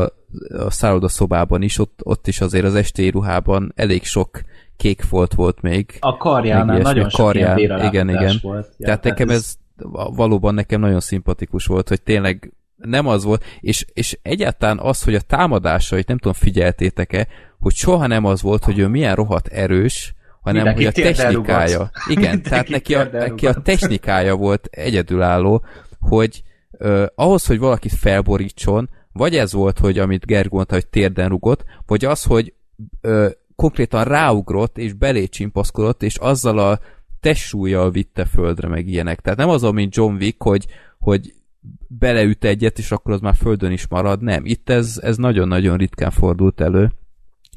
a szállodaszobában is, ott, ott is azért az esti ruhában elég sok kék folt volt még. A karjánál nagyon sok karján, ilyen igen, igen. volt. Ja, Tehát nekem ez... ez valóban nekem nagyon szimpatikus volt, hogy tényleg nem az volt, és, és egyáltalán az, hogy a támadásait, nem tudom, figyeltétek-e, hogy soha nem az volt, hogy ő milyen rohadt erős, hanem Mindenki hogy a technikája. [laughs] rugott. Igen, Mindenki tehát neki a, neki a technikája volt egyedülálló, hogy ö, ahhoz, hogy valakit felborítson, vagy ez volt, hogy amit Gergó mondta, hogy térden rugott, vagy az, hogy ö, konkrétan ráugrott, és belé csimpaszkodott, és azzal a testsúlyjal vitte földre, meg ilyenek. Tehát nem az, mint John Wick, hogy, hogy beleüt egyet, és akkor az már földön is marad. Nem, itt ez, ez nagyon-nagyon ritkán fordult elő.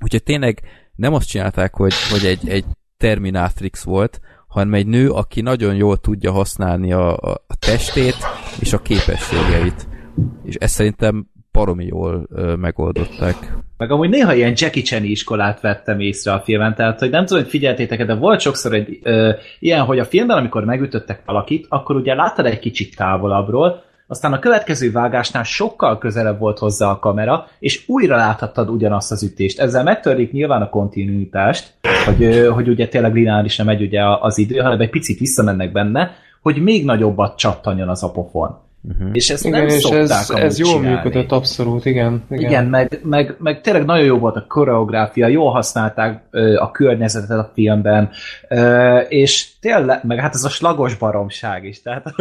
Úgyhogy tényleg nem azt csinálták, hogy, hogy egy, egy Terminatrix volt, hanem egy nő, aki nagyon jól tudja használni a, a testét és a képességeit. És ezt szerintem baromi jól megoldották. Meg amúgy néha ilyen Jackie chan iskolát vettem észre a filmen, tehát hogy nem tudom, hogy figyeltétek de volt sokszor egy ö, ilyen, hogy a filmben, amikor megütöttek valakit, akkor ugye láttad egy kicsit távolabbról, aztán a következő vágásnál sokkal közelebb volt hozzá a kamera, és újra láthattad ugyanazt az ütést. Ezzel megtörik nyilván a kontinuitást, hogy, hogy ugye tényleg lineárisan megy ugye az idő, hanem egy picit visszamennek benne, hogy még nagyobbat csattanjon az a. Uh-huh. És ezt Igen, nem és szokták ez, ez jól csinálni. működött abszolút, igen. Igen, igen meg, meg, meg tényleg nagyon jó volt a koreográfia, jól használták ö, a környezetet a filmben, ö, és tényleg, meg hát ez a slagos baromság is, tehát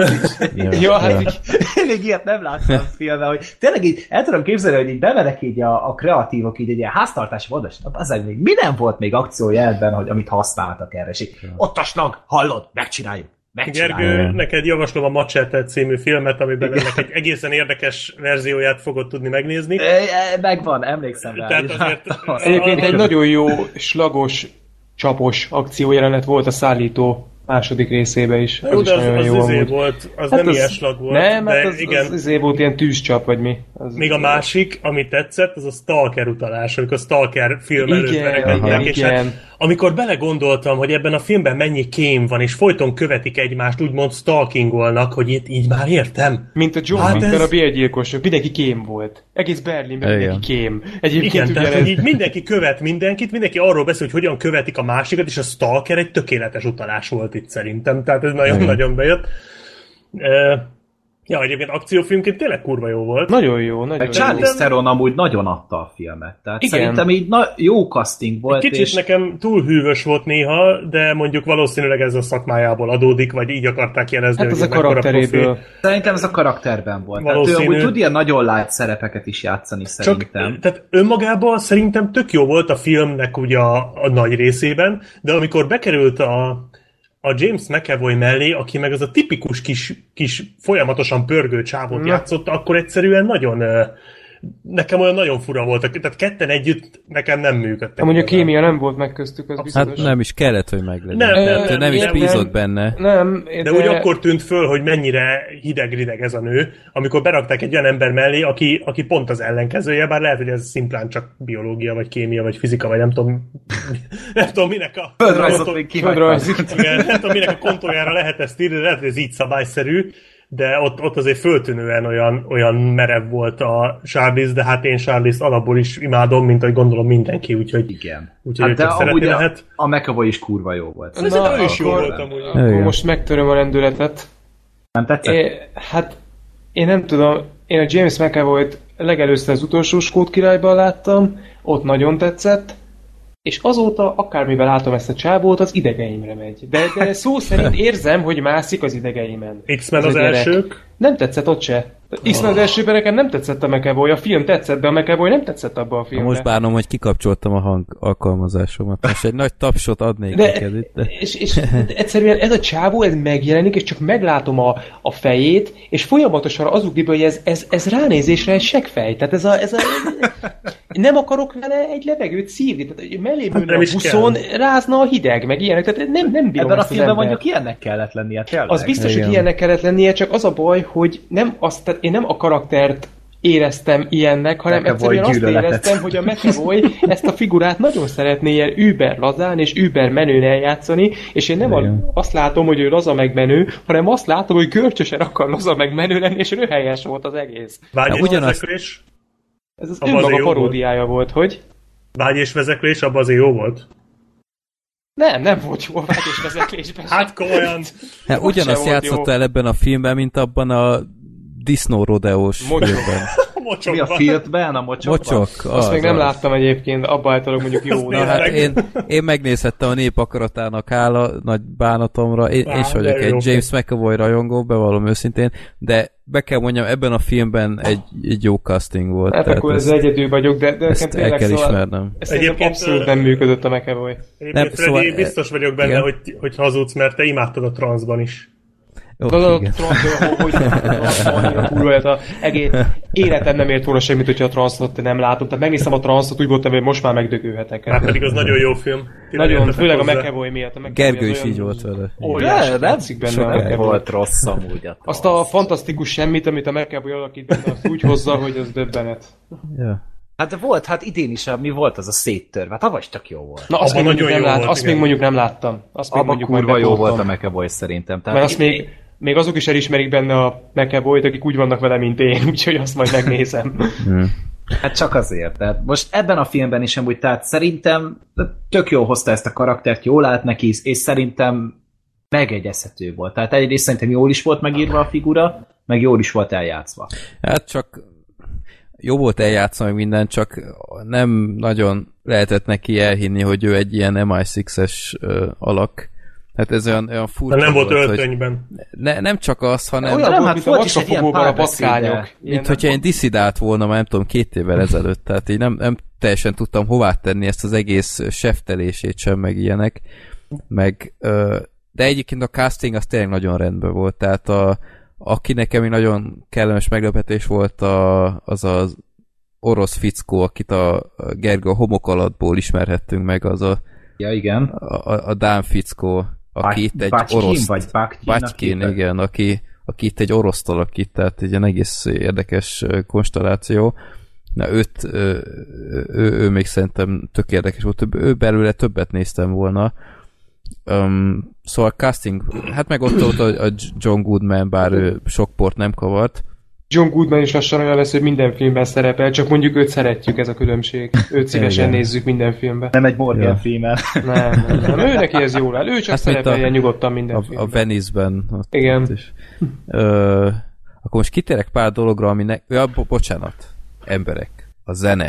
Ja, [laughs] Ja, hát így, még ilyet nem láttam a filmben, hogy tényleg így el tudom képzelni, hogy így bemenek így a, a kreatívok így egy ilyen háztartási mondat, és az még mi nem volt még akciója ebben, hogy amit használtak erre, és így, ott a slag, hallod, megcsináljuk. Gergő, neked javaslom a Machete című filmet, amiben ennek egy egészen érdekes verzióját fogod tudni megnézni. E, e, Megvan, emlékszem rá. Tehát azért- [laughs] egyébként egy nagyon jó, slagos, csapos akciójelenet volt a szállító második részébe is. Jó, is de az, nagyon az jó izé amúgy. volt, az Hát nem az- ilyen slag volt. Nem, de hát az, igen. az, izé volt ilyen tűzcsap, vagy mi. Az, Még a másik, ami tetszett, az a Stalker utalás, amikor a Stalker film Igen, előtt mindenki, és igen. hát, amikor belegondoltam, hogy ebben a filmben mennyi kém van, és folyton követik egymást, úgymond stalkingolnak, hogy itt így már értem. Mint a John Hát Wick-ben ez- a bérgyilkosok, mindenki kém volt. Egész Berlinben Igen. mindenki kém. Egyébként Igen, tehát ugyanez... hogy így mindenki követ mindenkit, mindenki arról beszél, hogy hogyan követik a másikat, és a Stalker egy tökéletes utalás volt itt szerintem, tehát ez nagyon-nagyon bejött. Ja, egyébként akciófilmként tényleg kurva jó volt. Nagyon jó, nagyon jó. Charlie Theron amúgy nagyon adta a filmet. Tehát Igen. szerintem így na, jó casting volt. Egy kicsit és... nekem túl hűvös volt néha, de mondjuk valószínűleg ez a szakmájából adódik, vagy így akarták jelezni. Hát ez a karakteréből. Szerintem ez a karakterben volt. Valószínű. Tehát ő amúgy tud ilyen nagyon lágy szerepeket is játszani szerintem. Csak, tehát önmagában szerintem tök jó volt a filmnek ugye a, a nagy részében, de amikor bekerült a a James McAvoy mellé, aki meg az a tipikus kis, kis folyamatosan pörgő csávot játszott, akkor egyszerűen nagyon nekem olyan nagyon fura voltak, tehát ketten együtt nekem nem működtek. Nem, mondjuk a kémia nem volt meg köztük, az biztos. Hát nem is kellett, hogy meglegyen. Nem, nem, nem, nem is bízott benne. Nem, de, de úgy akkor tűnt föl, hogy mennyire hideg-rideg ez a nő, amikor berakták egy olyan ember mellé, aki, aki pont az ellenkezője, bár lehet, hogy ez szimplán csak biológia, vagy kémia, vagy fizika, vagy nem tudom, [laughs] nem tudom minek a... Földrajzot még Igen, nem tudom, minek a kontójára lehet ezt írni, lehet, hogy ez így szabályszerű, de ott, ott azért föltűnően olyan, olyan merev volt a Charlize, de hát én Charlize alapból is imádom, mint ahogy gondolom mindenki, úgyhogy, Igen. úgyhogy hát de amúgy a, lehet. a McAvoy is kurva jó volt. Ez Na, ő is jó volt amúgy. Akkor most megtöröm a rendületet. Nem tetszett? É, hát én nem tudom, én a James McAvoy-t legelőször az utolsó Skót királyban láttam, ott nagyon tetszett, és azóta, akármivel látom ezt a csábót, az idegeimre megy. De, de szó szerint [laughs] érzem, hogy mászik az idegeimen. X-Men az, az elsők? Nem tetszett ott se. X-Men az elsőben nekem nem tetszett a McAvoy, a film tetszett, de a McAvoy nem tetszett abba a filmbe. Most bánom, hogy kikapcsoltam a hang alkalmazásomat. Most egy nagy tapsot adnék de, neked itt. De... És, és de egyszerűen ez a csávó, ez megjelenik, és csak meglátom a, a fejét, és folyamatosan az ugrik, hogy ez, ez, ez ránézésre egy seggfej. Tehát ez a, ez a, nem akarok vele egy levegőt szívni. Tehát mellé hát a buszon, kell. rázna a hideg, meg ilyenek. Tehát nem, nem bírom Ebben a filmben mondjuk ilyennek kellett lennie, tényleg. Az biztos, Igen. hogy ilyennek kellett lennie, csak az a baj, hogy nem azt, tehát én nem a karaktert éreztem ilyennek, hanem McAvoy egyszerűen gyűlöletet. azt éreztem, hogy a McAvoy ezt a figurát nagyon szeretné ilyen über lazán és über menőn eljátszani, és én nem a, azt látom, hogy ő laza meg menő, hanem azt látom, hogy görcsösen akar laza meg menő lenni, és röhelyes volt az egész. Vágy és vezeklés? Ez az önmaga paródiája volt. volt, hogy? Vágy és vezeklés, abban azért jó volt? Nem, nem volt jó a vágy és vezeklésben. hát komolyan. [laughs] Hát ugyanazt játszott el ebben a filmben, mint abban a disznó rodeós filmben. [laughs] Mi a filtben? A mocsokban? Mocsok. Az, Azt még nem láttam egyébként, abba általában mondjuk jó. Na hát én, én megnézhettem a nép akaratának áll nagy bánatomra. Én, Á, én is vagyok egy James McAvoy rajongó, bevallom őszintén, de be kell mondjam, ebben a filmben egy, egy jó casting volt. Hát akkor ez egyedül vagyok, de, de ezt el kell szóval ismernem. Ez egyébként abszolút nem működött a McAvoy. nem, Freddy, szóval, biztos vagyok benne, hogy, hogy hazudsz, mert te imádtad a transzban is. Jó, hogy a egész életem nem ért volna semmit, hogyha a transzot nem látom. Tehát megnéztem a transzot, úgy voltam, hogy most már megdögölhetek. Hát pedig az nagyon jó film. nagyon, főleg a McAvoy miatt. A McAvoy Gergő is így volt vele. Óriás, látszik benne a McAvoy. volt rossz amúgy. A azt a fantasztikus semmit, amit a McAvoy alakít, azt úgy hozza, hogy az döbbenet. Ja. Hát volt, hát idén is, mi volt az a széttörve, hát tavaly csak jó volt. Na, azt, még mondjuk, nem lát, azt még mondjuk nem láttam. Azt még mondjuk kurva jó volt a McAvoy szerintem. Tehát Mert azt még, még azok is elismerik benne a McAvoy-t, akik úgy vannak vele, mint én, [laughs] úgyhogy azt majd megnézem. Hmm. Hát csak azért. Tehát most ebben a filmben is amúgy, tehát szerintem tök jó hozta ezt a karaktert, jól állt neki, és szerintem megegyezhető volt. Tehát egyrészt szerintem jól is volt megírva a figura, meg jól is volt eljátszva. Hát csak jó volt eljátszani meg minden, csak nem nagyon lehetett neki elhinni, hogy ő egy ilyen MI6-es alak. Hát ez olyan, olyan furcsa De nem volt, volt öltönyben. Ne, nem csak az, hanem... Olyan nem, volt, hát volt is egy ilyen patkányok. Mint hogyha én diszidált volna, már nem tudom, két évvel [laughs] ezelőtt. Tehát így nem, nem teljesen tudtam hová tenni ezt az egész seftelését sem, meg ilyenek. Meg, de egyébként a casting az tényleg nagyon rendben volt. Tehát a, aki nekem nagyon kellemes meglepetés volt, a, az az orosz fickó, akit a Gerga homokalatból ismerhettünk meg, az a, ja, igen. a, a, a Dán fickó, aki itt egy Bácskin, orosz... vagy Bácskin, igen, aki, aki itt egy orosz alakít, tehát egy ilyen egész érdekes konstelláció. Na őt, ő, ő, ő még szerintem tök érdekes volt, ő belőle többet néztem volna, Um, szóval casting, hát meg ott volt a, a John Goodman, bár ő sok port nem kavart. John Goodman is lassan olyan lesz, hogy minden filmben szerepel, csak mondjuk őt szeretjük, ez a különbség. Őt szívesen Igen. nézzük minden filmben. Nem egy Morgan ja. filmmel. Nem, nem, nem, ő neki ez jól áll. Ő csak hát szerepeljen a, nyugodtan minden a, filmben. A Venice-ben. Igen. Is. Ö, Akkor most kitérek pár dologra, aminek... Ja, bo- bocsánat. Emberek. A zene.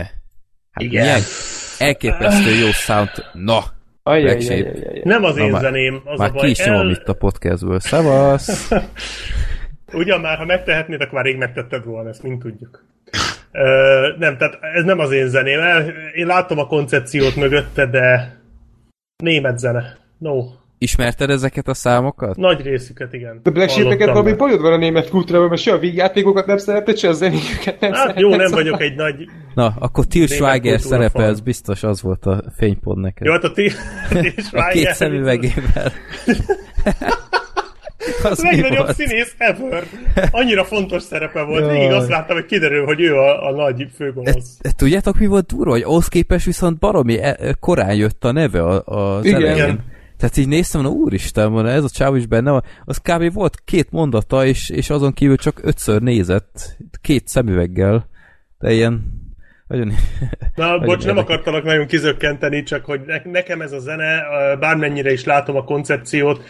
Hát Igen. Milyen elképesztő jó sound. Na, Black Sheep. Nem az Na, én már- zeném, az Már a ki baj. is nyomom itt a podcastből. Szevasz! Ugyan már, ha megtehetnéd, akkor már rég megtetted volna, ezt mind tudjuk. [laughs] Ö, nem, tehát ez nem az én zeném. Én látom a koncepciót mögötte, de német zene. No. Ismerted ezeket a számokat? Nagy részüket, igen. De Black Sheep-eket valami bajod van a német kultúrában, mert se a vígjátékokat nem szereted, se a zenéjüket nem Hát szereted. jó, nem szóval- vagyok egy nagy... Na, akkor Till Német Schweiger szerepe, ez biztos az volt a fénypont neked. Jó, hát a ti... [laughs] a két szemüvegével. Az legnagyobb színész ever. Annyira fontos szerepe volt. Végig azt láttam, hogy kiderül, hogy ő a, a nagy főgonosz. E, Tudjátok, mi volt durva? Hogy ahhoz képest viszont baromi e- e- korán jött a neve a- az Igen. elején. Tehát így néztem, na úristen, mondom, ez a csáv is benne van. Az kb. volt két mondata, és, és azon kívül csak ötször nézett, két szemüveggel. De ilyen nagyon... Na, [laughs] nagyon bocs, nem akartalak nagyon kizökkenteni, csak hogy ne- nekem ez a zene, bármennyire is látom a koncepciót,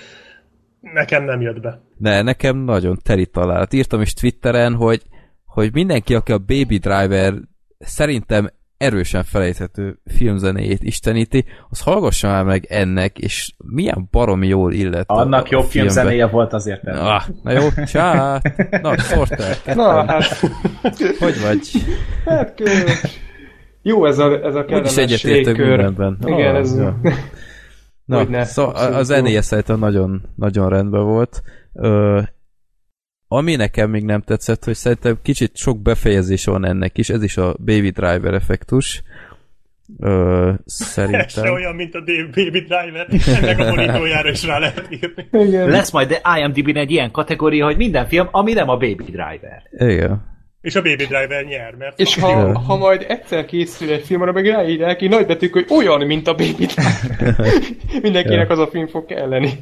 nekem nem jött be. Ne, nekem nagyon teri találat. Írtam is Twitteren, hogy, hogy mindenki, aki a Baby Driver szerintem erősen felejthető filmzenéjét isteníti, az hallgassa már meg ennek, és milyen baromi jól illet Annak a jobb filmbe. filmzenéje volt azért. Ah, na jó, csá! Na, szórtál. [laughs] Na, hát, Hogy vagy? hát. Jó ez a, ez a Úgyis kellemes egyetértünk légkör. mindenben. Igen, Ah, ez... ja. Na, Hogyne, szóval a, a zenéje szerintem nagyon, nagyon rendben volt. Ö, ami nekem még nem tetszett, hogy szerintem kicsit sok befejezés van ennek is, ez is a Baby Driver effektus. Ö, Ez [laughs] se szerintem. olyan, mint a Baby Driver, ennek a monitorjára is rá lehet írni. Igen. Lesz majd IMDb-n egy ilyen kategória, hogy minden film, ami nem a Baby Driver. Igen. És a Baby Driver nyer, mert És ha... ha, ha majd egyszer készül egy film, arra meg ráírják ki nagybetűk, hogy olyan, mint a Baby Driver. [laughs] Mindenkinek az a film fog kelleni.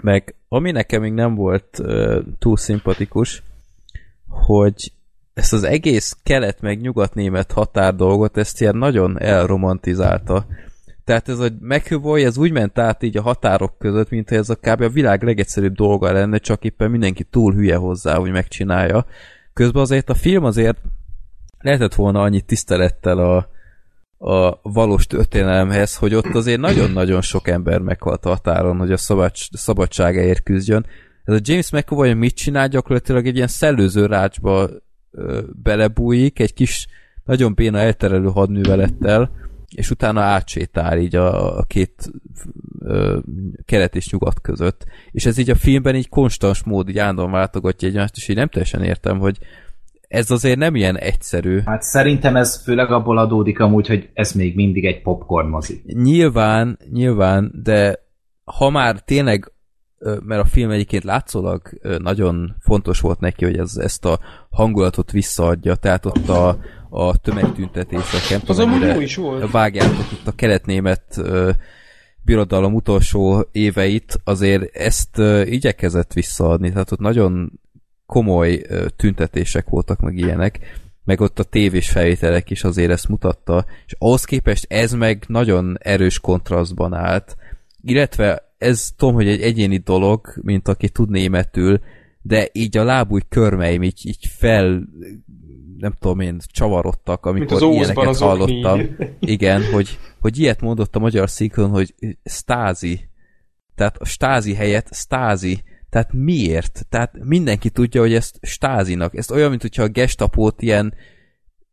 Meg ami nekem még nem volt uh, túl szimpatikus, hogy ezt az egész kelet meg nyugat-német határ dolgot, ezt ilyen nagyon elromantizálta. Tehát ez a McAvoy, ez úgy ment át így a határok között, mint hogy ez a kb. a világ legegyszerűbb dolga lenne, csak éppen mindenki túl hülye hozzá, hogy megcsinálja. Közben azért a film azért lehetett volna annyi tisztelettel a, a valós történelemhez, hogy ott azért nagyon-nagyon sok ember meghalt a határon, hogy a szabad, szabadságáért küzdjön. Ez a James McAvoy mit csinál? Gyakorlatilag egy ilyen szellőző rácsba ö, belebújik, egy kis, nagyon béna elterelő hadművelettel, és utána átsétál így a, a két ö, kelet és nyugat között. És ez így a filmben így konstans mód, így állandóan váltogatja egymást, és így nem teljesen értem, hogy ez azért nem ilyen egyszerű. Hát szerintem ez főleg abból adódik amúgy, hogy ez még mindig egy popcorn mozi. Nyilván, nyilván, de ha már tényleg, mert a film egyébként látszólag nagyon fontos volt neki, hogy ez, ezt a hangulatot visszaadja, tehát ott a, a tömegtüntetések, nem Az amúgy jó is volt. vágjátok itt a keletnémet ö, birodalom utolsó éveit, azért ezt igyekezett visszaadni, tehát ott nagyon komoly tüntetések voltak, meg ilyenek, meg ott a tévés felvételek is azért ezt mutatta, és ahhoz képest ez meg nagyon erős kontrasztban állt, illetve ez tudom, hogy egy egyéni dolog, mint aki tud németül, de így a lábúj körmeim így, így fel nem tudom én, csavarodtak, amikor ilyeneket az hallottam. okníd. Igen, hogy, hogy ilyet mondott a magyar szinkron, hogy stázi. Tehát a stázi helyett stázi. Tehát miért? Tehát mindenki tudja, hogy ezt stázinak. Ez olyan, mint hogyha a gestapót ilyen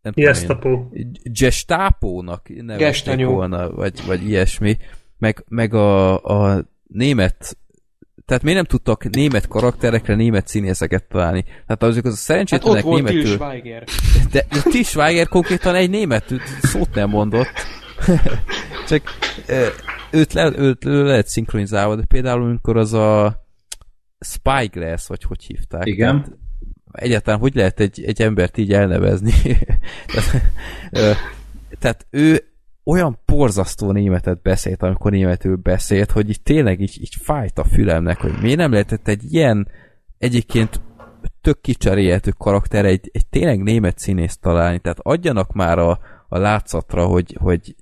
nem tudom én, Gestapo. gestápónak nevezték volna, vagy, vagy ilyesmi. Meg, meg a, a német tehát miért nem tudtak német karakterekre német színészeket találni? Tehát azok az a Hát szerencsétlenek ott volt németül... Schweiger. [laughs] De, de Til Schweiger konkrétan egy német szót nem mondott. [laughs] Csak őt, le, őt le lehet szinkronizálva, de például amikor az a Spyglass, vagy hogy hívták. Igen. Tehát egyáltalán hogy lehet egy, egy embert így elnevezni? [laughs] tehát, ö, tehát ő olyan porzasztó németet beszélt, amikor németül beszélt, hogy így tényleg így, így fájt a fülemnek, hogy miért nem lehetett egy ilyen egyébként tök kicserélhető karakter egy, egy tényleg német színészt találni, tehát adjanak már a, a látszatra, hogy, hogy,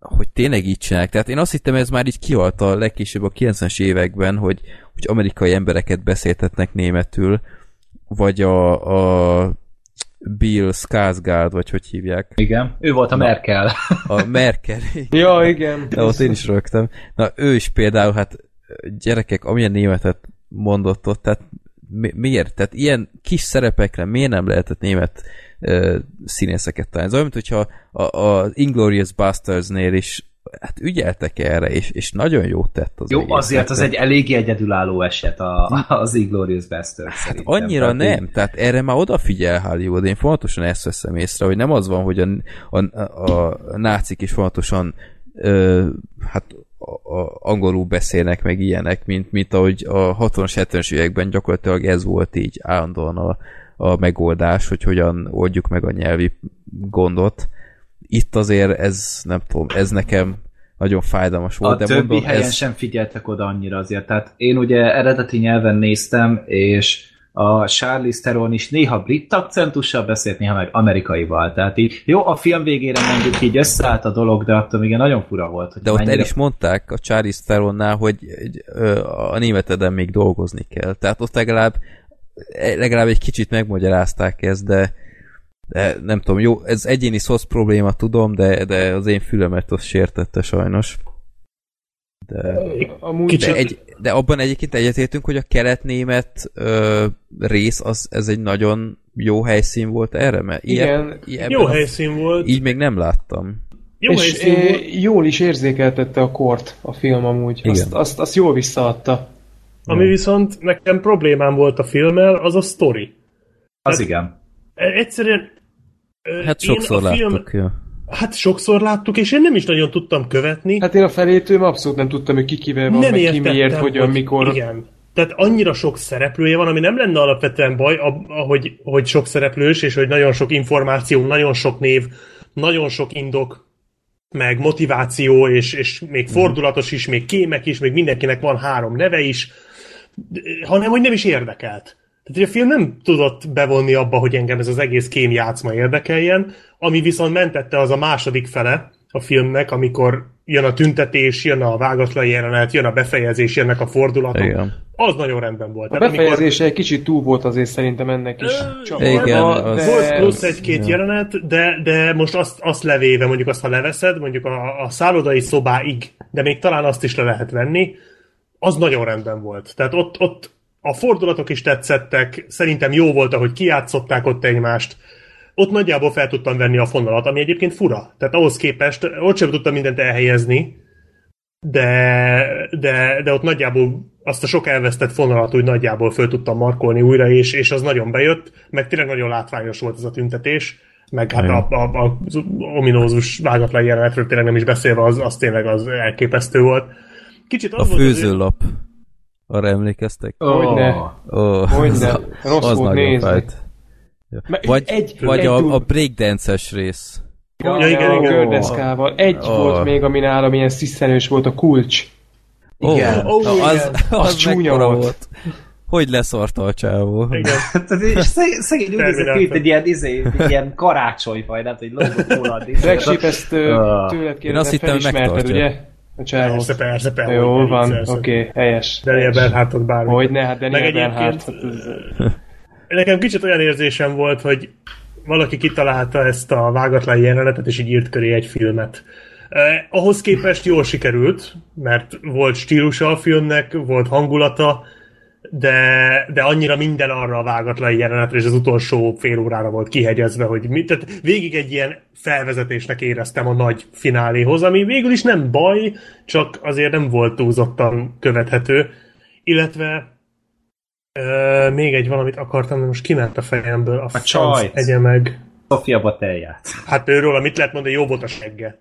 hogy tényleg így csinálják. Tehát én azt hittem, ez már így kihalt a legkésőbb a 90-es években, hogy, hogy amerikai embereket beszéltetnek németül, vagy a, a Bill Skarsgård, vagy hogy hívják. Igen, ő volt a Merkel. A Merkel. [laughs] ja, igen. De ott én is rögtem. Na, ő is például, hát gyerekek, amilyen németet mondott ott, tehát mi, miért? Tehát ilyen kis szerepekre miért nem lehetett német uh, színészeket találni? Ez olyan, mint hogyha a, a Inglorious Bastards-nél is hát ügyeltek erre, és, és nagyon jót tett az Jó, egész azért az egy eléggé egyedülálló eset a, az Inglourious Bastard hát szerintem. annyira tehát nem, így... tehát erre már odafigyel Hollywood, én fontosan ezt veszem észre, hogy nem az van, hogy a, a, a, a nácik is fontosan ö, hát a, a, angolul beszélnek, meg ilyenek, mint, mint ahogy a 60-as, 70-es években gyakorlatilag ez volt így állandóan a, a megoldás, hogy hogyan oldjuk meg a nyelvi gondot. Itt azért ez, nem tudom, ez nekem nagyon fájdalmas volt. A de többi mondom, helyen ez... sem figyeltek oda annyira azért. Tehát én ugye eredeti nyelven néztem, és a Charlize Theron is néha brit akcentussal beszélt, néha meg amerikaival. Tehát így jó, a film végére mondjuk így összeállt a dolog, de attól még nagyon fura volt. Hogy de ott mennyire... el is mondták a Charlize Theronnál, hogy a németeden még dolgozni kell. Tehát ott legalább legalább egy kicsit megmagyarázták ezt, de, de nem tudom, jó, ez egyéni szosz probléma, tudom, de, de az én fülemet az sértette sajnos. De, Kicsit... de, egy, de abban egyébként egyetértünk, hogy a kelet-német ö, rész, az, ez egy nagyon jó helyszín volt erre, mert ilyen, Igen, jó helyszín volt. Így még nem láttam. Jó és helyszín volt. jól is érzékeltette a kort a film amúgy. Igen. Azt, azt, azt jól visszaadta. Ami ja. viszont nekem problémám volt a filmmel, az a story. Az hát, igen. Egyszerűen... Hát sokszor láttuk, film, ja Hát sokszor láttuk, és én nem is nagyon tudtam követni. Hát én a felétől abszolút nem tudtam, hogy ki kivel van, nem meg ki miért, hogyan, hogy mikor. Igen. Tehát annyira sok szereplője van, ami nem lenne alapvetően baj, ahogy, hogy sok szereplős, és hogy nagyon sok információ, nagyon sok név, nagyon sok indok, meg motiváció, és, és még mhm. fordulatos is, még kémek is, még mindenkinek van három neve is, hanem hogy nem is érdekelt. Tehát a film nem tudott bevonni abba, hogy engem ez az egész kém játszma érdekeljen, ami viszont mentette az a második fele a filmnek, amikor jön a tüntetés, jön a vágatlan jelenet, jön a befejezés, jönnek a fordulatok. Igen. Az nagyon rendben volt. A befejezése amikor... egy kicsit túl volt azért szerintem ennek is. Csak Igen, az... de... Volt plusz egy-két jelenet, de, de most azt, azt levéve, mondjuk azt, ha leveszed, mondjuk a, a szállodai szobáig, de még talán azt is le lehet venni, az nagyon rendben volt. Tehát ott, ott a fordulatok is tetszettek, szerintem jó volt, ahogy kiátszották ott egymást, ott nagyjából fel tudtam venni a fonalat, ami egyébként fura. Tehát ahhoz képest ott sem tudtam mindent elhelyezni, de, de, de ott nagyjából azt a sok elvesztett fonalat úgy nagyjából föl tudtam markolni újra, és, és az nagyon bejött, meg tényleg nagyon látványos volt ez a tüntetés, meg hát a, a, a, az ominózus vágatlan jelenetről tényleg nem is beszélve, az, az tényleg az elképesztő volt. Kicsit az a főzőlap. Az, arra emlékeztek? Oh. Hogyne. Oh. Hogyne. Rossz [laughs] az volt nézni. Vagy, egy, vagy egy, a, a breakdance-es rész. Ja, ja, igen, igen. Gördeszkával. Egy oh. volt még, ami nálam ilyen sziszenős volt, a kulcs. Igen. Oh, oh, igen. Az, az, az csúnya volt. volt. Hogy leszarta a csávó? Igen. [laughs] és [laughs] szegény úgy nézett ki, egy ilyen, izé, ilyen karácsonyfaj, nem hogy lógott róla a Black ezt tőled kérdezem, felismerted, ugye? A. Persze, persze, persze. Jó van, oké, okay, helyes. Daniel Bernhardtot bármi. Hogy ne, hát Daniel Bernhardt. Nekem kicsit olyan érzésem volt, hogy valaki kitalálta ezt a vágatlan jelenetet, és így írt köré egy filmet. Eh, ahhoz képest jól sikerült, mert volt stílusa a filmnek, volt hangulata, de, de annyira minden arra a vágatlan jelenetre, és az utolsó fél órára volt kihegyezve, hogy mi, tehát végig egy ilyen felvezetésnek éreztem a nagy fináléhoz, ami végül is nem baj, csak azért nem volt túlzottan követhető, illetve Uh, még egy valamit akartam, de most kiment a fejemből. A, a csaj. Egye meg. Sofia Batelját. Hát őről, mit lehet mondani, jó volt a segge.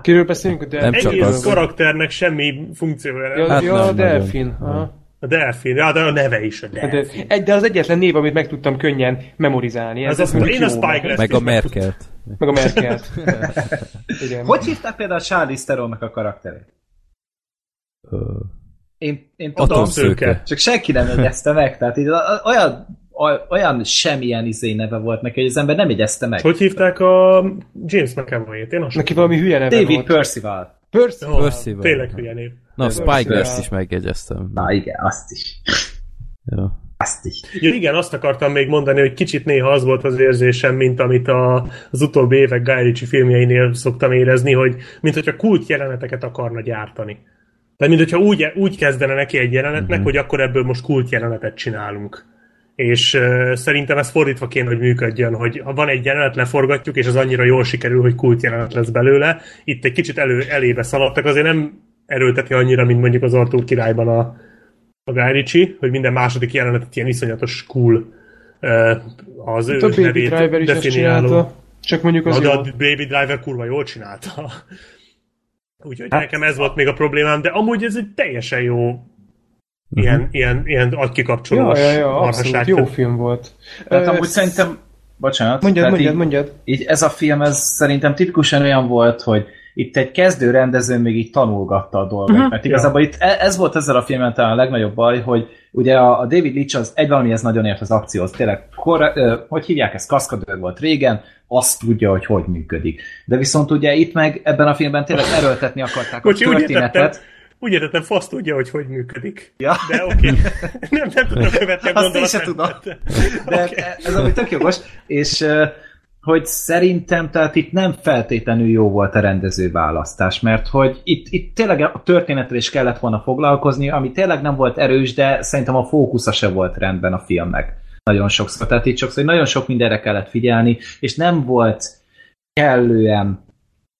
Kiről beszélünk? De nem csak az. karakternek semmi funkciója. Ja, hát ja a Delfin. A Delfin, ja, de a neve is a Delfin. De, de az egyetlen név, amit meg tudtam könnyen memorizálni. Ez, ez az, én a Spike Meg a Merkelt. Meg a Merkelt. [laughs] Hogy hívták például a Charlize Theronnak a karakterét? Én, én tudom, szőke. csak senki nem jegyezte meg, tehát így, olyan, olyan semmilyen izé neve volt neki, hogy az ember nem jegyezte meg. Hogy hívták a James McAvoy-t? Én Neki valami hülye neve David volt. Percival. Percival. Oh, Percival. Tényleg hülye név. Na, Spyglass is megjegyeztem. Na igen, azt is. Jó. Ja, igen, azt akartam még mondani, hogy kicsit néha az volt az érzésem, mint amit a, az utóbbi évek Guy Ritchie filmjeinél szoktam érezni, hogy mint hogyha kult jeleneteket akarna gyártani. Tehát, mint hogyha úgy, úgy kezdene neki egy jelenetnek, uh-huh. hogy akkor ebből most kult jelenetet csinálunk. És uh, szerintem ez fordítva kéne, hogy működjön, hogy ha van egy jelenet, leforgatjuk, és az annyira jól sikerül, hogy kult jelenet lesz belőle. Itt egy kicsit elő, elébe szaladtak, azért nem erőlteti annyira, mint mondjuk az Arthur királyban a, a Guy Ritchie, hogy minden második jelenetet ilyen iszonyatos cool az ő a Baby Driver is definiáló. Csak mondjuk az Na, de a Baby Driver kurva jól csinálta. [laughs] Úgyhogy hát, nekem ez volt még a problémám, de amúgy ez egy teljesen jó uh-huh. ilyen, ilyen, ilyen agykikapcsolós ja, ja, ja, abszolút, jó film volt. Tehát amúgy szerintem, bocsánat. Mondjad, mondjad, így, mondjad. Így ez a film, ez szerintem tipikusan olyan volt, hogy itt egy kezdő rendező még így tanulgatta a dolgot, uh-huh. mert igazából ja. itt e- ez volt ezzel a filmen talán a legnagyobb baj, hogy ugye a, David Leitch az egy valamihez nagyon ért az akcióhoz, tényleg, kor, hogy hívják ezt, kaszkadőr volt régen, azt tudja, hogy hogy működik. De viszont ugye itt meg ebben a filmben tényleg erőltetni akarták a történetet. Úgy értettem, fasz tudja, hogy hogy működik. Ja. De oké. Okay. [laughs] nem, nem tudom követni a gondolatot. Azt én sem tudom. De okay. ez ami tök jogos. És hogy szerintem tehát itt nem feltétlenül jó volt a rendező választás, mert hogy itt, itt tényleg a történetre is kellett volna foglalkozni, ami tényleg nem volt erős, de szerintem a fókusza se volt rendben a filmnek. Nagyon sokszor. Tehát itt sokszor nagyon sok mindenre kellett figyelni, és nem volt kellően,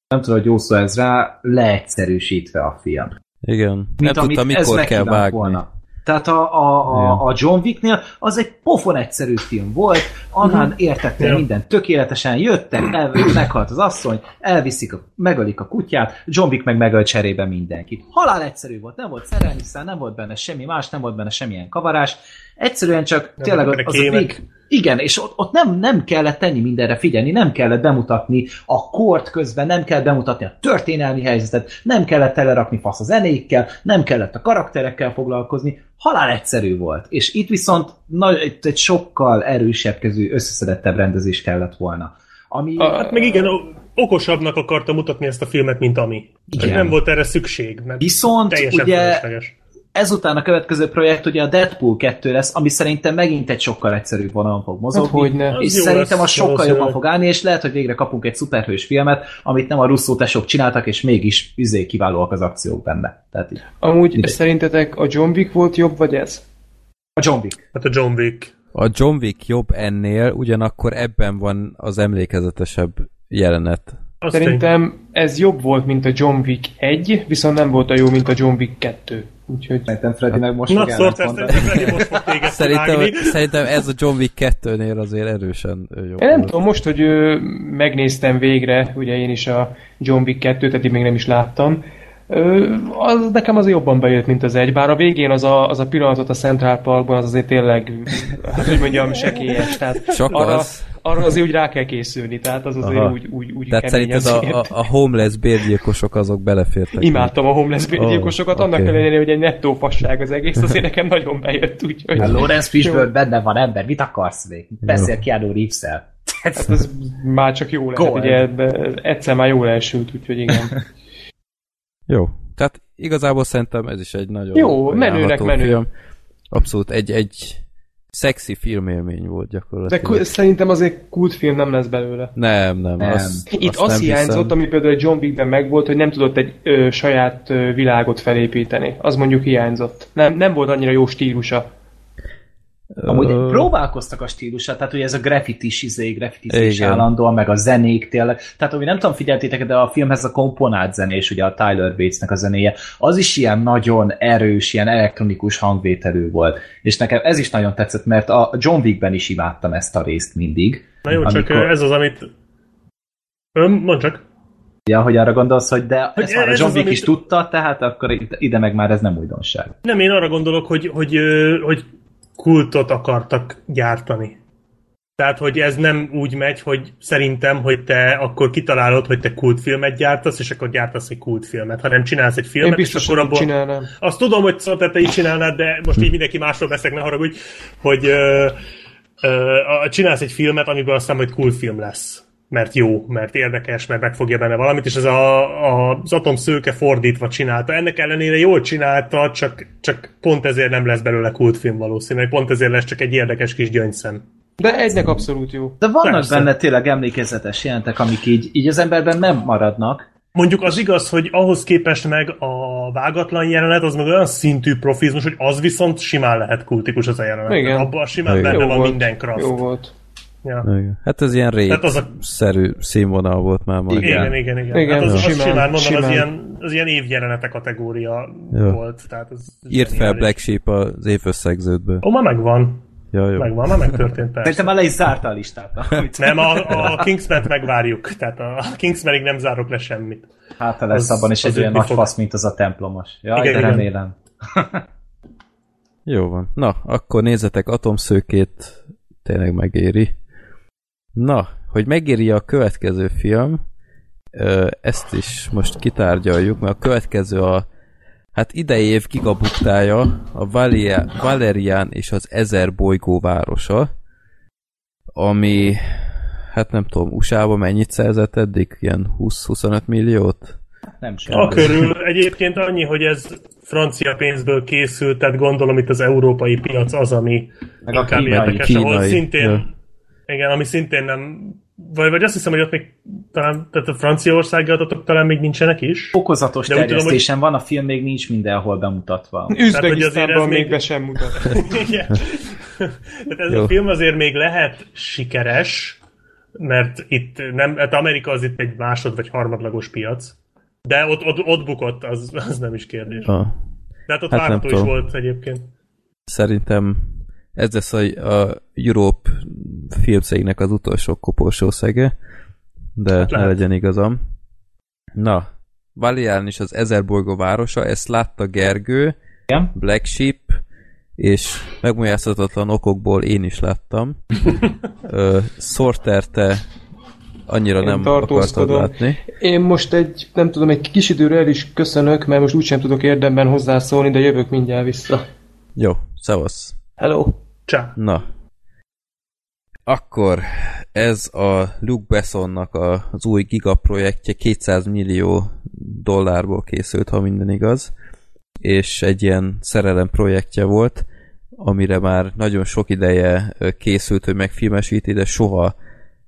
nem tudom, hogy jó szó ez rá, leegyszerűsítve a film. Igen. Mint nem tudta, mikor kell vágni. Volna. Tehát a, a, a, a John Wicknél az egy pofon egyszerű film volt, Annán uh-huh. értette yeah. minden tökéletesen, jöttek, el, meghalt az asszony, elviszik, a, megölik a kutyát, John Wick meg megöl cserébe mindenkit. Halál egyszerű volt, nem volt szerelmi nem volt benne semmi más, nem volt benne semmilyen kavarás, egyszerűen csak nem tényleg az, az a vég, igen, és ott, ott nem, nem kellett tenni mindenre figyelni, nem kellett bemutatni a kort közben, nem kellett bemutatni a történelmi helyzetet, nem kellett telerakni fasz a zenékkel, nem kellett a karakterekkel foglalkozni, halál egyszerű volt. És itt viszont nagy, egy, sokkal erősebb kezű, összeszedettebb rendezés kellett volna. Ami... A, hát meg igen, okosabbnak akarta mutatni ezt a filmet, mint ami. Igen. Nem volt erre szükség, mert Viszont ugye felesleges ezután a következő projekt ugye a Deadpool 2 lesz, ami szerintem megint egy sokkal egyszerűbb vonalon fog mozogni. Hát, és szerintem az sokkal jobban fog állni, és lehet, hogy végre kapunk egy szuperhős filmet, amit nem a Russo tesók csináltak, és mégis üzé kiválóak az akciók benne. Tehát így, Amúgy mindegy. szerintetek a John Wick volt jobb, vagy ez? A John Wick. Hát a John Wick. A John Wick jobb ennél, ugyanakkor ebben van az emlékezetesebb jelenet. Azt Szerintem ez jobb volt, mint a John Wick 1, viszont nem volt a jó, mint a John Wick 2. Úgyhogy... Szerintem Freddy meg most Na, fog szóval most fog [laughs] szerintem, szerintem ez a John Wick 2-nél azért erősen jó. Én nem tudom, most, hogy ö, megnéztem végre, ugye én is a John Wick 2-t, eddig még nem is láttam, ö, az, nekem az jobban bejött, mint az egy, bár a végén az a, az a pillanatot a Central Parkban az azért tényleg, hogy mondjam, [laughs] sekélyes. Tehát Csak arra, az arra azért úgy rá kell készülni, tehát az azért Aha. úgy, úgy, úgy Tehát szerinted a, a, a homeless bérgyilkosok azok belefértek? Imádtam a homeless bérgyilkosokat, oh, annak okay. ellenére, hogy egy nettó fasság az egész, [laughs] azért nekem nagyon bejött, úgyhogy... A Lawrence Fishburne benne van ember, mit akarsz még? Beszél Keanu Reeves-el. Hát ez már csak jó lehet, ugye egyszer már jól elsült, úgyhogy igen. [laughs] jó, tehát igazából szerintem ez is egy nagyon Jó, menőnek menő. Film. Abszolút egy, egy szexi filmélmény volt gyakorlatilag. De szerintem azért kultfilm nem lesz belőle. Nem, nem. nem. Az, Itt az hiányzott, hiszem. ami például egy John Wickben megvolt, hogy nem tudott egy ö, saját ö, világot felépíteni. Az mondjuk hiányzott. Nem, nem volt annyira jó stílusa. Amúgy uh, próbálkoztak a stílusát, tehát hogy ez a graffitis, izé, graffitis állandóan, meg a zenék tényleg. Tehát, ami nem tudom, figyeltétek, de a filmhez a komponált zenés, ugye a Tyler Batesnek a zenéje, az is ilyen nagyon erős, ilyen elektronikus hangvételű volt. És nekem ez is nagyon tetszett, mert a John Wickben is imádtam ezt a részt mindig. Na jó, amikor... csak ez az, amit... Ön, mondd csak. Ja, hogy arra gondolsz, hogy de hogy ezt már a John Wick amit... is tudta, tehát akkor ide meg már ez nem újdonság. Nem, én arra gondolok, hogy, hogy, hogy kultot akartak gyártani. Tehát, hogy ez nem úgy megy, hogy szerintem, hogy te akkor kitalálod, hogy te kultfilmet gyártasz, és akkor gyártasz egy kultfilmet, hanem csinálsz egy filmet, Én biztos, és akkor abból... csinálnám. Azt tudom, hogy szóval te is csinálnád, de most így mindenki másról beszélek, ne haragudj, hogy ö, ö, csinálsz egy filmet, amiből aztán majd kultfilm lesz. Mert jó, mert érdekes, mert megfogja benne valamit, és ez a, a, az atomszőke fordítva csinálta. Ennek ellenére jól csinálta, csak, csak pont ezért nem lesz belőle kultfilm valószínűleg, pont ezért lesz csak egy érdekes kis gyöngyszem. De egynek abszolút jó. De vannak Persze. benne tényleg emlékezetes jelentek, amik így, így az emberben nem maradnak. Mondjuk az igaz, hogy ahhoz képest meg a vágatlan jelenet, az meg olyan szintű profizmus, hogy az viszont simán lehet kultikus az a jelenet. Igen. Abban simán Igen. benne jó van volt. minden kraft. Jó volt. Ja. Igen. Hát ez ilyen rét az a... szerű színvonal volt már majd. Igen, igen, igen. igen. Hát az, az, simán, simán, mondom, simán. az ilyen, az ilyen évjelenete kategória Jó. volt. Tehát az, Írt fel Black Sheep az évösszegződből. Ó, ma megvan. Ja, jó. Megvan, már megtörtént persze. Szerintem már le is zárta a listát. nem, a, a Kingsman-t megvárjuk. Tehát a Kingsmanig nem zárok le semmit. Hát ha lesz az, abban is egy olyan nagy fog... fasz, mint az a templomos. Ja, igen, de igen. remélem. jó van. Na, akkor nézzetek Atomszőkét, tényleg megéri. Na, hogy megéri a következő film, ezt is most kitárgyaljuk, mert a következő a hát idei év gigabuktája a Valerian és az Ezer bolygó városa, ami hát nem tudom, USA-ba mennyit szerzett eddig? Ilyen 20-25 milliót? Nem sem. A körül egyébként annyi, hogy ez francia pénzből készült, tehát gondolom itt az európai piac az, ami Meg a kínai, érdekes, kínai, ahol szintén ja. Igen, ami szintén nem... Vagy, vagy azt hiszem, hogy ott még talán, tehát a Franciaországi adatok talán még nincsenek is. Fokozatos de terjesztésen tudom, hogy... van, a film még nincs mindenhol bemutatva. Üzbegisztánban még be sem mutat. [laughs] Igen. Tehát ez Jó. a film azért még lehet sikeres, mert itt nem, hát Amerika az itt egy másod vagy harmadlagos piac, de ott, ott, ott bukott, az, az nem is kérdés. Ah. De hát ott hát várható is volt egyébként. Szerintem ez lesz a, a Europe filmszegnek az utolsó koporsó szege, de hát ne legyen igazam. Na, Valián is az Ezerbolygó városa, ezt látta Gergő, Igen? Black Sheep, és megmújázhatatlan okokból én is láttam. [laughs] Sorter, te annyira én nem akartad látni. Én most egy, nem tudom, egy kis időre el is köszönök, mert most úgysem tudok érdemben hozzászólni, de jövök mindjárt vissza. Jó, szevasz. Hello. Csá. Na. Akkor ez a Luke Bessonnak a, az új giga projektje 200 millió dollárból készült, ha minden igaz, és egy ilyen szerelem projektje volt, amire már nagyon sok ideje készült, hogy megfilmesíti, de soha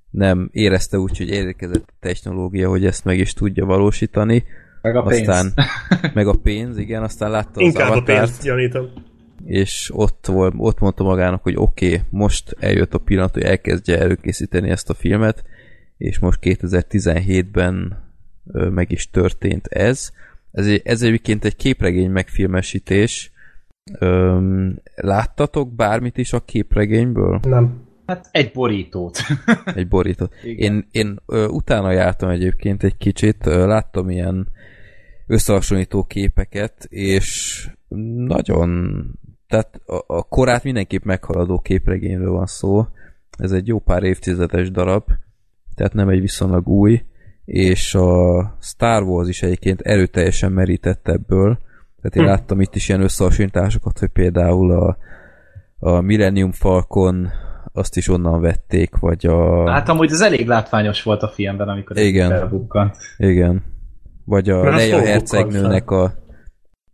nem érezte úgy, hogy érkezett a technológia, hogy ezt meg is tudja valósítani. Meg a pénz. Aztán, [laughs] meg a pénz, igen, aztán látta Inkább az avatárt. a pénzt gyanítom és ott, volt, ott mondta magának, hogy oké, okay, most eljött a pillanat, hogy elkezdje előkészíteni ezt a filmet, és most 2017-ben meg is történt ez. Ez, ez egyébként egy képregény megfilmesítés. Öm, láttatok bármit is a képregényből? Nem. Hát egy borítót. [laughs] egy borítót. Igen. Én, én ö, utána jártam egyébként egy kicsit, ö, láttam ilyen összehasonlító képeket, és nagyon tehát a, a korát mindenképp meghaladó képregényről van szó. Ez egy jó pár évtizedes darab, tehát nem egy viszonylag új, és a Star Wars is egyébként erőteljesen merített ebből. Tehát én hm. láttam itt is ilyen összehasonlításokat, hogy például a, a Millennium Falcon azt is onnan vették, vagy a... Hát amúgy ez elég látványos volt a filmben, amikor Igen. felbukkant. Igen. Vagy a Leia hercegnőnek a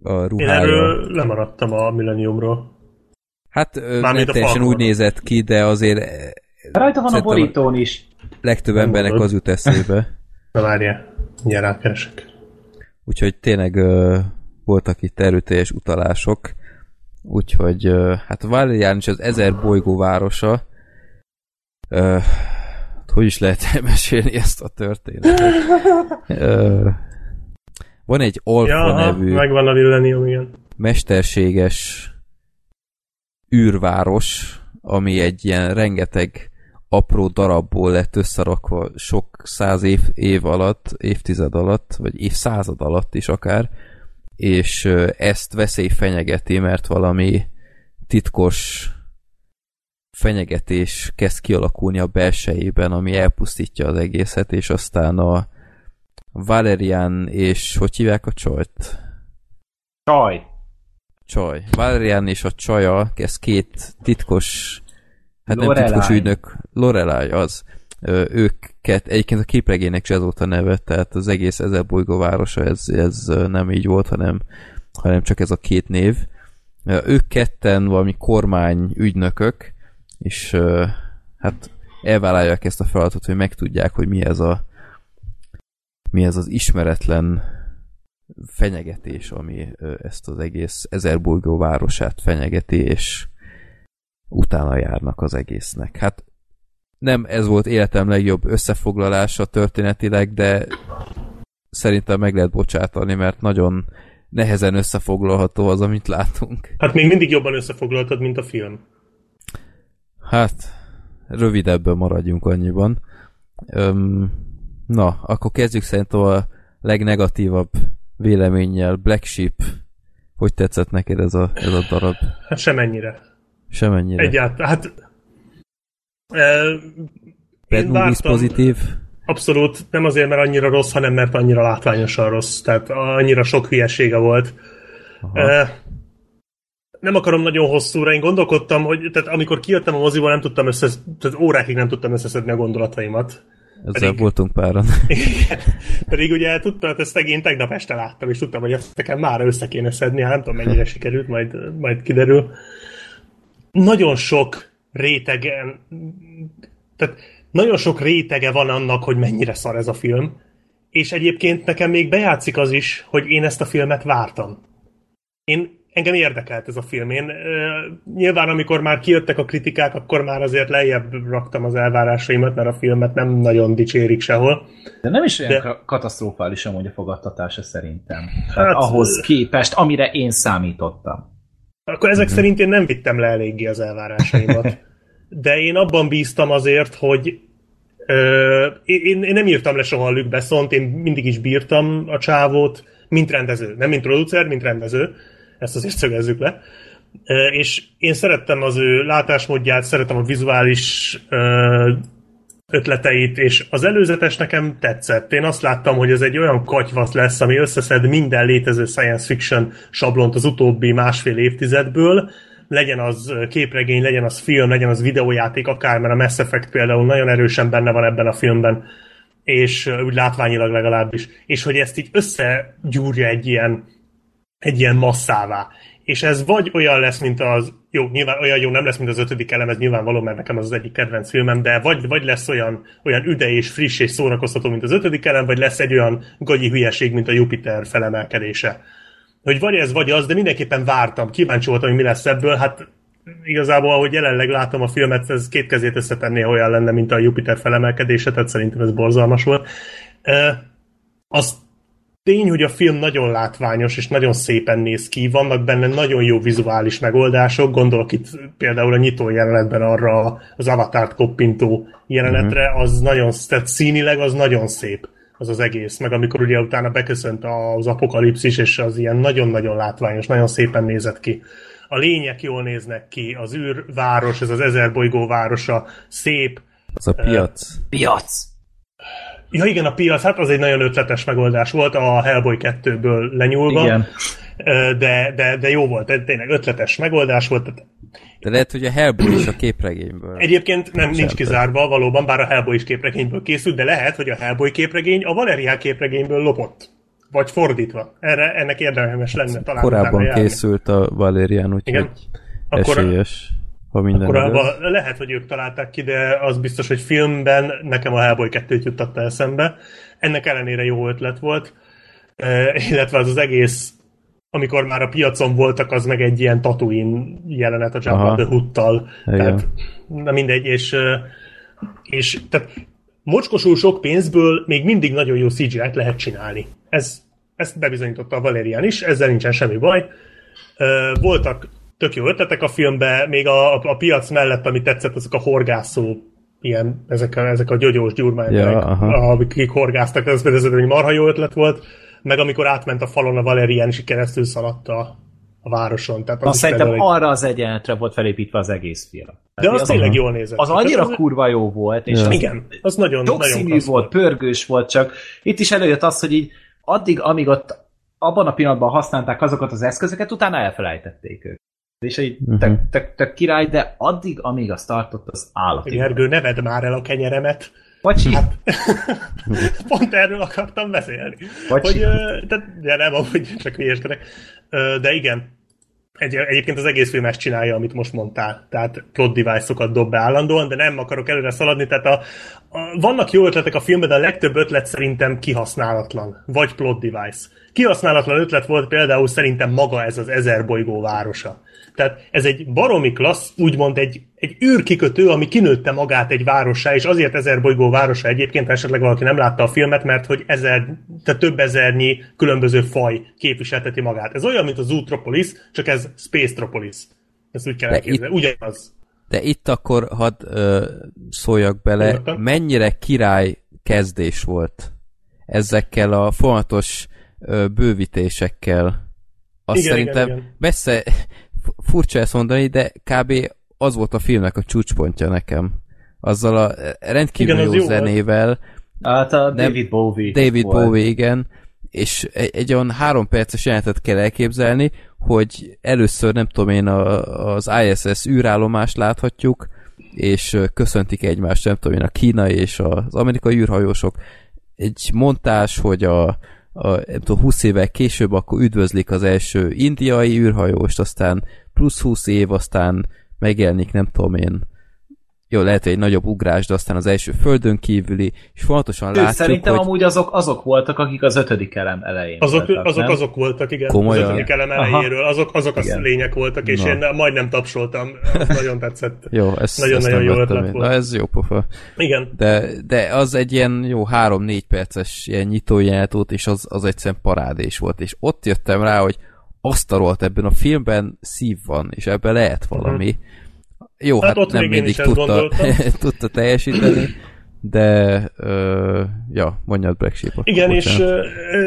a ruhája. Én erről lemaradtam a Millenniumról. Hát Mármint teljesen úgy nézett ki, de azért... Eh, Rajta van a borítón is. Legtöbb Nem embernek mondod. az jut eszébe. [laughs] Na várja, mindjárt rákeresek. Úgyhogy tényleg uh, voltak itt erőteljes utalások. Úgyhogy uh, hát Valerian is az ezer bolygó városa. Uh, hogy is lehet elmesélni ezt a történetet? [laughs] Uh, van egy Alfa ja, nevű... megvan a Millennium, igen. Mesterséges űrváros, ami egy ilyen rengeteg apró darabból lett összerakva sok száz év, év alatt, évtized alatt, vagy évszázad alatt is akár, és ezt veszély fenyegeti, mert valami titkos fenyegetés kezd kialakulni a belsejében, ami elpusztítja az egészet, és aztán a Valerian és hogy hívják a csajt? Csaj. Csaj. Valerian és a csaja, ez két titkos hát Lorelai. nem titkos ügynök, Lorelai az. őket, egyébként a képregénynek is ez volt a neve, tehát az egész ezer bolygó városa ez, ez nem így volt, hanem, hanem csak ez a két név. Ők ketten valami kormány ügynökök, és hát elvállalják ezt a feladatot, hogy megtudják, hogy mi ez a mi ez az ismeretlen fenyegetés, ami ezt az egész ezerbolygó városát fenyegeti, és utána járnak az egésznek. Hát nem ez volt életem legjobb összefoglalása történetileg, de szerintem meg lehet bocsátani, mert nagyon nehezen összefoglalható az, amit látunk. Hát még mindig jobban összefoglaltad, mint a film. Hát, rövidebben maradjunk annyiban. Öm, na, akkor kezdjük szerintem a legnegatívabb véleménnyel. Black Sheep. Hogy tetszett neked ez a, ez a darab? Hát semennyire. Semennyire. Egyáltalán. Hát Bad Movies pozitív? Abszolút, nem azért, mert annyira rossz, hanem mert annyira látványosan rossz. Tehát annyira sok hülyesége volt. Aha. Nem akarom nagyon hosszúra, én gondolkodtam, hogy tehát amikor kijöttem a moziból, nem tudtam össze, tehát órákig nem tudtam összeszedni a gondolataimat. Ezzel pedig, voltunk páran. [laughs] pedig ugye tudtam, ezt én tegnap este láttam, és tudtam, hogy ezt nekem már össze kéne szedni, hát nem tudom mennyire [laughs] sikerült, majd, majd kiderül. Nagyon sok rétegen, tehát nagyon sok rétege van annak, hogy mennyire szar ez a film, és egyébként nekem még bejátszik az is, hogy én ezt a filmet vártam. Én, engem érdekelt ez a film. Én uh, nyilván, amikor már kijöttek a kritikák, akkor már azért lejjebb raktam az elvárásaimat, mert a filmet nem nagyon dicsérik sehol. De nem is olyan De... katasztrofális amúgy a fogadtatása szerintem. Hát, ahhoz képest, amire én számítottam. Akkor ezek uh-huh. szerint én nem vittem le eléggé az elvárásaimat. [laughs] De én abban bíztam azért, hogy ö, én, én nem írtam le soha a Luke Bessont, én mindig is bírtam a csávót, mint rendező. Nem mint producer, mint rendező. Ezt azért szögezzük le. És én szerettem az ő látásmódját, szerettem a vizuális ötleteit, és az előzetes nekem tetszett. Én azt láttam, hogy ez egy olyan katyvasz lesz, ami összeszed minden létező science fiction sablont az utóbbi másfél évtizedből, legyen az képregény, legyen az film, legyen az videójáték, akár, mert a Mass Effect például nagyon erősen benne van ebben a filmben, és úgy látványilag legalábbis, és hogy ezt így összegyúrja egy ilyen, egy ilyen masszává. És ez vagy olyan lesz, mint az jó, nyilván olyan jó nem lesz, mint az ötödik elem, ez nyilvánvaló, mert nekem az az egyik kedvenc filmem, de vagy, vagy lesz olyan, olyan üde és friss és szórakoztató, mint az ötödik elem, vagy lesz egy olyan gagyi hülyeség, mint a Jupiter felemelkedése. Hogy vagy ez, vagy az, de mindenképpen vártam, kíváncsi voltam, hogy mi lesz ebből, hát igazából, ahogy jelenleg látom a filmet, ez két kezét összetenné, olyan lenne, mint a Jupiter felemelkedése, tehát szerintem ez borzalmas volt. Azt tény, hogy a film nagyon látványos és nagyon szépen néz ki, vannak benne nagyon jó vizuális megoldások, gondolok itt például a nyitó jelenetben arra az avatárt koppintó jelenetre, uh-huh. az nagyon, tehát színileg az nagyon szép az az egész, meg amikor ugye utána beköszönt az apokalipszis, és az ilyen nagyon-nagyon látványos, nagyon szépen nézett ki. A lények jól néznek ki, az űrváros, ez az ezer bolygó városa, szép. Az a piac. Uh, piac. Ja igen, a piac, hát az egy nagyon ötletes megoldás volt a Hellboy 2-ből lenyúlva. Igen. De, de, de jó volt, de tényleg ötletes megoldás volt. De lehet, hogy a Hellboy is a képregényből. Egyébként nem, nincs kizárva valóban, bár a Hellboy is képregényből készült, de lehet, hogy a Hellboy képregény a Valerian képregényből lopott. Vagy fordítva. Erre, ennek érdemes lenne talán. Korábban készült a Valerian, úgyhogy Igen. Akkor, esélyes. Ha minden akkor abba, lehet, hogy ők találták ki, de az biztos, hogy filmben nekem a Hellboy 2-t juttatta eszembe. Ennek ellenére jó ötlet volt, e, illetve az az egész, amikor már a piacon voltak, az meg egy ilyen Tatooine jelenet a Jabba the Hutt-tal. Tehát, na mindegy, és, és tehát mocskosul sok pénzből még mindig nagyon jó CGI-t lehet csinálni. Ez, ezt bebizonyította a Valerian is, ezzel nincsen semmi baj. Voltak tök jó ötletek a filmben, még a, a, a piac mellett, ami tetszett, azok a horgászó ilyen, ezek a, ezek a gyógyós gyurmányok, ja, akik horgáztak, ez például egy marha jó ötlet volt, meg amikor átment a falon a Valerian, és keresztül szaladt a, a városon. Tehát az szerintem egy... arra az egyenletre volt felépítve az egész film. De az, az tényleg jól nézett. Az annyira az kurva jó volt, és ja. igen, az nagyon, nagyon volt, volt, pörgős volt, csak itt is előjött az, hogy így addig, amíg ott abban a pillanatban használták azokat az eszközöket, utána elfelejtették őket és egy uh-huh. tök, tök, tök király, de addig, amíg azt tartott, az állat. Gergő, ne vedd már el a kenyeremet. Bocsi? Hát, [laughs] pont erről akartam beszélni. Bocsi. Hogy, tehát, de nem, hogy csak hülyeskedek. De igen, egy, egyébként az egész film ezt csinálja, amit most mondtál. Tehát plot device-okat dob be állandóan, de nem akarok előre szaladni. Tehát a, a, vannak jó ötletek a filmben, de a legtöbb ötlet szerintem kihasználatlan. Vagy plot device. Kihasználatlan ötlet volt például szerintem maga ez az ezer bolygó városa. Tehát ez egy baromi klassz, úgymond egy, egy űrkikötő, ami kinőtte magát egy várossá, és azért ezer bolygó városa egyébként, esetleg valaki nem látta a filmet, mert hogy ezer, tehát több ezernyi különböző faj képviselteti magát. Ez olyan, mint az Zootropolis, csak ez Space-tropolis. Ezt úgy kell elképzelni. Ugyanaz. De itt akkor hadd ö, szóljak bele, Értem. mennyire király kezdés volt ezekkel a folyamatos ö, bővítésekkel. Azt igen, szerintem igen, igen. messze furcsa ezt mondani, de kb. az volt a filmnek a csúcspontja nekem. Azzal a rendkívül igen, jó, jó zenével. Hát a David Bowie. David volt. Bowie, igen. És egy, egy olyan három perces jelenetet kell elképzelni, hogy először, nem tudom én, a, az ISS űrállomást láthatjuk, és köszöntik egymást, nem tudom én, a kínai és az amerikai űrhajósok. Egy montás, hogy a, a, nem tudom, 20 évvel később akkor üdvözlik az első indiai űrhajóst, aztán plusz 20 év, aztán megjelenik, nem tudom én, jó, lehet, hogy egy nagyobb ugrás, de aztán az első földön kívüli, és fontosan látjuk, Szerintem hogy... amúgy azok, azok voltak, akik az ötödik elem elején Azok, voltak, azok, nem? azok voltak, igen. Komolyan? Az ötödik elem elejéről, azok, azok a lények voltak, és Na. én majdnem tapsoltam. [laughs] Nagyon tetszett. jó, ez nagyon-nagyon jó ötlet volt. Na, ez jó pofa. Igen. De, de az egy ilyen jó három-négy perces ilyen nyitójátót, és az, az egyszerűen parádés volt, és ott jöttem rá, hogy azt a ebben a filmben szív van, és ebben lehet valami. Uh-huh jó, hát, hát nem mindig tudta, [laughs] tudta teljesíteni, de ö, ja, mondjad Black sheep Igen, és ö,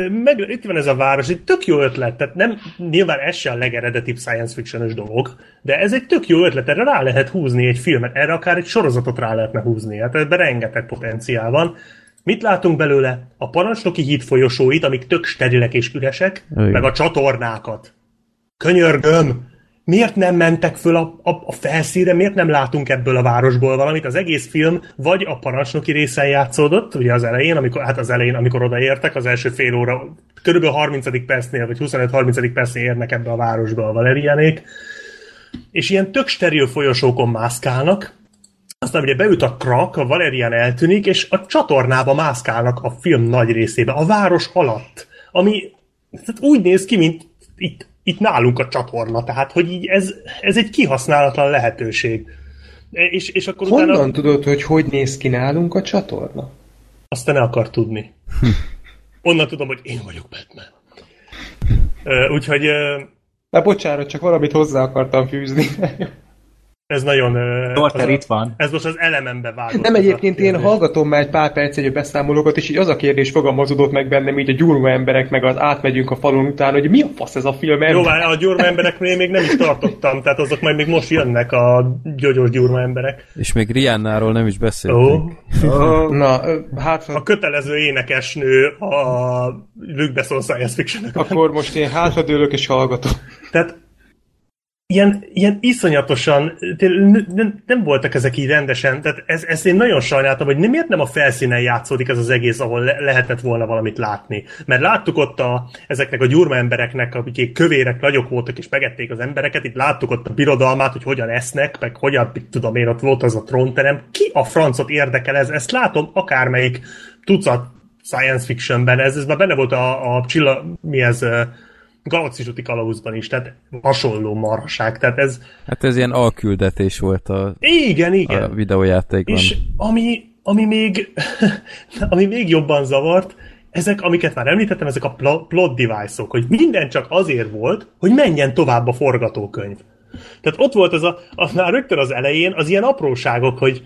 meg, itt van ez a város, egy tök jó ötlet, tehát nem, nyilván ez se a legeredetibb science fiction dolog, de ez egy tök jó ötlet, erre rá lehet húzni egy filmet, erre akár egy sorozatot rá lehetne húzni, hát ebben rengeteg potenciál van. Mit látunk belőle? A parancsnoki híd folyosóit, amik tök sterilek és üresek, Igen. meg a csatornákat. Könyörgöm! Miért nem mentek föl a, a, a felszíre, miért nem látunk ebből a városból valamit? Az egész film vagy a parancsnoki részen játszódott, ugye az elején, amikor, hát az elején, amikor odaértek, az első fél óra, körülbelül 30. percnél, vagy 25-30. percnél érnek ebbe a városba a Valerianék, és ilyen tök steril folyosókon mászkálnak, aztán ugye beüt a krak, a Valerian eltűnik, és a csatornába mászkálnak a film nagy részébe, a város alatt, ami tehát úgy néz ki, mint itt itt nálunk a csatorna, tehát hogy így ez, ez egy kihasználatlan lehetőség. E, és, és akkor Honnan utána... tudod, hogy hogy néz ki nálunk a csatorna? Azt te ne akar tudni. Onnan tudom, hogy én vagyok Batman. Úgyhogy... Na bocsánat, csak valamit hozzá akartam fűzni. Ez nagyon... Dorter itt van. Ez most az elemembe vágott. Nem egyébként én hallgatom már egy pár perc egy beszámolókat, és így az a kérdés fogalmazódott meg bennem, így a gyurma emberek, meg az átmegyünk a falon után, hogy mi a fasz ez a film? Jó, már a gyurma embereknél még nem is tartottam, tehát azok majd még most jönnek a gyógyos gyurma emberek. És még Rihannáról nem is beszéltünk. Oh. oh. Na, hát... A kötelező énekesnő a Luke Besson Science fiction Akkor most én hátradőlök és hallgatom. Tehát ilyen, ilyen iszonyatosan, nem, nem voltak ezek így rendesen, tehát ez, ezt én nagyon sajnáltam, hogy miért nem a felszínen játszódik ez az egész, ahol le, lehetett volna valamit látni. Mert láttuk ott a, ezeknek a gyurma embereknek, akik kövérek, nagyok voltak és megették az embereket, itt láttuk ott a birodalmát, hogy hogyan esznek, meg hogyan, tudom én, ott volt az a trónterem. Ki a francot érdekel ez? Ezt látom akármelyik tucat science fictionben, ez, ez már benne volt a, a csilla, mi ez, Galaxis úti kalauzban is, tehát hasonló marhaság, tehát ez... Hát ez ilyen alküldetés volt a, igen, igen. a videójátékban. És ami, ami még, [laughs] ami még jobban zavart, ezek, amiket már említettem, ezek a plot device-ok, hogy minden csak azért volt, hogy menjen tovább a forgatókönyv. Tehát ott volt az a, az már rögtön az elején az ilyen apróságok, hogy,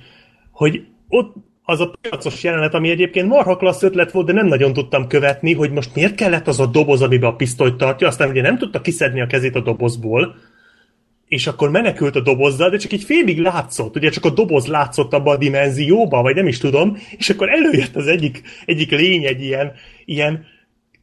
hogy ott az a piacos jelenet, ami egyébként marha klassz ötlet volt, de nem nagyon tudtam követni, hogy most miért kellett az a doboz, amiben a pisztolyt tartja, aztán ugye nem tudta kiszedni a kezét a dobozból, és akkor menekült a dobozzal, de csak egy félig látszott, ugye csak a doboz látszott abba a dimenzióba, vagy nem is tudom, és akkor előjött az egyik, egyik lény egy ilyen, ilyen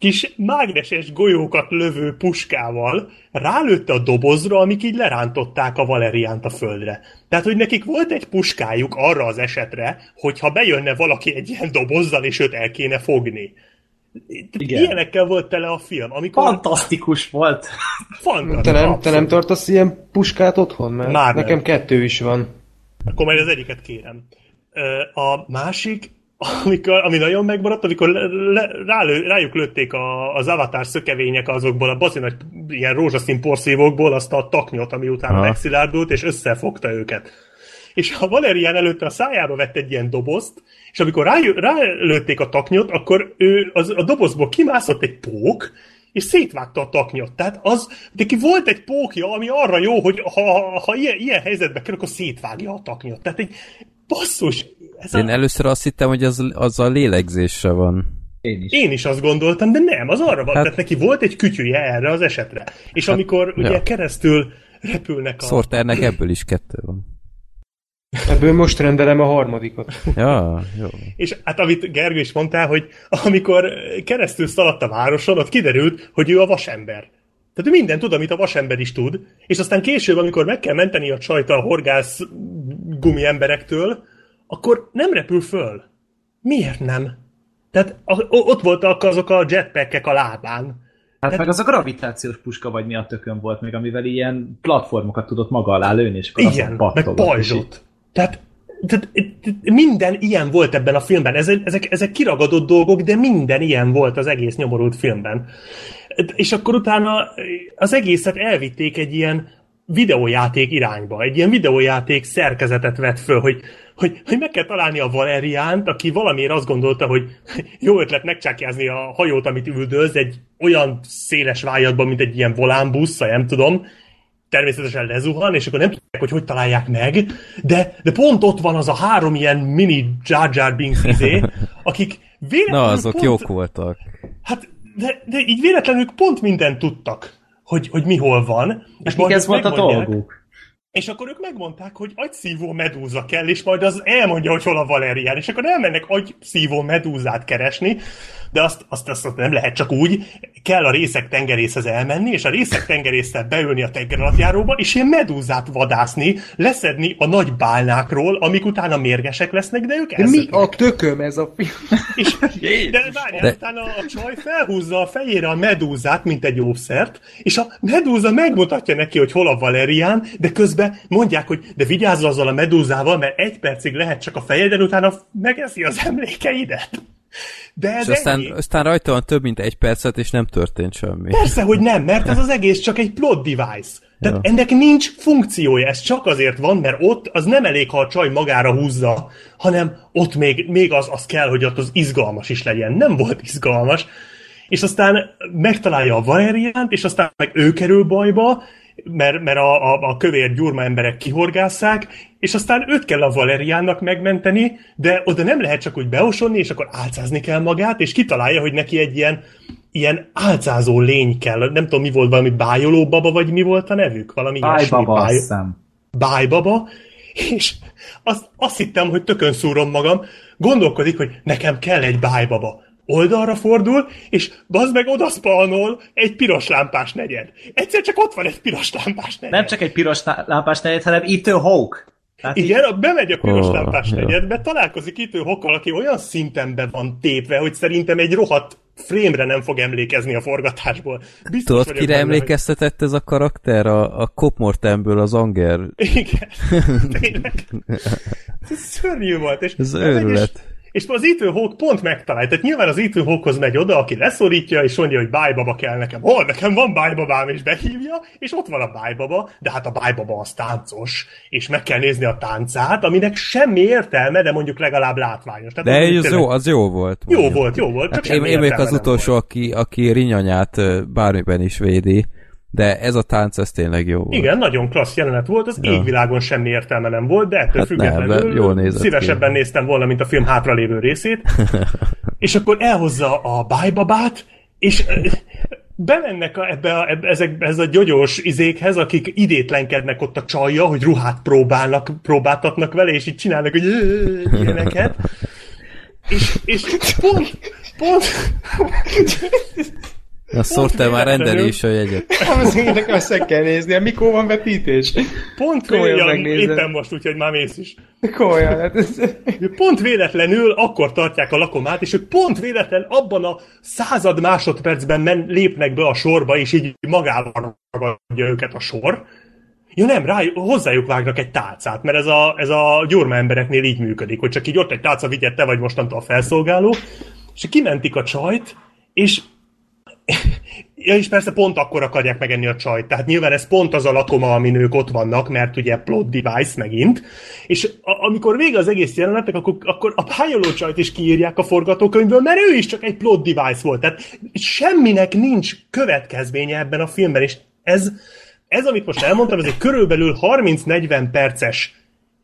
kis mágneses golyókat lövő puskával rálőtte a dobozra, amik így lerántották a Valeriánt a földre. Tehát, hogy nekik volt egy puskájuk arra az esetre, hogyha bejönne valaki egy ilyen dobozzal, és őt el kéne fogni. Igen. Ilyenekkel volt tele a film. Amikor... Fantasztikus volt. Fantasztikus. Te nem, te nem tartasz ilyen puskát otthon? Mert Már nekem nem. kettő is van. Akkor majd az egyiket kérem. A másik, amikor, ami nagyon megmaradt, amikor le, le, rálő, rájuk lőtték a, az avatar szökevények azokból a bazi ilyen rózsaszín porszívókból azt a taknyot, ami utána megszilárdult, és összefogta őket. És a Valerian előtte a szájába vett egy ilyen dobozt, és amikor rá, rálőtték a taknyot, akkor ő az, a dobozból kimászott egy pók, és szétvágta a taknyot. Tehát az, neki volt egy pókja, ami arra jó, hogy ha, ha ilyen, ilyen helyzetbe kerül, akkor szétvágja a taknyot. Tehát egy basszus. Ez Én a... először azt hittem, hogy az, az a lélegzésre van. Én is. Én is azt gondoltam, de nem, az arra van. Hát... Tehát neki volt egy kütyüje erre az esetre. És hát, amikor ja. ugye keresztül repülnek a... Sorternek ebből is kettő van. Ebből most rendelem a harmadikat. Ja, jó. És hát amit Gergő is mondta, hogy amikor keresztül szaladt a városon, ott kiderült, hogy ő a vasember. Tehát ő minden tud, amit a vasember is tud, és aztán később, amikor meg kell menteni a csajt a horgász gumi emberektől, akkor nem repül föl. Miért nem? Tehát a, ott voltak azok a jetpackek a lábán. Hát Tehát... meg az a gravitációs puska vagy mi a tökön volt még, amivel ilyen platformokat tudott maga alá lőni, és akkor Igen, meg pajzsot. Tehát, tehát minden ilyen volt ebben a filmben. Ezek, ezek, ezek kiragadott dolgok, de minden ilyen volt az egész nyomorult filmben. És akkor utána az egészet elvitték egy ilyen videójáték irányba, egy ilyen videójáték szerkezetet vett föl, hogy, hogy, hogy meg kell találni a Valeriánt, aki valamiért azt gondolta, hogy jó ötlet megcsákjázni a hajót, amit üldöz, egy olyan széles vájatban, mint egy ilyen volánbusz, nem tudom, természetesen lezuhan, és akkor nem tudják, hogy hogy találják meg, de, de pont ott van az a három ilyen mini Jar Jar Binks izé, [laughs] akik véletlenül Na, azok pont, jók voltak. Hát, de, de így véletlenül pont mindent tudtak, hogy, hogy mi hol van. És majd ez volt a dolguk. És akkor ők megmondták, hogy agyszívó medúza kell, és majd az elmondja, hogy hol a Valerian, és akkor elmennek agyszívó medúzát keresni, de azt, azt, azt nem lehet csak úgy, kell a részek tengerészhez elmenni, és a részek tengerészhez beülni a tengeralattjáróba, és ilyen medúzát vadászni, leszedni a nagy bálnákról, amik utána mérgesek lesznek, de ők de mi a tököm ez a film? És, [laughs] de várjál, de... utána a csaj felhúzza a fejére a medúzát, mint egy óvszert, és a medúza megmutatja neki, hogy hol a Valerián, de közben mondják, hogy de vigyázz azzal a medúzával, mert egy percig lehet csak a fejeden, utána megeszi az emlékeidet. De és aztán, ennyi. aztán rajta van több mint egy percet, és nem történt semmi. Persze, hogy nem, mert ez [laughs] az egész csak egy plot device. Tehát ja. ennek nincs funkciója, ez csak azért van, mert ott az nem elég, ha a csaj magára húzza, hanem ott még, még az, az kell, hogy ott az izgalmas is legyen. Nem volt izgalmas. És aztán megtalálja a Valeriánt, és aztán meg ő kerül bajba, mert, mert a, a, a kövér gyurma emberek kihorgásszák, és aztán őt kell a Valeriánnak megmenteni, de oda nem lehet csak úgy beosonni, és akkor álcázni kell magát, és kitalálja, hogy neki egy ilyen, ilyen álcázó lény kell. Nem tudom, mi volt valami bájoló baba, vagy mi volt a nevük? Valami Bájbaba, báj... Bájbaba, és azt, azt hittem, hogy tökön szúrom magam, gondolkodik, hogy nekem kell egy bájbaba oldalra fordul, és bazd meg odaszpalnol egy piros lámpás negyed. Egyszer csak ott van egy piros lámpás negyed. Nem csak egy piros lámpás negyed, hanem Ethan Hawke. Tehát Igen, így... bemegy a piros oh, lámpás ja. negyedbe, találkozik Ethan hawke aki olyan szinten be van tépve, hogy szerintem egy rohadt frémre nem fog emlékezni a forgatásból. Biztos Tudod, kire benne, emlékeztetett hogy... ez a karakter? A, a Copmortemből az Anger. Igen, [laughs] tényleg. Ez szörnyű volt. És ez őrület. És az Ethan Hawke pont megtalálja. Tehát nyilván az Ethan Hawke-hoz megy oda, aki leszorítja, és mondja, hogy bájbaba kell nekem. Hol, nekem van bájbabám, és behívja, és ott van a bájbaba, de hát a bájbaba az táncos, és meg kell nézni a táncát, aminek semmi értelme, de mondjuk legalább látványos. Tehát de az, az, jó, az jó volt. Jó mondjuk. volt, jó volt. Csak hát én, én vagyok az utolsó, aki, aki rinyanyát bármiben is védi. De ez a tánc, ez tényleg jó volt. Igen, nagyon klassz jelenet volt, az ja. égvilágon semmi értelme nem volt, de ettől hát függetlenül nem, jól szívesebben ki. néztem volna, mint a film hátralévő részét. [laughs] és akkor elhozza a bájbabát, és bemennek a, ebbe a, ebbe, ezek, ez a gyogyós izékhez, akik idétlenkednek ott a csajja, hogy ruhát próbálnak, próbáltatnak vele, és így csinálnak, hogy [laughs] ilyeneket. és, és pont, Pont... [laughs] Na szórtál már is a jegyet. [laughs] Az én nekem ezt kell nézni, mikor van vetítés. Pont komolyan éppen most, úgyhogy már mész is. Komolyan. Hát ez... Pont véletlenül akkor tartják a lakomát, és ők pont véletlen abban a század másodpercben men, lépnek be a sorba, és így magával ragadja őket a sor. Ja nem, rá, hozzájuk vágnak egy tálcát, mert ez a, ez a gyurma embereknél így működik, hogy csak így ott egy tálca vigyed, te vagy mostantól a felszolgáló, és kimentik a csajt, és [laughs] Ja, és persze pont akkor akarják megenni a csajt. Tehát nyilván ez pont az a lakoma, amin ők ott vannak, mert ugye plot device megint. És a- amikor vége az egész jelenetnek, akkor, akkor a pályoló csajt is kiírják a forgatókönyvből, mert ő is csak egy plot device volt. Tehát semminek nincs következménye ebben a filmben, és ez, ez amit most elmondtam, ez egy körülbelül 30-40 perces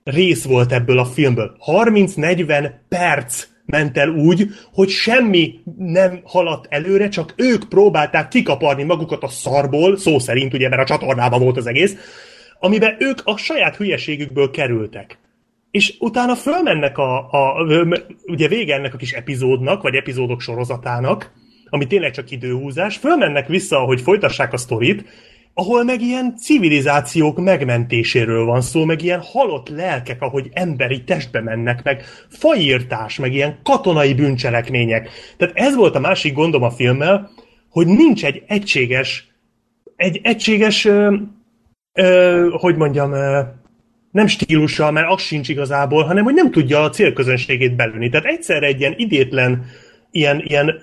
rész volt ebből a filmből. 30-40 perc ment el úgy, hogy semmi nem haladt előre, csak ők próbálták kikaparni magukat a szarból, szó szerint ugye, mert a csatornában volt az egész, amiben ők a saját hülyeségükből kerültek. És utána fölmennek a, a, ugye vége ennek a kis epizódnak, vagy epizódok sorozatának, ami tényleg csak időhúzás, fölmennek vissza, hogy folytassák a sztorit, ahol meg ilyen civilizációk megmentéséről van szó, meg ilyen halott lelkek, ahogy emberi testbe mennek, meg fajírtás, meg ilyen katonai bűncselekmények. Tehát ez volt a másik gondom a filmmel, hogy nincs egy egységes, egy egységes, ö, ö, hogy mondjam, ö, nem stílusa, mert az sincs igazából, hanem hogy nem tudja a célközönségét belülni. Tehát egyszerre egy ilyen idétlen, ilyen, ilyen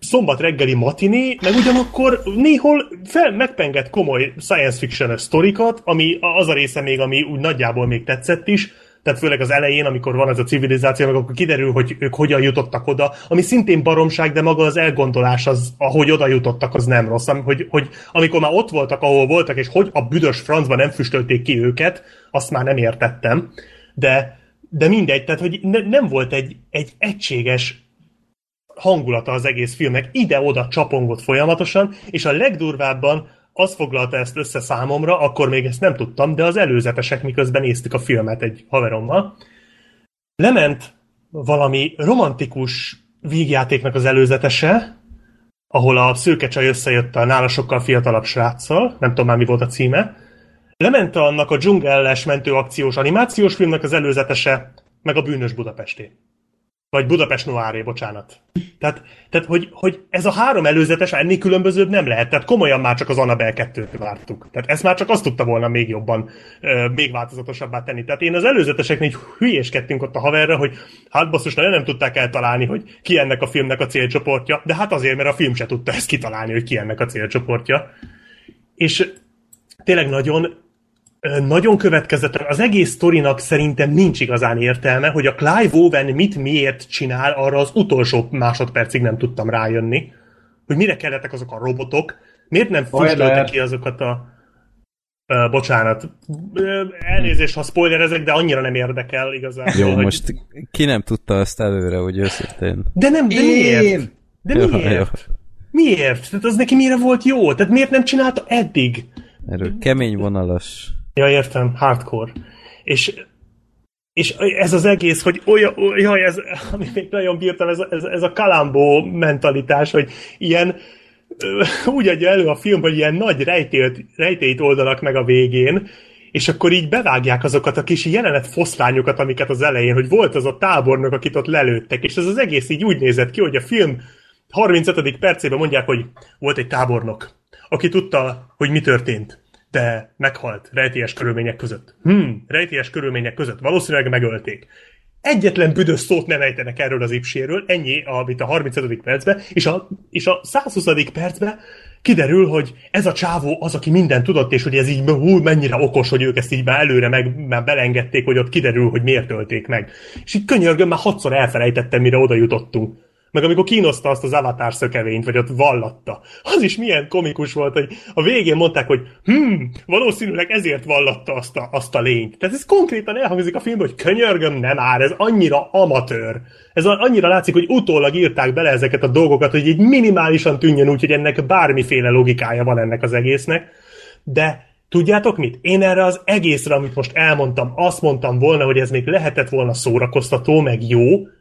szombat reggeli matiné, meg ugyanakkor néhol fel, megpengett komoly science fiction sztorikat, ami az a része még, ami úgy nagyjából még tetszett is, tehát főleg az elején, amikor van ez a civilizáció, meg akkor kiderül, hogy ők hogyan jutottak oda, ami szintén baromság, de maga az elgondolás, az, ahogy oda jutottak, az nem rossz. Hogy, hogy amikor már ott voltak, ahol voltak, és hogy a büdös francba nem füstölték ki őket, azt már nem értettem. De, de mindegy, tehát hogy ne, nem volt egy, egy egységes hangulata az egész filmnek, ide-oda csapongott folyamatosan, és a legdurvábban az foglalta ezt össze számomra, akkor még ezt nem tudtam, de az előzetesek miközben néztük a filmet egy haverommal. Lement valami romantikus vígjátéknak az előzetese, ahol a szőke csaj összejött a nála sokkal fiatalabb sráccal, nem tudom már mi volt a címe, lement annak a dzsungelles mentőakciós animációs filmnek az előzetese, meg a bűnös Budapestén. Vagy Budapest Noáré, bocsánat. Tehát, tehát hogy, hogy ez a három előzetes ennél különbözőbb nem lehet. Tehát komolyan már csak az Annabelle 2-t vártuk. Tehát ezt már csak azt tudta volna még jobban, még változatosabbá tenni. Tehát én az előzeteseknél így hülyéskedtünk ott a haverra, hogy hát basszus, nagyon nem tudták eltalálni, hogy ki ennek a filmnek a célcsoportja, de hát azért, mert a film se tudta ezt kitalálni, hogy ki ennek a célcsoportja. És tényleg nagyon nagyon következetlen. Az egész sztorinak szerintem nincs igazán értelme, hogy a Clive Owen mit miért csinál, arra az utolsó másodpercig nem tudtam rájönni. Hogy mire kellettek azok a robotok, miért nem füstöltek ki azokat a... Uh, bocsánat. Uh, elnézést, ha spoilerezek, de annyira nem érdekel igazából. Jó, hogy... most ki nem tudta azt előre, hogy őszintén. De nem, de miért? De miért? Jó, jó. Miért? Tehát az neki mire volt jó? Tehát miért nem csinálta eddig? Erről kemény vonalas Ja, értem, hardcore. És, és ez az egész, hogy olyan, jaj, ez, amit még nagyon bírtam, ez, ez, ez a kalambó mentalitás, hogy ilyen, úgy adja elő a film, hogy ilyen nagy rejtélt, rejtélyt oldanak meg a végén, és akkor így bevágják azokat a kis jelenet foszlányokat, amiket az elején, hogy volt az a tábornok, akit ott lelőttek, és ez az egész így úgy nézett ki, hogy a film 35. percében mondják, hogy volt egy tábornok, aki tudta, hogy mi történt de meghalt rejtélyes körülmények között. Hmm, rejtélyes körülmények között. Valószínűleg megölték. Egyetlen büdös szót nem ejtenek erről az ipséről, ennyi, amit a 35. percben, és a, és a 120. percben kiderül, hogy ez a csávó az, aki mindent tudott, és hogy ez így hú, mennyire okos, hogy ők ezt így már előre meg már belengedték, hogy ott kiderül, hogy miért ölték meg. És így könyörgöm, már hatszor elfelejtettem, mire oda jutottunk meg amikor kínoszta azt az avatar szökevényt, vagy ott vallatta. Az is milyen komikus volt, hogy a végén mondták, hogy hm, valószínűleg ezért vallatta azt a, azt a lényt. Tehát ez konkrétan elhangzik a filmben, hogy könyörgöm, nem már, ez annyira amatőr. Ez annyira látszik, hogy utólag írták bele ezeket a dolgokat, hogy így minimálisan tűnjön úgy, hogy ennek bármiféle logikája van ennek az egésznek. De Tudjátok mit? Én erre az egészre, amit most elmondtam, azt mondtam volna, hogy ez még lehetett volna szórakoztató, meg jó,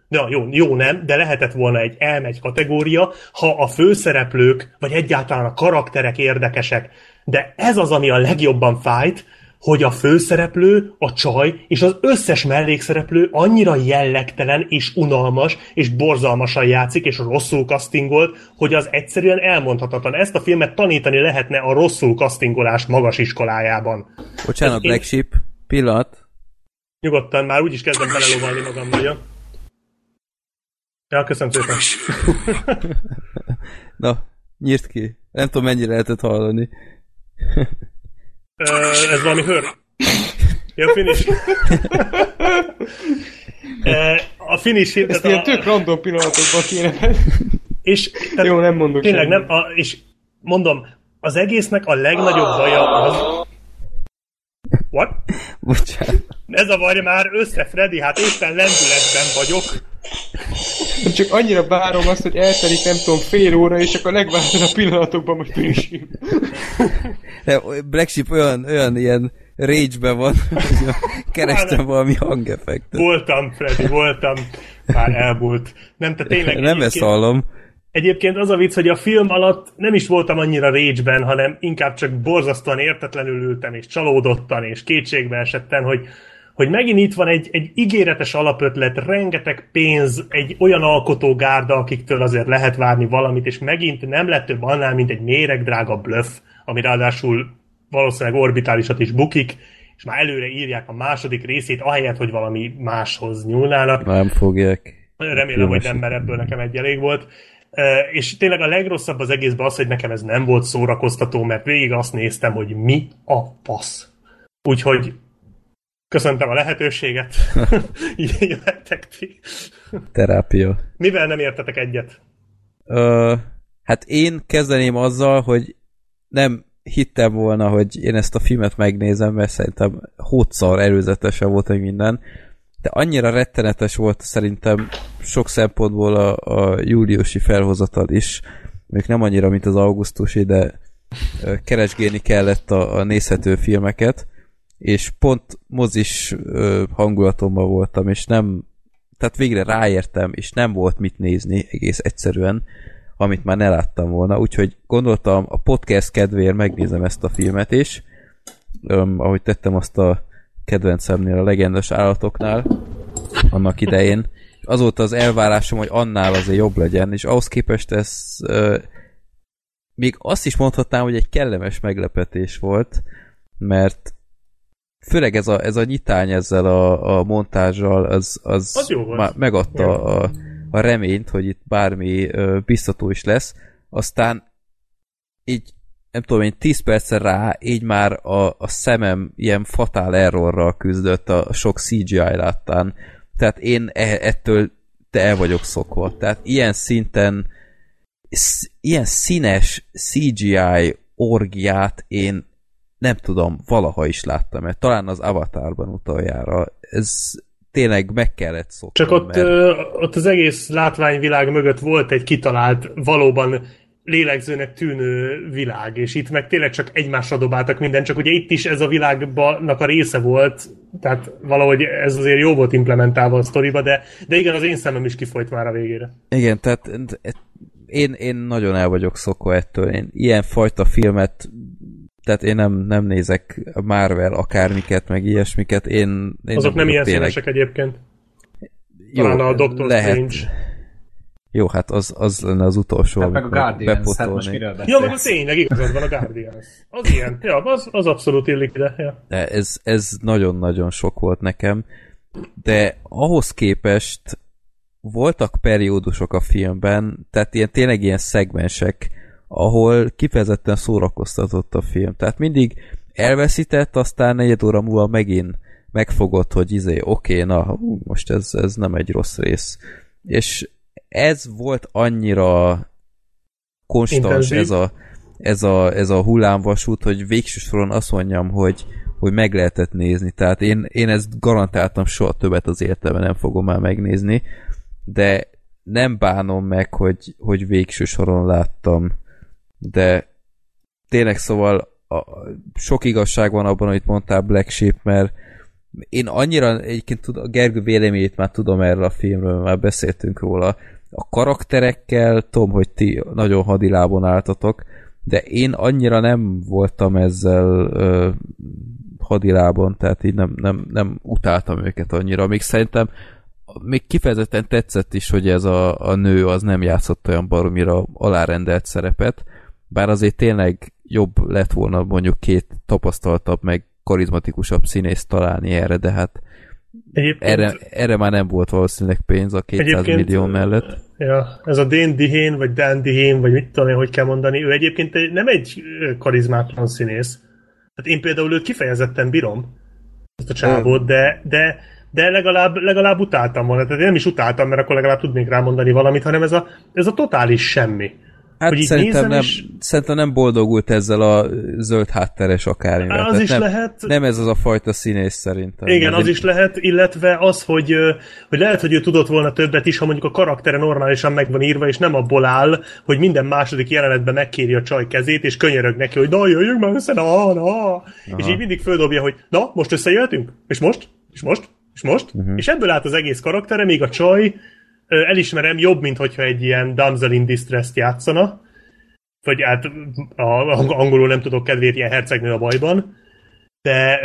Ja, jó, jó nem, de lehetett volna egy elmegy kategória, ha a főszereplők, vagy egyáltalán a karakterek érdekesek. De ez az, ami a legjobban fájt, hogy a főszereplő, a csaj és az összes mellékszereplő annyira jellegtelen és unalmas és borzalmasan játszik és rosszul castingolt, hogy az egyszerűen elmondhatatlan. Ezt a filmet tanítani lehetne a rosszul castingolás magas iskolájában. Bocsánat, Black én... Sheep, pillanat. Nyugodtan, már úgyis kezdem belelovalni magam, ugye? Ja, köszönöm szépen. [laughs] Na, nyírt ki. Nem tudom, mennyire lehetett hallani. Uh, ez valami hör. Ja, finish. [laughs] uh, a finish... Ezt ilyen a... tök random pillanatokban kéne. És, tehát, Jó, nem mondok Tényleg nem, a, és mondom, az egésznek a legnagyobb baja az... What? Bocsánat. Ez a zavarja már össze, Freddy, hát éppen lendületben vagyok. Csak annyira várom azt, hogy eltelik nem tudom fél óra, és akkor legváltad a pillanatokban most is. Black Sheep olyan, olyan ilyen rage van, hogy kerestem valami hangeffektet. Voltam, Freddy, voltam. Már elbúlt. Nem, te tényleg... Nem ezt hallom. Egyébként az a vicc, hogy a film alatt nem is voltam annyira rage hanem inkább csak borzasztóan értetlenül ültem, és csalódottan, és kétségbe esettem, hogy hogy megint itt van egy, egy ígéretes alapötlet, rengeteg pénz, egy olyan alkotógárda, akiktől azért lehet várni valamit, és megint nem lett több annál, mint egy méregdrága bluff, ami ráadásul valószínűleg orbitálisat is bukik, és már előre írják a második részét, ahelyett, hogy valami máshoz nyúlnának. Nem fogják. Remélem, hogy nem, mert ebből nekem egy elég volt. És tényleg a legrosszabb az egészben az, hogy nekem ez nem volt szórakoztató, mert végig azt néztem, hogy mi a fasz. Úgyhogy Köszöntem a lehetőséget. [laughs] Jöttek ti. Terápia. Mivel nem értetek egyet? Ö, hát én kezdeném azzal, hogy nem hittem volna, hogy én ezt a filmet megnézem, mert szerintem hótszar előzetesen volt, hogy minden, de annyira rettenetes volt szerintem sok szempontból a, a júliusi felhozatal is, még nem annyira, mint az augusztusi, de keresgélni kellett a, a nézhető filmeket, és pont mozis ö, hangulatomban voltam, és nem, tehát végre ráértem, és nem volt mit nézni egész egyszerűen, amit már ne láttam volna, úgyhogy gondoltam a podcast kedvéért megnézem ezt a filmet is, öm, ahogy tettem azt a kedvencemnél, a legendas állatoknál, annak idején. Azóta az elvárásom, hogy annál azért jobb legyen, és ahhoz képest ez ö, még azt is mondhatnám, hogy egy kellemes meglepetés volt, mert főleg ez a, ez a nyitány ezzel a, a montázsal, az, az, az jó már megadta a, a reményt, hogy itt bármi ö, biztató is lesz. Aztán így nem tudom én, 10 perccel rá, így már a, a szemem ilyen fatál errorral küzdött a sok CGI láttán. Tehát én e, ettől te el vagyok szokva. Tehát ilyen szinten ilyen színes CGI orgiát én nem tudom, valaha is láttam, mert talán az Avatarban utoljára. Ez tényleg meg kellett szokni. Csak ott, mert... ö, ott az egész látványvilág mögött volt egy kitalált, valóban lélegzőnek tűnő világ, és itt meg tényleg csak egymásra dobáltak minden, csak ugye itt is ez a világnak a része volt, tehát valahogy ez azért jó volt implementálva a sztoriba, de, de igen, az én szemem is kifolyt már a végére. Igen, tehát én, én nagyon el vagyok szokva ettől. Én ilyen fajta filmet tehát én nem, nem nézek Marvel akármiket, meg ilyesmiket. Én, én Azok nem, nem ilyen tényleg... színesek egyébként. Talán Jó, a Doctor lehet. Strange. Jó, hát az, az lenne az utolsó, hát meg a Guardians, hát most miről Ja, meg a tényleg igazad van a Guardians. Az ilyen, ja, az, az abszolút illik ide. Ja. De ez, ez nagyon-nagyon sok volt nekem, de ahhoz képest voltak periódusok a filmben, tehát ilyen, tényleg ilyen szegmensek, ahol kifejezetten szórakoztatott a film. Tehát mindig elveszített, aztán negyed óra múlva megint megfogott, hogy izé, oké, okay, na, hú, most ez, ez nem egy rossz rész. És ez volt annyira konstans ez a, ez, a, ez a hullámvasút, hogy végső soron azt mondjam, hogy, hogy meg lehetett nézni. Tehát én, én ezt garantáltam soha többet az életemben nem fogom már megnézni, de nem bánom meg, hogy, hogy végső soron láttam de tényleg szóval a, sok igazság van abban, amit mondtál Black Sheep, mert én annyira, egyébként tud, a Gergő véleményét már tudom erről a filmről, már beszéltünk róla. A karakterekkel tudom, hogy ti nagyon hadilábon álltatok, de én annyira nem voltam ezzel ö, hadilában, tehát így nem, nem, nem utáltam őket annyira. Még szerintem még kifejezetten tetszett is, hogy ez a, a nő az nem játszott olyan baromira alárendelt szerepet, bár azért tényleg jobb lett volna mondjuk két tapasztaltabb, meg karizmatikusabb színész találni erre, de hát erre, erre már nem volt valószínűleg pénz a 200 millió mellett. Ja, ez a Dane Dihén, vagy Dan Dihén, vagy mit tudom én, hogy kell mondani, ő egyébként nem egy karizmátlan színész. Hát én például őt kifejezetten bírom, ezt a csávót, de, de, de legalább, legalább utáltam volna. Tehát én nem is utáltam, mert akkor legalább tudnék rámondani valamit, hanem ez a, ez a totális semmi. Hát hogy szerintem nem, is... szerintem nem boldogult ezzel a zöld hátteres akármivel. Az Tehát is nem, lehet. Nem ez az a fajta színész szerintem. Igen, az is lehet, illetve az, hogy, hogy lehet, hogy ő tudott volna többet is, ha mondjuk a karaktere normálisan meg van írva, és nem abból áll, hogy minden második jelenetben megkéri a csaj kezét, és könyörög neki, hogy na, jöjjünk már össze, na, na. Aha. És így mindig földobja, hogy na, most összejöhetünk? És most? És most? És most? Uh-huh. És ebből állt az egész karaktere, még a csaj elismerem, jobb, mint hogyha egy ilyen damsel in distress játszana, vagy hát a, angolul nem tudok kedvét, ilyen hercegnő a bajban, de,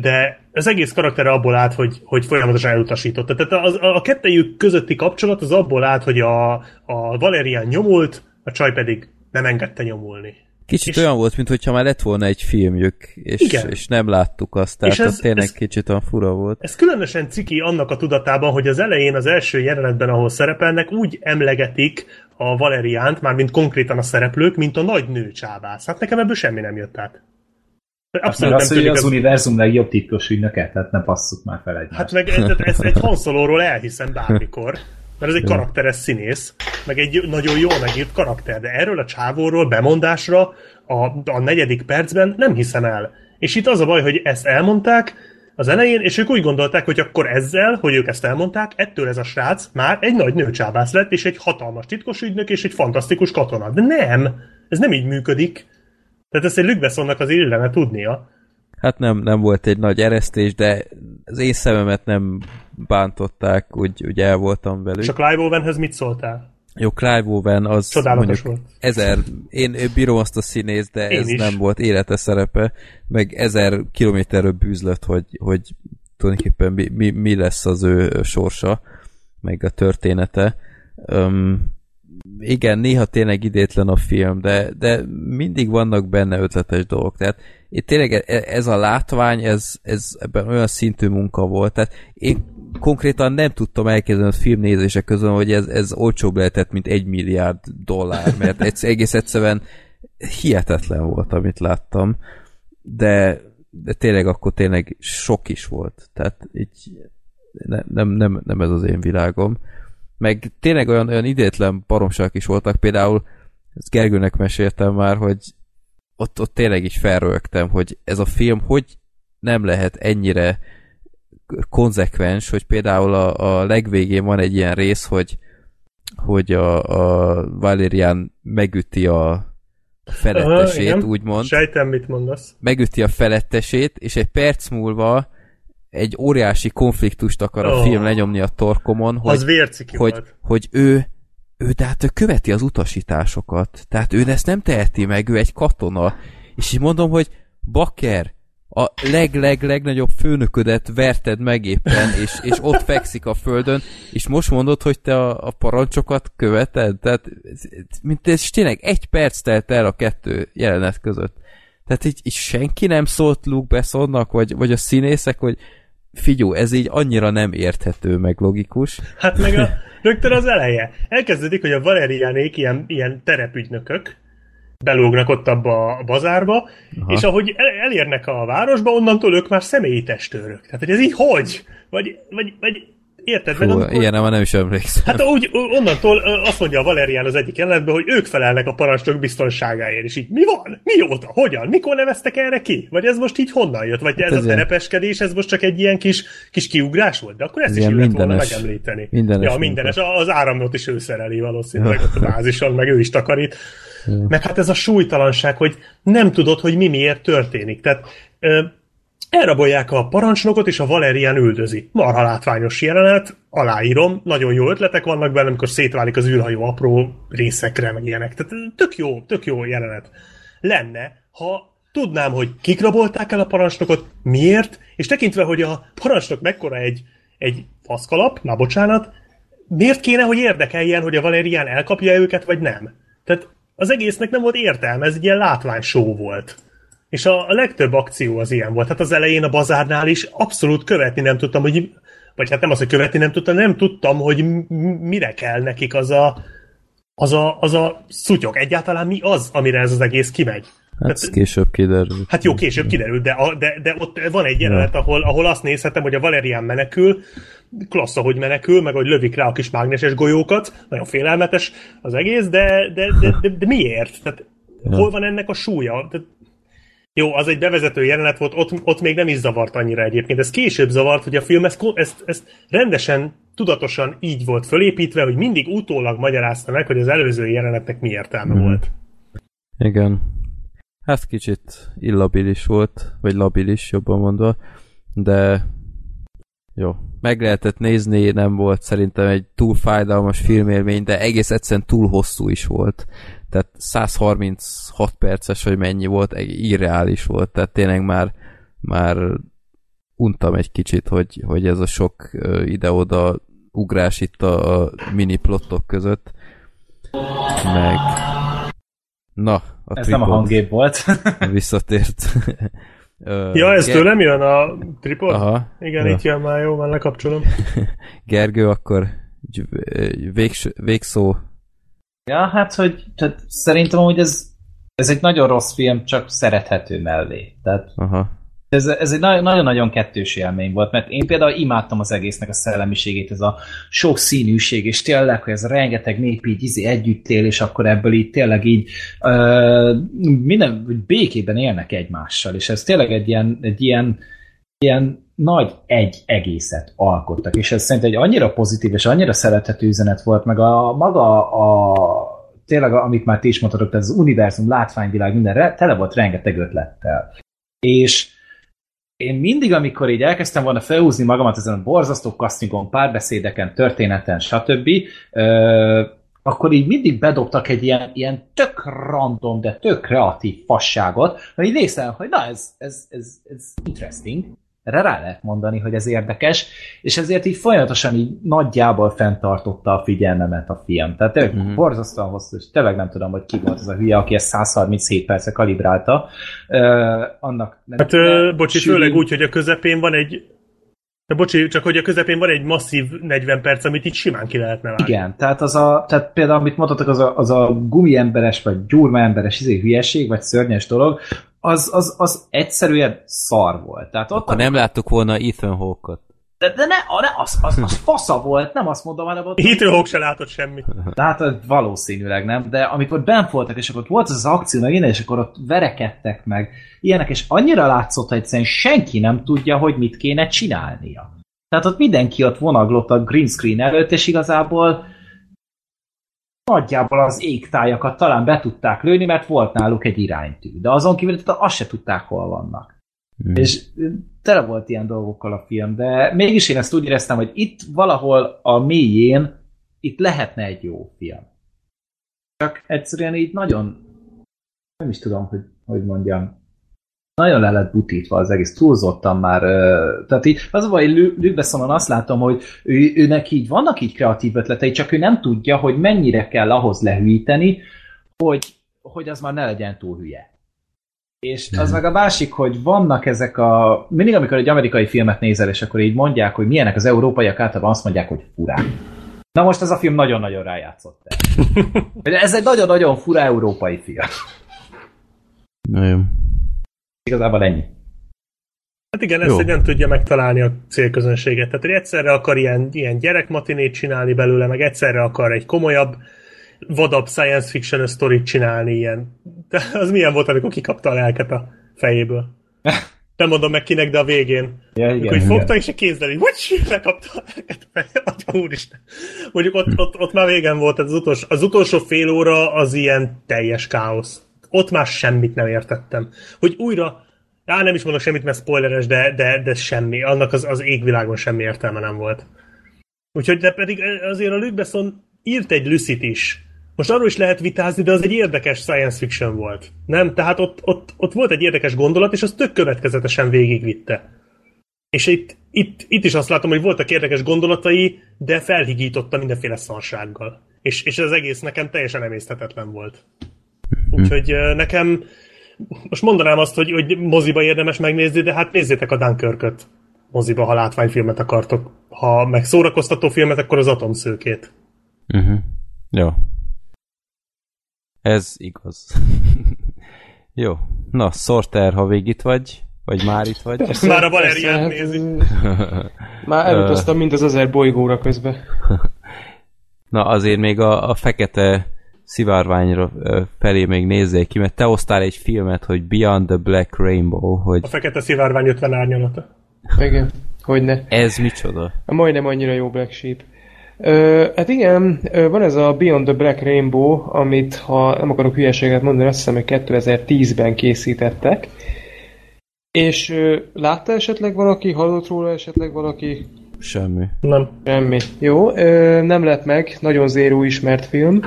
de az egész karakter abból állt, hogy, hogy folyamatosan elutasította. Tehát az, a kettejük közötti kapcsolat az abból állt, hogy a, a Valerian nyomult, a csaj pedig nem engedte nyomulni. Kicsit és olyan volt, mintha már lett volna egy filmjük, és, igen. és nem láttuk azt, tehát és ez, az tényleg ez, kicsit olyan fura volt. Ez különösen ciki annak a tudatában, hogy az elején az első jelenetben, ahol szerepelnek, úgy emlegetik a Valeriánt, mint konkrétan a szereplők, mint a nagy nő csábász. Hát nekem ebből semmi nem jött át. Abszolút hát, nem az, hogy az, az univerzum legjobb titkos ügynöke, tehát ne passzuk már fel egymást. Hát meg ez, ez egy [laughs] hanszolóról elhiszem bármikor mert ez egy karakteres színész, meg egy nagyon jól megírt karakter, de erről a csávóról bemondásra a, a negyedik percben nem hiszem el. És itt az a baj, hogy ezt elmondták az elején, és ők úgy gondolták, hogy akkor ezzel, hogy ők ezt elmondták, ettől ez a srác már egy nagy nőcsábász lett, és egy hatalmas titkos ügynök, és egy fantasztikus katona. De nem! Ez nem így működik. Tehát ezt egy Lükbeszonnak az illene tudnia. Hát nem, nem volt egy nagy eresztés, de az én szememet nem bántották, úgy, úgy el voltam velük. És a Clive Owenhez mit szóltál? Jó, Clive Owen az Csodálatos volt. ezer, én bírom azt a színész, de én ez is. nem volt élete szerepe, meg ezer kilométerről bűzlött, hogy, hogy tulajdonképpen mi, mi, mi lesz az ő sorsa, meg a története. Um, igen, néha tényleg idétlen a film, de, de mindig vannak benne ötletes dolgok. Tehát itt tényleg e, ez a látvány, ez, ez ebben olyan szintű munka volt. Tehát én konkrétan nem tudtam elkezdeni a filmnézések közön, hogy ez, ez olcsóbb lehetett, mint egy milliárd dollár, mert ez egész egyszerűen hihetetlen volt, amit láttam. De, de tényleg akkor tényleg sok is volt. Tehát így ne, nem, nem, nem ez az én világom. Meg tényleg olyan, olyan idétlen baromság is voltak, például ezt Gergőnek meséltem már, hogy ott, ott tényleg is felrögtem, hogy ez a film hogy nem lehet ennyire konzekvens, hogy például a, a legvégén van egy ilyen rész, hogy hogy a, a Valerian megüti a felettesét, Aha, úgymond. Sejtem, mit mondasz. Megüti a felettesét, és egy perc múlva egy óriási konfliktust akar a oh. film lenyomni a torkomon, hogy, az hogy, hogy, hogy ő ő tehát ő követi az utasításokat. Tehát ő ezt nem teheti meg, ő egy katona. És így mondom, hogy Bakker, a leg-leg-legnagyobb főnöködet verted meg éppen, és, és ott fekszik a földön, és most mondod, hogy te a, a parancsokat követed? Tehát, mint ez tényleg egy perc telt el a kettő jelenet között. Tehát így, így senki nem szólt Luke Bessonnak, vagy, vagy a színészek, hogy figyú, ez így annyira nem érthető, meg logikus. Hát meg a, [laughs] rögtön az eleje. Elkezdődik, hogy a Valerianék ilyen, ilyen terepügynökök, belógnak ott abba a bazárba, Aha. és ahogy elérnek a városba, onnantól ők már személyi testőrök. Tehát, hogy ez így hogy? Vagy, vagy, vagy Érted? Fú, meg amikor... ilyen nem, nem is emlékszem. Hát úgy, onnantól azt mondja a Valerian az egyik jelenetben, hogy ők felelnek a parancsnok biztonságáért, és így mi van? Mióta? Hogyan? Mikor neveztek erre ki? Vagy ez most így honnan jött? Vagy ez, ez a terepeskedés, ez most csak egy ilyen kis, kis kiugrás volt? De akkor ezt is illet volna megemlíteni. Mindenes. Ja, mindenes. Az áramot is ő szereli valószínűleg ott a [laughs] bázison, meg ő is takarít. Meg hát ez a súlytalanság, hogy nem tudod, hogy mi miért történik. Tehát elrabolják a parancsnokot, és a Valerian üldözi. Marha látványos jelenet, aláírom, nagyon jó ötletek vannak benne, amikor szétválik az űrhajó apró részekre, meg ilyenek. Tehát tök jó, tök jó jelenet. Lenne, ha tudnám, hogy kik rabolták el a parancsnokot, miért, és tekintve, hogy a parancsnok mekkora egy, egy faszkalap, már bocsánat, miért kéne, hogy érdekeljen, hogy a Valerian elkapja őket, vagy nem? Tehát az egésznek nem volt értelme, ez egy ilyen látványshow volt. És a, a legtöbb akció az ilyen volt. Hát az elején a bazárnál is abszolút követni nem tudtam, hogy vagy hát nem az, hogy követni nem tudtam, nem tudtam, hogy mire kell nekik az a, az a, az a szutyok. Egyáltalán mi az, amire ez az egész kimegy. Hát ez később kiderült. Hát jó, később kiderült, de, a, de, de ott van egy jelenet, ja. ahol, ahol azt nézhetem, hogy a Valerian menekül, klassz, hogy menekül, meg hogy lövik rá a kis mágneses golyókat, nagyon félelmetes az egész, de, de, de, de, de miért? Tehát, ja. Hol van ennek a súlya? Tehát, jó, az egy bevezető jelenet volt, ott, ott még nem is zavart annyira egyébként. Ez később zavart, hogy a film ezt, ezt, ezt rendesen, tudatosan így volt fölépítve, hogy mindig utólag magyarázta meg, hogy az előző jelenetnek mi értelme mm. volt. Igen. Hát kicsit illabilis volt, vagy labilis jobban mondva, de jó. Meg lehetett nézni, nem volt szerintem egy túl fájdalmas filmélmény, de egész egyszerűen túl hosszú is volt tehát 136 perces, vagy mennyi volt, irreális volt, tehát tényleg már, már untam egy kicsit, hogy, hogy ez a sok ide-oda ugrás itt a mini plottok között. Meg... Na, a Ez tripod. nem a hangép volt. [laughs] visszatért. [laughs] ja, ez Ger- tőlem jön a tripod? Aha. Igen, ja. itt jön már, jó, már lekapcsolom. [laughs] Gergő, akkor végső, végszó Ja, hát, hogy tehát szerintem hogy ez, ez egy nagyon rossz film, csak szerethető mellé. Tehát Aha. Ez, ez egy nagyon-nagyon kettős élmény volt, mert én például imádtam az egésznek a szellemiségét, ez a sok színűség, és tényleg, hogy ez rengeteg nép így izé együtt él, és akkor ebből így tényleg így uh, minden békében élnek egymással, és ez tényleg egy ilyen, egy ilyen, ilyen nagy egy egészet alkottak, és ez szerintem egy annyira pozitív és annyira szerethető üzenet volt, meg a maga a tényleg, amit már ti is mondhatok, ez az univerzum, látványvilág, mindenre tele volt rengeteg ötlettel. És én mindig, amikor így elkezdtem volna felhúzni magamat ezen a borzasztó castingon, párbeszédeken, történeten, stb., ö, akkor így mindig bedobtak egy ilyen, ilyen tök random, de tök kreatív fasságot, hogy így néztem, hogy na, ez, ez, ez, ez interesting, erre rá lehet mondani, hogy ez érdekes, és ezért így folyamatosan így nagyjából fenntartotta a figyelmemet a film. Tehát tényleg mm-hmm. borzasztóan hosszú, és tényleg nem tudom, hogy ki volt ez a hülye, aki ezt 137 perce kalibrálta. Uh, annak nem hát, uh, bocsi, sűrű... főleg úgy, hogy a közepén van egy de bocsi, csak hogy a közepén van egy masszív 40 perc, amit itt simán ki lehetne vágni. Igen, tehát, az a, tehát például, amit mondhatok, az a, az a gumiemberes, vagy gyurmaemberes izé hülyeség, vagy szörnyes dolog, az, az, az egyszerűen szar volt. Tehát ott Akkor nem láttuk volna Ethan Hawke-ot. De, de ne, ne az, az, az fasza volt, nem azt mondom, hanem ott... Ethan Hawke se látott semmit. Hát valószínűleg nem, de amikor bent voltak, és akkor ott volt az, az akció, meg innen, és akkor ott verekedtek meg, ilyenek, és annyira látszott, hogy egyszerűen senki nem tudja, hogy mit kéne csinálnia. Tehát ott mindenki ott vonaglott a green screen előtt, és igazából nagyjából az égtájakat talán be tudták lőni, mert volt náluk egy iránytű. De azon kívül tehát azt se tudták, hol vannak. Mm. És tele volt ilyen dolgokkal a film, de mégis én ezt úgy éreztem, hogy itt valahol a mélyén itt lehetne egy jó film. Csak egyszerűen így nagyon nem is tudom, hogy, hogy mondjam, nagyon le lett butítva az egész, túlzottan már, tehát így, az a baj, Luke Bessonon azt látom, hogy ő, őnek így vannak így kreatív ötletei, csak ő nem tudja, hogy mennyire kell ahhoz lehűíteni, hogy, hogy az már ne legyen túl hülye. És az meg a másik, hogy vannak ezek a... Mindig, amikor egy amerikai filmet nézel, és akkor így mondják, hogy milyenek az európaiak, általában azt mondják, hogy furák. Na most ez a film nagyon-nagyon rájátszott el. [laughs] ez egy nagyon-nagyon fura európai film. Nagyon. Igazából ennyi. Hát igen, ezt egy nem tudja megtalálni a célközönséget. Tehát, hogy egyszerre akar ilyen, ilyen gyerekmatinét csinálni belőle, meg egyszerre akar egy komolyabb, vadabb science fiction sztorit csinálni ilyen. [laughs] De az milyen volt, amikor kikapta a lelket a fejéből? [laughs] Nem mondom meg kinek, de a végén. Ja, igen, hogy fogta, igen. és a kézzel így, hogy lekapta a lelket a fejéből. Úristen. Mondjuk ott, ott, ott, már végen volt, az utolsó, az utolsó fél óra az ilyen teljes káosz ott már semmit nem értettem. Hogy újra Á, nem is mondok semmit, mert spoileres, de, de, de semmi. Annak az, az égvilágon semmi értelme nem volt. Úgyhogy de pedig azért a Luc Besson írt egy Lucit is. Most arról is lehet vitázni, de az egy érdekes science fiction volt. Nem? Tehát ott, ott, ott volt egy érdekes gondolat, és az tök következetesen végigvitte. És itt, itt, itt is azt látom, hogy voltak érdekes gondolatai, de felhigította mindenféle szarsággal. És, és ez egész nekem teljesen emészthetetlen volt. Úgyhogy nekem most mondanám azt, hogy, hogy moziba érdemes megnézni, de hát nézzétek a Dunkirköt moziba, ha látványfilmet akartok. Ha meg szórakoztató filmet, akkor az atomszőkét. Uh-huh. Jó. Ez igaz. [laughs] Jó. Na, Sorter, ha végig itt vagy, vagy már itt vagy. Persze, már a Valeriát nézi. [laughs] már elutaztam, mint az ezer bolygóra közben. [laughs] Na, azért még a, a fekete szivárványra felé még nézzék ki, mert te osztál egy filmet, hogy Beyond the Black Rainbow, hogy... A fekete szivárvány 50 árnyalata. Igen, hogy ne. Ez micsoda? Majdnem annyira jó Black Sheep. Ö, hát igen, van ez a Beyond the Black Rainbow, amit, ha nem akarok hülyeséget mondani, azt hiszem, hogy 2010-ben készítettek. És ö, látta esetleg valaki, hallott róla esetleg valaki? Semmi. Nem. Semmi. Jó, ö, nem lett meg, nagyon zéró ismert film.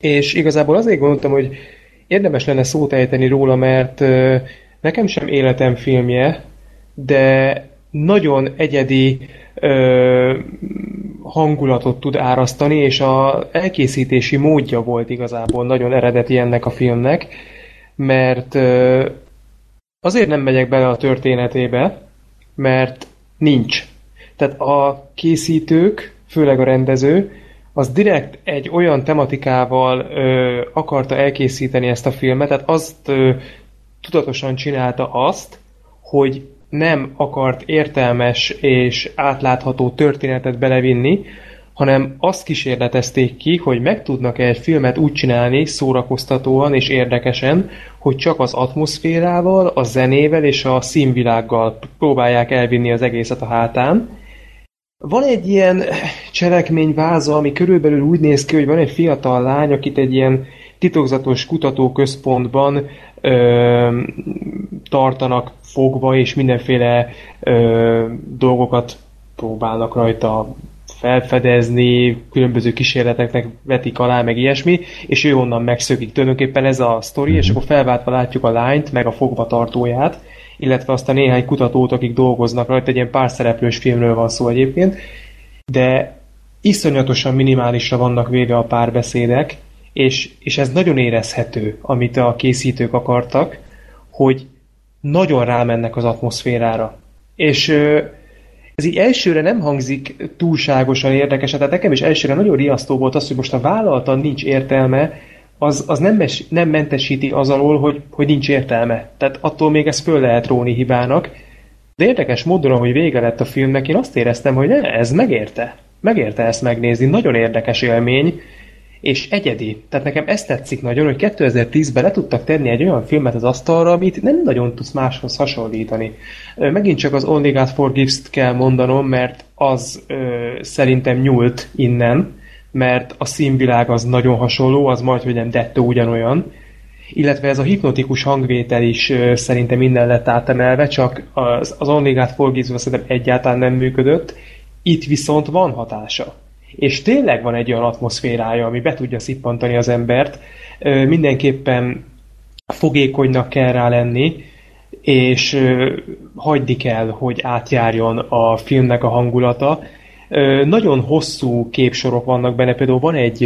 És igazából azért gondoltam, hogy érdemes lenne szót ejteni róla, mert ö, nekem sem életem filmje, de nagyon egyedi ö, hangulatot tud árasztani, és a elkészítési módja volt igazából nagyon eredeti ennek a filmnek, mert ö, azért nem megyek bele a történetébe, mert nincs. Tehát a készítők, főleg a rendező, az direkt egy olyan tematikával ö, akarta elkészíteni ezt a filmet, tehát azt ö, tudatosan csinálta azt, hogy nem akart értelmes és átlátható történetet belevinni, hanem azt kísérletezték ki, hogy meg tudnak-e egy filmet úgy csinálni szórakoztatóan és érdekesen, hogy csak az atmoszférával, a zenével és a színvilággal próbálják elvinni az egészet a hátán. Van egy ilyen cselekményváza, ami körülbelül úgy néz ki, hogy van egy fiatal lány, akit egy ilyen titokzatos kutatóközpontban ö, tartanak fogva, és mindenféle ö, dolgokat próbálnak rajta felfedezni, különböző kísérleteknek vetik alá, meg ilyesmi, és ő onnan megszökik. Tulajdonképpen ez a sztori, és akkor felváltva látjuk a lányt, meg a fogvatartóját, illetve azt a néhány kutatót, akik dolgoznak rajta, egy ilyen pár szereplős filmről van szó egyébként, de iszonyatosan minimálisra vannak véve a párbeszédek, és, és ez nagyon érezhető, amit a készítők akartak, hogy nagyon rámennek az atmoszférára. És ez így elsőre nem hangzik túlságosan érdekes, tehát nekem is elsőre nagyon riasztó volt az, hogy most a vállaltan nincs értelme, az, az nem, mes, nem mentesíti az alól, hogy, hogy nincs értelme. Tehát attól még ezt föl lehet róni hibának. De érdekes módon, hogy vége lett a filmnek, én azt éreztem, hogy ne, ez megérte. Megérte ezt megnézni, nagyon érdekes élmény, és egyedi. Tehát nekem ezt tetszik nagyon, hogy 2010-ben le tudtak tenni egy olyan filmet az asztalra, amit nem nagyon tudsz máshoz hasonlítani. Megint csak az Only God Forgives-t kell mondanom, mert az ö, szerintem nyúlt innen, mert a színvilág az nagyon hasonló, az majd, hogy nem dettó ugyanolyan, illetve ez a hipnotikus hangvétel is szerintem innen lett átemelve, csak az, az Only God Forgives szerintem egyáltalán nem működött, itt viszont van hatása. És tényleg van egy olyan atmoszférája, ami be tudja szippantani az embert, mindenképpen fogékonynak kell rá lenni, és hagyni kell, hogy átjárjon a filmnek a hangulata. Nagyon hosszú képsorok vannak benne, például van egy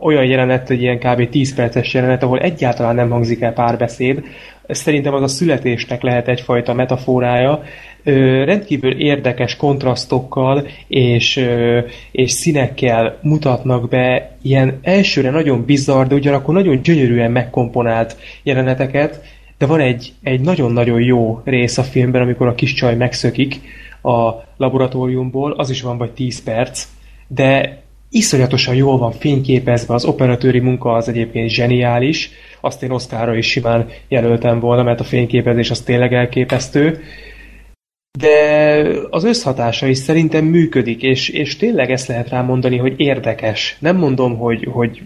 olyan jelenet, egy ilyen kb. 10 perces jelenet, ahol egyáltalán nem hangzik el párbeszéd. Szerintem az a születésnek lehet egyfajta metaforája, ö, rendkívül érdekes kontrasztokkal és, ö, és színekkel mutatnak be ilyen elsőre nagyon bizarr, de ugyanakkor nagyon gyönyörűen megkomponált jeleneteket, de van egy, egy nagyon-nagyon jó rész a filmben, amikor a kis csaj megszökik a laboratóriumból, az is van vagy 10 perc, de iszonyatosan jól van fényképezve, az operatőri munka az egyébként zseniális, azt én Oszkára is simán jelöltem volna, mert a fényképezés az tényleg elképesztő, de az összhatása is szerintem működik, és, és tényleg ezt lehet rá mondani, hogy érdekes. Nem mondom, hogy, hogy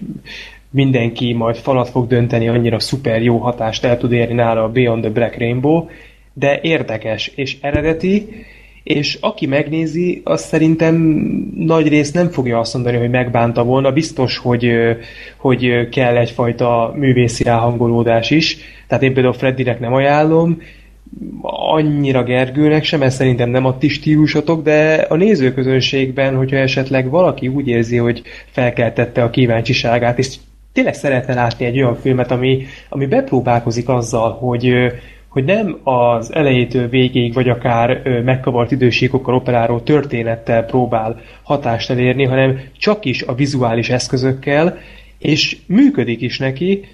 mindenki majd falat fog dönteni, annyira szuper jó hatást el tud érni nála a Beyond the Black Rainbow, de érdekes és eredeti, és aki megnézi, az szerintem nagy rész nem fogja azt mondani, hogy megbánta volna. Biztos, hogy, hogy kell egyfajta művészi ráhangolódás is. Tehát én például Freddynek nem ajánlom, annyira Gergőnek sem, ez szerintem nem a ti stílusotok, de a nézőközönségben, hogyha esetleg valaki úgy érzi, hogy felkeltette a kíváncsiságát, és tényleg szeretne látni egy olyan filmet, ami, ami bepróbálkozik azzal, hogy, hogy nem az elejétől végéig, vagy akár megkavart idősíkokkal operáló történettel próbál hatást elérni, hanem csak is a vizuális eszközökkel, és működik is neki,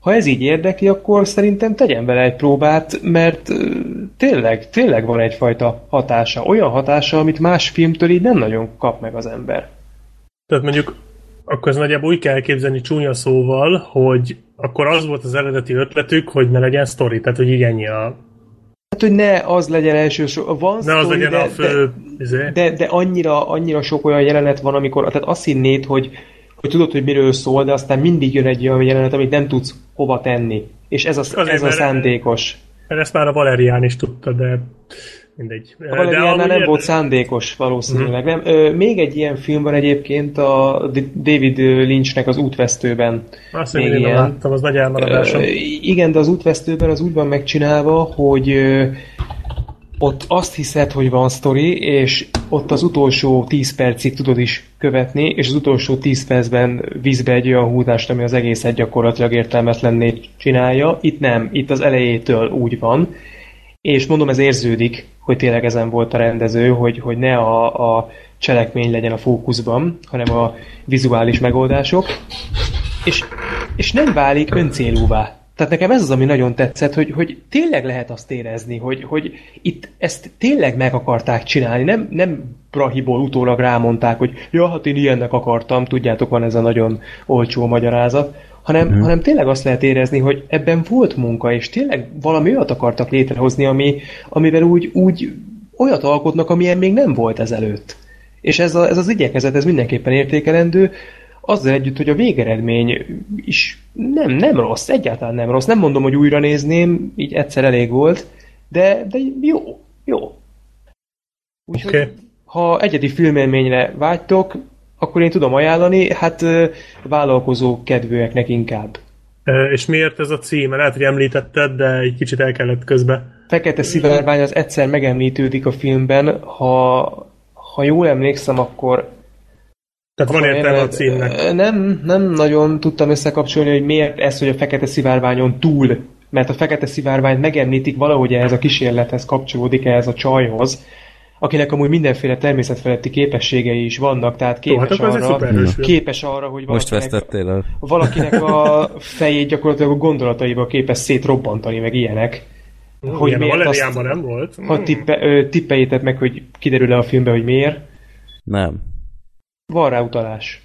ha ez így érdekli, akkor szerintem tegyen vele egy próbát, mert tényleg, tényleg van egyfajta hatása. Olyan hatása, amit más filmtől így nem nagyon kap meg az ember. Tehát mondjuk akkor ez nagyjából úgy kell elképzelni csúnya szóval, hogy akkor az volt az eredeti ötletük, hogy ne legyen sztori, tehát hogy így ennyi a... Hát, hogy ne az legyen elsősorban. Van ne az legyen de, a fő... De, izé. de, de annyira, annyira sok olyan jelenet van, amikor tehát azt hinnéd, hogy, hogy tudod, hogy miről szól, de aztán mindig jön egy olyan jelenet, amit nem tudsz hova tenni. És ez a, ez a szándékos. Mert ezt már a Valerián is tudta, de mindegy. A Valeriánál nem volt szándékos valószínűleg. Uh-huh. Nem. Ö, még egy ilyen film van egyébként a David Lynchnek az útvesztőben. Azt még én ilyen. láttam, az nagy elmaradásom. Igen, de az útvesztőben az úgy van megcsinálva, hogy ott azt hiszed, hogy van sztori, és ott az utolsó 10 percig tudod is követni, és az utolsó 10 percben vízbe egy olyan húzást, ami az egészet gyakorlatilag értelmetlenné csinálja. Itt nem, itt az elejétől úgy van, és mondom, ez érződik, hogy tényleg ezen volt a rendező, hogy, hogy ne a, a cselekmény legyen a fókuszban, hanem a vizuális megoldások, és, és nem válik öncélúvá. Tehát nekem ez az, ami nagyon tetszett, hogy, hogy tényleg lehet azt érezni, hogy, hogy itt ezt tényleg meg akarták csinálni, nem, nem Brahiból utólag rámondták, hogy ja, hát én ilyennek akartam, tudjátok, van ez a nagyon olcsó magyarázat, hanem, mm. hanem tényleg azt lehet érezni, hogy ebben volt munka, és tényleg valami olyat akartak létrehozni, ami, amivel úgy, úgy olyat alkotnak, amilyen még nem volt ezelőtt. És ez, a, ez az igyekezet, ez mindenképpen értékelendő, azzal együtt, hogy a végeredmény is nem, nem rossz, egyáltalán nem rossz. Nem mondom, hogy újra nézném, így egyszer elég volt, de, de jó, jó. Úgyhogy, okay. ha egyedi filmélményre vágytok, akkor én tudom ajánlani, hát vállalkozó kedvőeknek inkább. És miért ez a cím? Lehet, hogy említetted, de egy kicsit el kellett közbe. Fekete szivárvány az egyszer megemlítődik a filmben, ha, ha jól emlékszem, akkor tehát van értelme a címnek. Nem, nem nagyon tudtam összekapcsolni, hogy miért ez, hogy a fekete szivárványon túl, mert a fekete szivárványt megemlítik valahogy ehhez a kísérlethez kapcsolódik ehhez a csajhoz, akinek amúgy mindenféle természetfeletti képességei is vannak, tehát képes, Ó, hát arra, képes arra, hogy Most vesztettél el. valakinek a fejét gyakorlatilag a gondolataiba képes szétrobbantani, meg ilyenek. Mm, hogy miért azt, nem volt. Ha mm. tippe, tippeljétek meg, hogy kiderül-e a filmbe, hogy miért. Nem. Van rá utalás.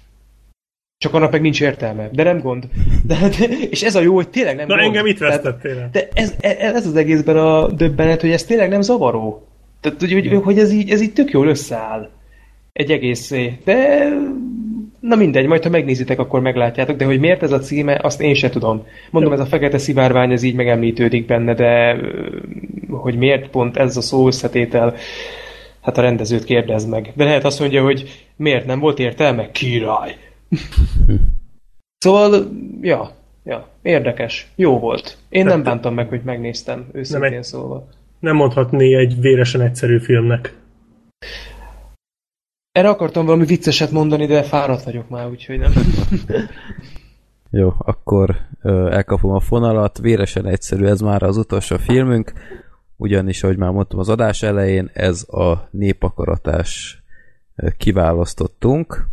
Csak annak meg nincs értelme. De nem gond. De, de, és ez a jó, hogy tényleg nem Na gond. engem itt vesztettél De ez, ez az egészben a döbbenet, hogy ez tényleg nem zavaró. Tehát, hogy, hogy, hogy ez, így, ez így tök jól összeáll. Egy egészé. De na mindegy, majd ha megnézitek, akkor meglátjátok, de hogy miért ez a címe, azt én se tudom. Mondom, ez a fekete szivárvány, ez így megemlítődik benne, de hogy miért pont ez a szó összetétel, hát a rendezőt kérdez meg. De lehet azt mondja, hogy miért nem volt értelme? Király! [laughs] szóval, ja, ja, érdekes. Jó volt. Én nem bántam meg, hogy megnéztem, őszintén szólva nem mondhatni egy véresen egyszerű filmnek. Erre akartam valami vicceset mondani, de fáradt vagyok már, úgyhogy nem. Jó, akkor ö, elkapom a fonalat. Véresen egyszerű, ez már az utolsó filmünk. Ugyanis, ahogy már mondtam az adás elején, ez a népakaratás kiválasztottunk.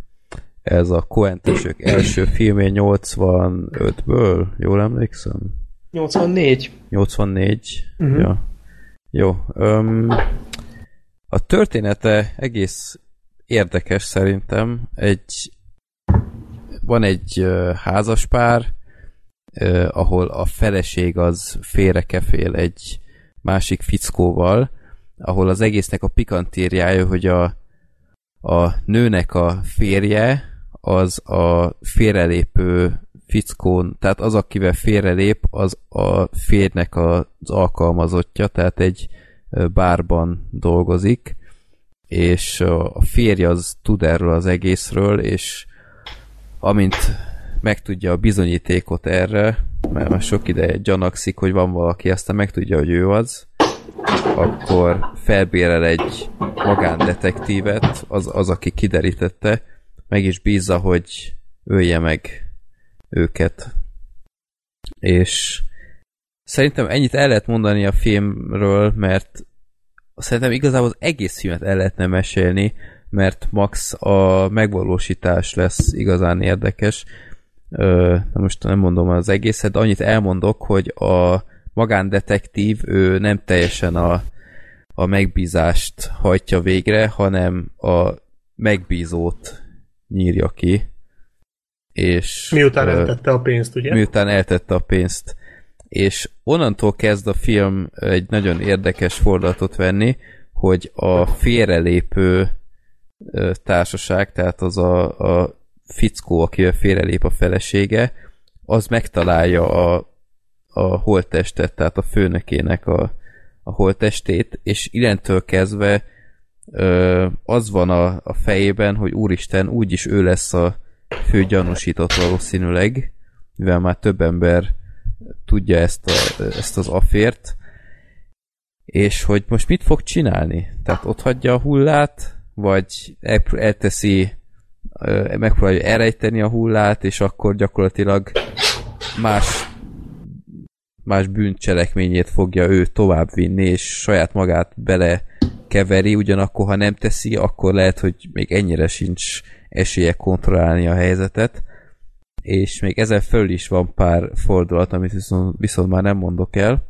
Ez a Coentesök első filmje 85-ből, jól emlékszem? 84. 84, uh-huh. ja. Jó. Um, a története egész érdekes szerintem. Egy van egy házaspár, ahol a feleség az félrekefél egy másik fickóval, ahol az egésznek a pikantériája, hogy a, a nőnek a férje az a félrelépő fickón, tehát az, akivel félrelép, az a férnek az alkalmazottja, tehát egy bárban dolgozik, és a férje az tud erről az egészről, és amint megtudja a bizonyítékot erre, mert már sok ideje gyanakszik, hogy van valaki, aztán megtudja, hogy ő az, akkor felbérel egy magándetektívet, az, az, aki kiderítette, meg is bízza, hogy ölje meg őket. És szerintem ennyit el lehet mondani a filmről, mert szerintem igazából az egész filmet el lehetne mesélni, mert max a megvalósítás lesz igazán érdekes. Ö, most nem mondom az egészet, de annyit elmondok, hogy a magándetektív, ő nem teljesen a, a megbízást hajtja végre, hanem a megbízót nyírja ki. És, miután eltette a pénzt, ugye? Miután eltette a pénzt. És onnantól kezd a film egy nagyon érdekes fordulatot venni, hogy a félrelépő társaság, tehát az a, a fickó, akivel félrelép a felesége, az megtalálja a, a holttestet, tehát a főnökének a, a holttestét, és illentől kezdve ö, az van a, a fejében, hogy úristen, úgyis ő lesz a fő gyanúsított valószínűleg, mivel már több ember tudja ezt, a, ezt az afért, és hogy most mit fog csinálni? Tehát ott hagyja a hullát, vagy elteszi, megpróbálja elrejteni a hullát, és akkor gyakorlatilag más más bűncselekményét fogja ő továbbvinni, és saját magát bele keveri, ugyanakkor ha nem teszi, akkor lehet, hogy még ennyire sincs esélye kontrollálni a helyzetet, és még ezen föl is van pár fordulat, amit viszont, viszont már nem mondok el.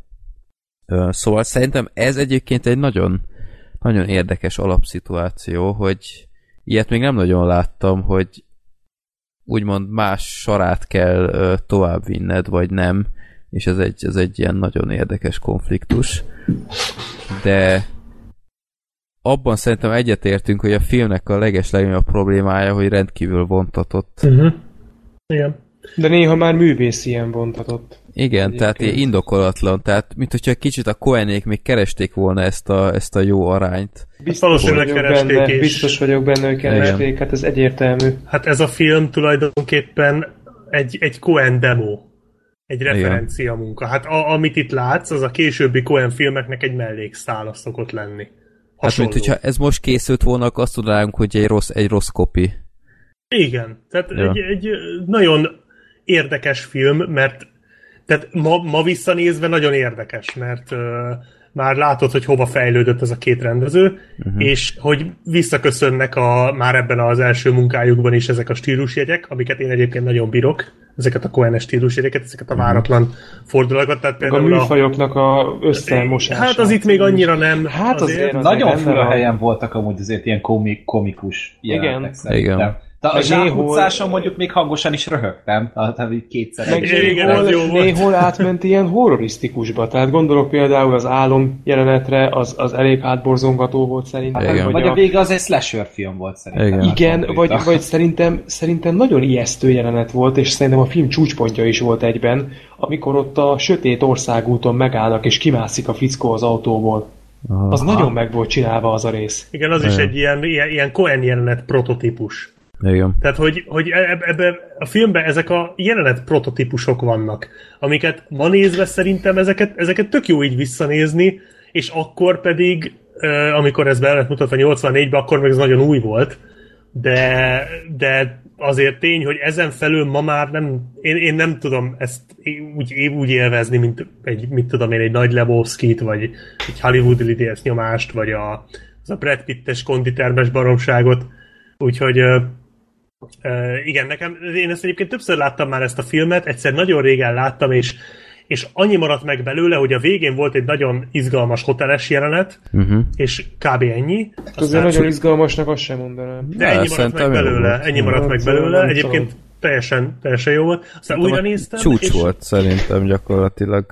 Szóval szerintem ez egyébként egy nagyon, nagyon érdekes alapszituáció, hogy ilyet még nem nagyon láttam, hogy úgymond más sarát kell továbbvinned, vagy nem, és ez egy, ez egy ilyen nagyon érdekes konfliktus. De abban szerintem egyetértünk, hogy a filmnek a leges legnagyobb problémája, hogy rendkívül vontatott. Uh-huh. Igen. De néha már művész ilyen vontatott. Igen, Egyébként. tehát ilyen indokolatlan, tehát mint hogyha kicsit a Koenék még keresték volna ezt a, ezt a jó arányt. Biztos vagyok, benne, és... biztos vagyok benne, hogy keresték, Igen. hát ez egyértelmű. Hát ez a film tulajdonképpen egy, egy Coen demo egy referencia Igen. munka. Hát a, amit itt látsz, az a későbbi Coen filmeknek egy mellékszála szokott lenni. Hasonló. Hát, mint hogyha ez most készült volna, akkor azt tudnánk, hogy egy rossz, egy rossz kopi. Igen, tehát ja. egy, egy nagyon érdekes film, mert tehát ma, ma visszanézve nagyon érdekes, mert uh, már látod, hogy hova fejlődött ez a két rendező, uh-huh. és hogy visszaköszönnek a, már ebben az első munkájukban is ezek a stílusjegyek, amiket én egyébként nagyon bírok, ezeket a Cohen stílusjegyeket, ezeket a mhm. váratlan fordulatokat. Tehát például a műfajoknak a összemosása. Hát az itt még annyira nem. Hát azért, azért nagyon fura helyen voltak amúgy azért ilyen komik, komikus Igen. Igen. De a zsákutcáson mondjuk még hangosan is röhögtem, tehát így kétszer. Meg igen, néhol, jó néhol átment ilyen horrorisztikusba, tehát gondolok például az álom jelenetre, az, az elég hátborzongató volt szerintem. Igen. Vagy, vagy a, a vége az egy slasher film volt szerintem. Igen, igen vagy, vagy szerintem, szerintem nagyon ijesztő jelenet volt, és szerintem a film csúcspontja is volt egyben, amikor ott a sötét országúton megállnak, és kimászik a fickó az autóból. Aha. Az nagyon meg volt csinálva az a rész. Igen, az Igen. is egy ilyen, ilyen, ilyen Cohen jelenet prototípus. Igen. Tehát, hogy, hogy e- ebben a filmben ezek a jelenet prototípusok vannak, amiket ma nézve szerintem ezeket, ezeket tök jó így visszanézni, és akkor pedig, amikor ez be lett mutatva 84-ben, akkor még ez nagyon új volt, de, de azért tény, hogy ezen felül ma már nem, én, én nem tudom ezt úgy, úgy élvezni, mint egy, mit tudom én, egy nagy Lebowski-t, vagy egy Hollywood lidész nyomást, vagy a, az a Brad Pittes konditermes baromságot. Úgyhogy Uh, igen, nekem, én ezt egyébként többször láttam már ezt a filmet, egyszer nagyon régen láttam, és, és annyi maradt meg belőle, hogy a végén volt egy nagyon izgalmas hoteles jelenet, uh-huh. és kb. ennyi. Azért nagyon csak... izgalmasnak azt sem mondanám. De ennyi maradt meg belőle, ennyi maradt meg belőle, egyébként teljesen, teljesen jó volt. Aztán újra néztem. Csúcs és... volt szerintem gyakorlatilag.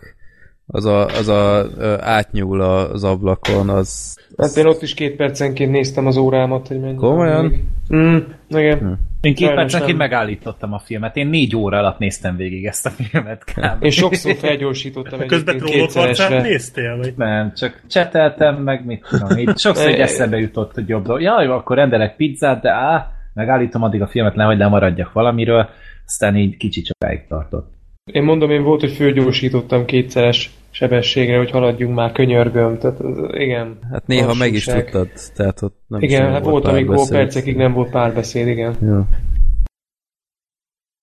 Az a, az a átnyúl az ablakon, az... Hát én ott is két percenként néztem az órámat, hogy mennyi. Komolyan? Mm, igen. Hm. Én két percenként megállítottam a filmet. Én négy óra alatt néztem végig ezt a filmet. Kb. Én sokszor felgyorsítottam [laughs] Közben trónok néztél? Vagy? Nem, csak cseteltem, meg mit tudom. Így sokszor egy [laughs] eszembe jutott, hogy jobb dolog. Jaj, akkor rendelek pizzát, de á, megállítom addig a filmet, nehogy lemaradjak valamiről. Aztán így kicsit sokáig tartott. Én mondom, én volt, hogy fölgyorsítottam kétszeres sebességre, hogy haladjunk már könyörgöm. Tehát igen. Hát néha lassúság. meg is tudtad. Tehát ott nem igen, hát volt, amikor percekig nem volt párbeszéd, igen. Ja.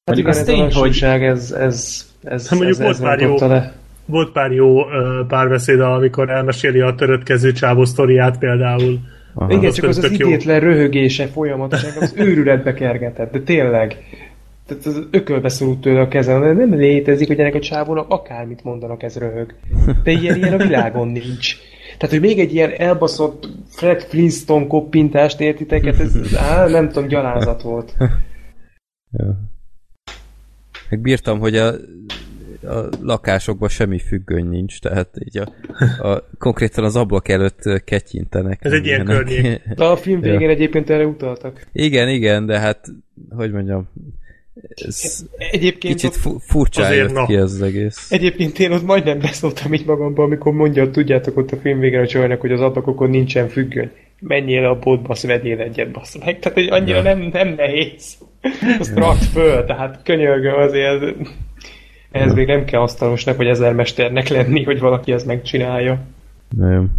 Hát igen, ez tény, a hogy... ez, ez, ez, hát mondjuk ez, volt, pár jó, le. volt pár jó párbeszéd, amikor elmeséli a törötkező csávó sztoriát például. Aha. Igen, csak az az idétlen röhögése folyamatosan az őrületbe kergetett, de tényleg tehát az ökölbe szorult tőle a kezem, de nem létezik, hogy ennek a csávónak akármit mondanak, ez röhög. De ilyen, ilyen a világon nincs. Tehát, hogy még egy ilyen elbaszott Fred Flintstone koppintást értitek, ez á, nem tudom, gyalázat volt. Ja. Megbírtam, hogy a, a lakásokban semmi függöny nincs, tehát így a, a konkrétan az ablak előtt ketyintenek. Ez egy ilyen környék. De a film végén ja. egyébként erre utaltak. Igen, igen, de hát, hogy mondjam, ez Egyébként kicsit fu- furcsa jött no. ki ez az egész. Egyébként én ott majdnem beszóltam így magamban, amikor mondja, tudjátok ott a film végén a csajnak, hogy az ablakokon nincsen függöny. Menjél a boltba, azt vegyél egyet, bassz meg. Tehát, hogy annyira nem, nem nehéz. Azt rakt föl, tehát könyörgöm azért. Ehhez még nem kell asztalosnak, vagy ezermesternek lenni, hogy valaki ezt megcsinálja. Nem.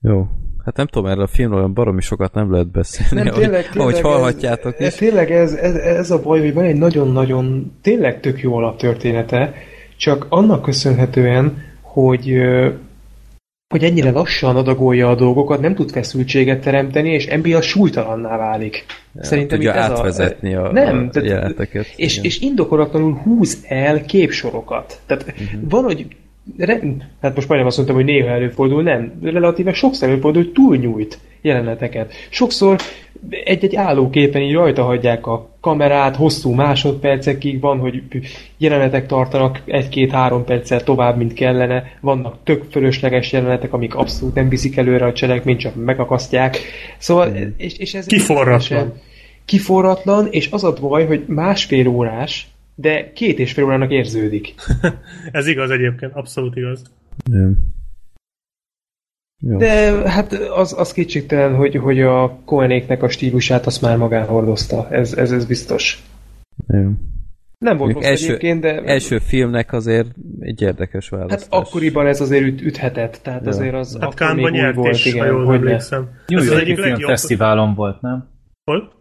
Jó. Hát nem tudom, erről a filmről olyan baromi sokat nem lehet beszélni, nem, tényleg, ahogy, tényleg ahogy hallhatjátok ez, is. Tényleg ez, ez, ez a baj, hogy van egy nagyon-nagyon tényleg tök jó alaptörténete, csak annak köszönhetően, hogy hogy ennyire lassan adagolja a dolgokat, nem tud feszültséget teremteni, és emiatt súlytalanná válik. Ja, Szerintem tudja ez átvezetni a, a, nem, a jeleneteket. És, és indokolatlanul húz el képsorokat. Tehát uh-huh. van, hogy re, hát most majdnem azt mondtam, hogy néha előfordul, nem, relatíve sokszor előfordul, túlnyújt jeleneteket. Sokszor egy-egy állóképen így rajta hagyják a kamerát, hosszú másodpercekig van, hogy jelenetek tartanak egy-két-három perccel tovább, mint kellene, vannak tök fölösleges jelenetek, amik abszolút nem viszik előre a cselekményt, csak megakasztják. Szóval, és, és ez... Kiforratlan. Kiforratlan, és az a baj, hogy másfél órás, de két és fél órának érződik. [laughs] Ez igaz egyébként, abszolút igaz. Nem. Jó. De hát az, az kétségtelen, hogy, hogy a Koenéknek a stílusát azt már magán hordozta. Ez, ez, ez biztos. Jó. Nem volt rossz első, egyébként, de... Első filmnek azért egy érdekes választás. Hát akkoriban ez azért üt, üthetett, tehát ja. azért az hát akkor még nyert volt, is, igen, ha jól emlékszem. New York Filmfesztiválon volt, nem? Hol?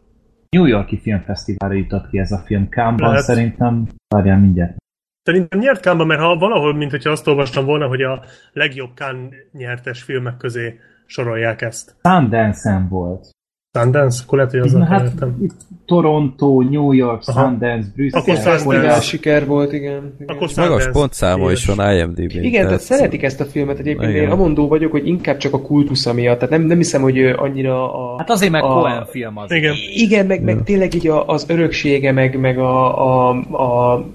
New Yorki Filmfesztiválra jutott ki ez a film. Kámban Lehet. szerintem, várjál mindjárt. Szerintem nyert Kámban, mert ha valahol, mint hogyha azt olvastam volna, hogy a legjobb Kán nyertes filmek közé sorolják ezt. Sundance-en volt. Sundance? Akkor lehet, hogy az hát, itt Toronto, New York, Aha. Sundance, Brüsszel. Akkor Sundance. siker volt, igen. igen. Akkor Magas pontszáma is van IMDb-n. Igen, tehát, tehát szeretik ezt a filmet egyébként. Igen. Én amondó vagyok, hogy inkább csak a kultusza miatt. Tehát nem, nem hiszem, hogy annyira a... Hát azért meg a, Cohen film az. Igen, igen meg, meg tényleg így az öröksége, meg, meg a, a, a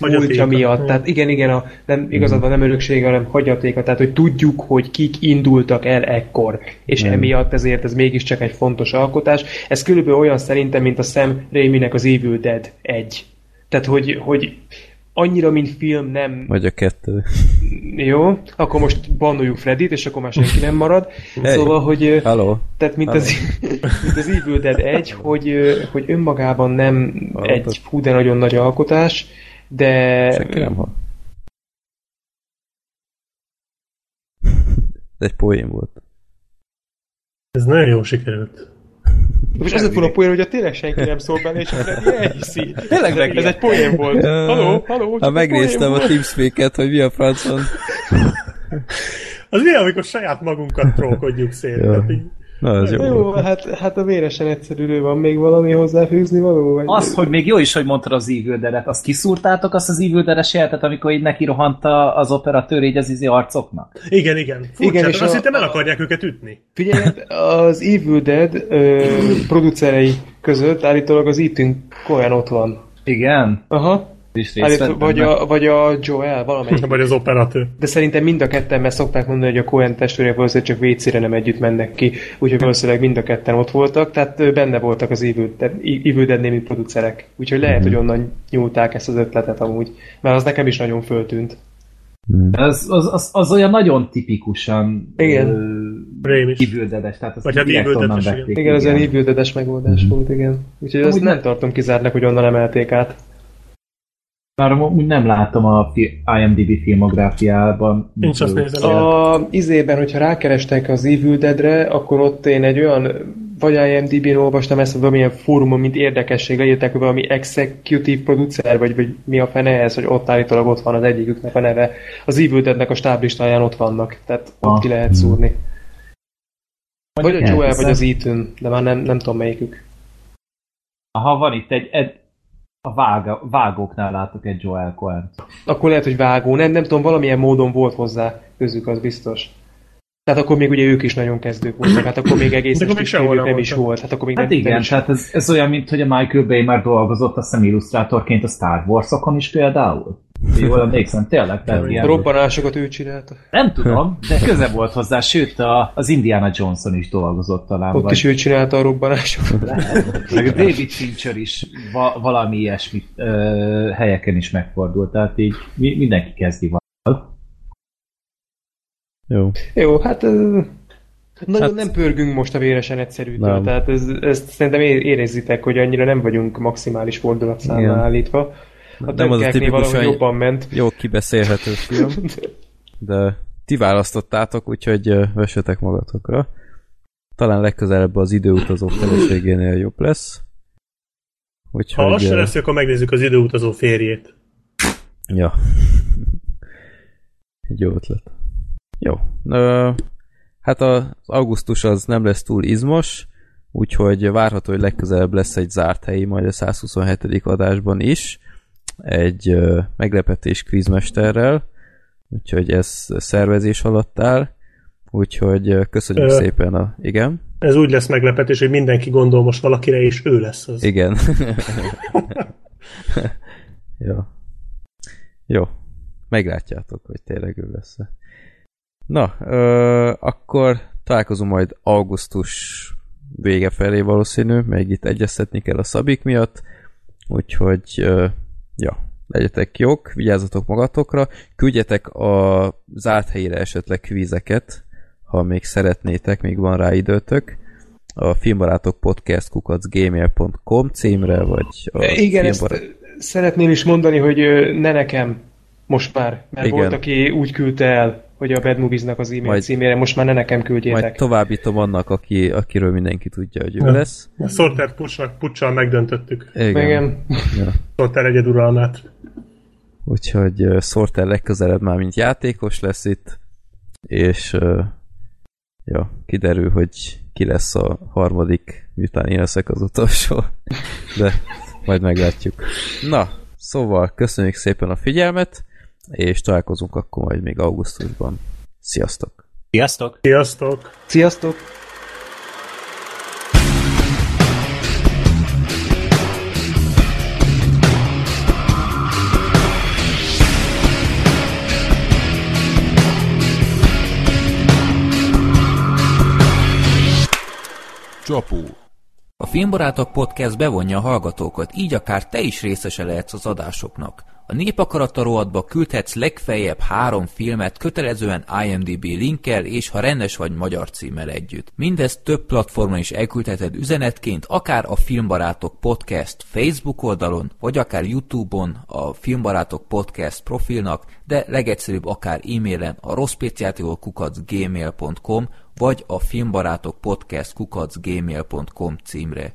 múltja miatt. Tehát igen, igen, a, nem, igazad van, nem öröksége, hanem hagyatéka. Tehát, hogy tudjuk, hogy kik indultak el ekkor, és nem. emiatt ezért ez mégiscsak egy fontos alkotás. Ez körülbelül olyan szerintem, mint a Sam Raimi-nek az Evil Dead 1. Tehát, hogy, hogy annyira, mint film nem... Vagy a kettő. [laughs] Jó, akkor most bannoljuk Freddyt, és akkor már senki nem marad. Hey. Szóval, hogy... Hello. Tehát, mint, Hello. Az, mint az Evil Dead 1, hogy, hogy önmagában nem Hello. egy hú, de nagyon nagy alkotás, de... Senki nem hall. Ez egy poén volt. Ez nagyon jó sikerült. De most az lett volna a poén, hogy a tényleg senki nem szól benne, és a elhiszi. Tényleg ez egy poén volt. Haló, haló, Ha megnéztem a Teamspeak-et, hogy mi a francon. az mi, amikor saját magunkat trókodjuk szét. Ja. Na, ez jó. jó hát, hát a véresen egyszerűről van még valami hozzáfűzni való? Vagy az, hogy még jó is, hogy mondtad az Evil azt kiszúrtátok azt az Evil jelentet, amikor így neki rohant az operatőr így az izi arcoknak? Igen, igen. Furcsa, igen, és azt a, hittem el akarják őket ütni. Figyelj, az Evil Dead ö, producerei között állítólag az Ethan Cohen ott van. Igen? Aha. Állít, vagy, a, vagy a Joel, valamelyik. [laughs] vagy az operatőr. De szerintem mind a ketten, mert szokták mondani, hogy a Cohen testvérek valószínűleg csak WC-re nem együtt mennek ki, úgyhogy valószínűleg mind a ketten ott voltak, tehát benne voltak az Evil Dead némi producerek. Úgyhogy lehet, mm-hmm. hogy onnan nyúlták ezt az ötletet amúgy, mert az nekem is nagyon föltűnt. Mm. Az, az, az, az olyan nagyon tipikusan igen. ívüldedes, tehát azt Vagy hát ívüldedes, igen. igen. igen, az olyan ívüldedes megoldás mm. volt, igen. Úgyhogy azt nem tartom kizártnak, hogy onnan emelték át. Már úgy nem látom a IMDb filmográfiában. Nincs azt nézem. A izében, hogyha rákerestek az Evil Dead-re, akkor ott én egy olyan, vagy IMDb-n olvastam ezt, valamilyen fórumon, mint érdekesség, leírták, hogy valami executive producer, vagy, vagy mi a fene ez, hogy ott állítólag ott van az egyiküknek a neve. Az Evil Dead-nek a stáblistáján ott vannak, tehát ott ah. ki lehet szúrni. Vagy a Joel, vagy az Ethan, de már nem, nem tudom melyikük. Aha, van itt egy, egy a vága, vágóknál látok egy Joel cohen Akkor lehet, hogy vágó. Nem, nem tudom, valamilyen módon volt hozzá közük, az biztos. Tehát akkor még ugye ők is nagyon kezdők voltak, hát akkor még egészen nem is volt. Hát, akkor még hát nem, igen, nem is tehát ez, ez, olyan, mint hogy a Michael Bay már dolgozott a szem illusztrátorként a Star Wars-okon is például. Jól emlékszem, tényleg. Tehát ilyen... Robbanásokat ő csinálta. Nem tudom, de köze volt hozzá, sőt a, az Indiana Johnson is dolgozott talán. Ott vagy... is ő csinálta a robbanásokat. Meg a David Fincher is va- valami ilyesmi ö, helyeken is megfordult, tehát így mi, mindenki kezdi valamit. Jó. Jó, hát nagyon hát, nem pörgünk most a véresen egyszerűtől, tehát ez, ezt szerintem érezitek, hogy annyira nem vagyunk maximális fordulatszámmal állítva. A nem az a tipikus, jobban ment. Jó kibeszélhető film, [laughs] de ti választottátok, úgyhogy vessetek magatokra. Talán legközelebb az időutazó feleségénél jobb lesz. Úgyhogy, ha az se lesz, akkor megnézzük az időutazó férjét. Ja. [laughs] Egy jó ötlet. Jó. Ö, hát az augusztus az nem lesz túl izmos, úgyhogy várható, hogy legközelebb lesz egy zárt helyi, majd a 127. adásban is egy ö, meglepetés kvízmesterrel, úgyhogy ez szervezés alatt áll, úgyhogy köszönjük Ö, szépen a... Igen? Ez úgy lesz meglepetés, hogy mindenki gondol most valakire, és ő lesz az. Igen. [laughs] Jó. Jó. Meglátjátok, hogy tényleg ő lesz. Na, ö, akkor találkozunk majd augusztus vége felé valószínű, még itt egyeztetni kell a szabik miatt, úgyhogy ö, Ja, legyetek jók, vigyázzatok magatokra, küldjetek a zárt helyére esetleg kvízeket, ha még szeretnétek, még van rá időtök a filmbarátok podcast kukacgmail.com címre, vagy a Igen, filmbarát... ezt szeretném is mondani, hogy ne nekem most már, mert Igen. volt, aki úgy küldte el, hogy a Bad Movies-nak az e-mail majd, címére, most már ne nekem küldjétek. Majd továbbítom annak, aki, akiről mindenki tudja, hogy ő ja. lesz. A Sorter puccsal megdöntöttük. Igen. Igen. Ja. Sorter egyeduralmát. Úgyhogy uh, Sorter legközelebb már mint játékos lesz itt, és uh, ja, kiderül, hogy ki lesz a harmadik, miután én leszek az utolsó. De majd meglátjuk. Na, szóval köszönjük szépen a figyelmet, és találkozunk akkor majd még augusztusban. Sziasztok! Sziasztok! Sziasztok! Sziasztok! Csapó. A Filmbarátok Podcast bevonja a hallgatókat, így akár te is részese lehetsz az adásoknak. A népakarata rovatba küldhetsz legfeljebb három filmet kötelezően IMDB linkkel és ha rendes vagy magyar címmel együtt. Mindezt több platformon is elküldheted üzenetként, akár a Filmbarátok Podcast Facebook oldalon, vagy akár Youtube-on a Filmbarátok Podcast profilnak, de legegyszerűbb akár e-mailen a rosszpéciátikokukacgmail.com vagy a filmbarátok podcast kukacgmail.com címre.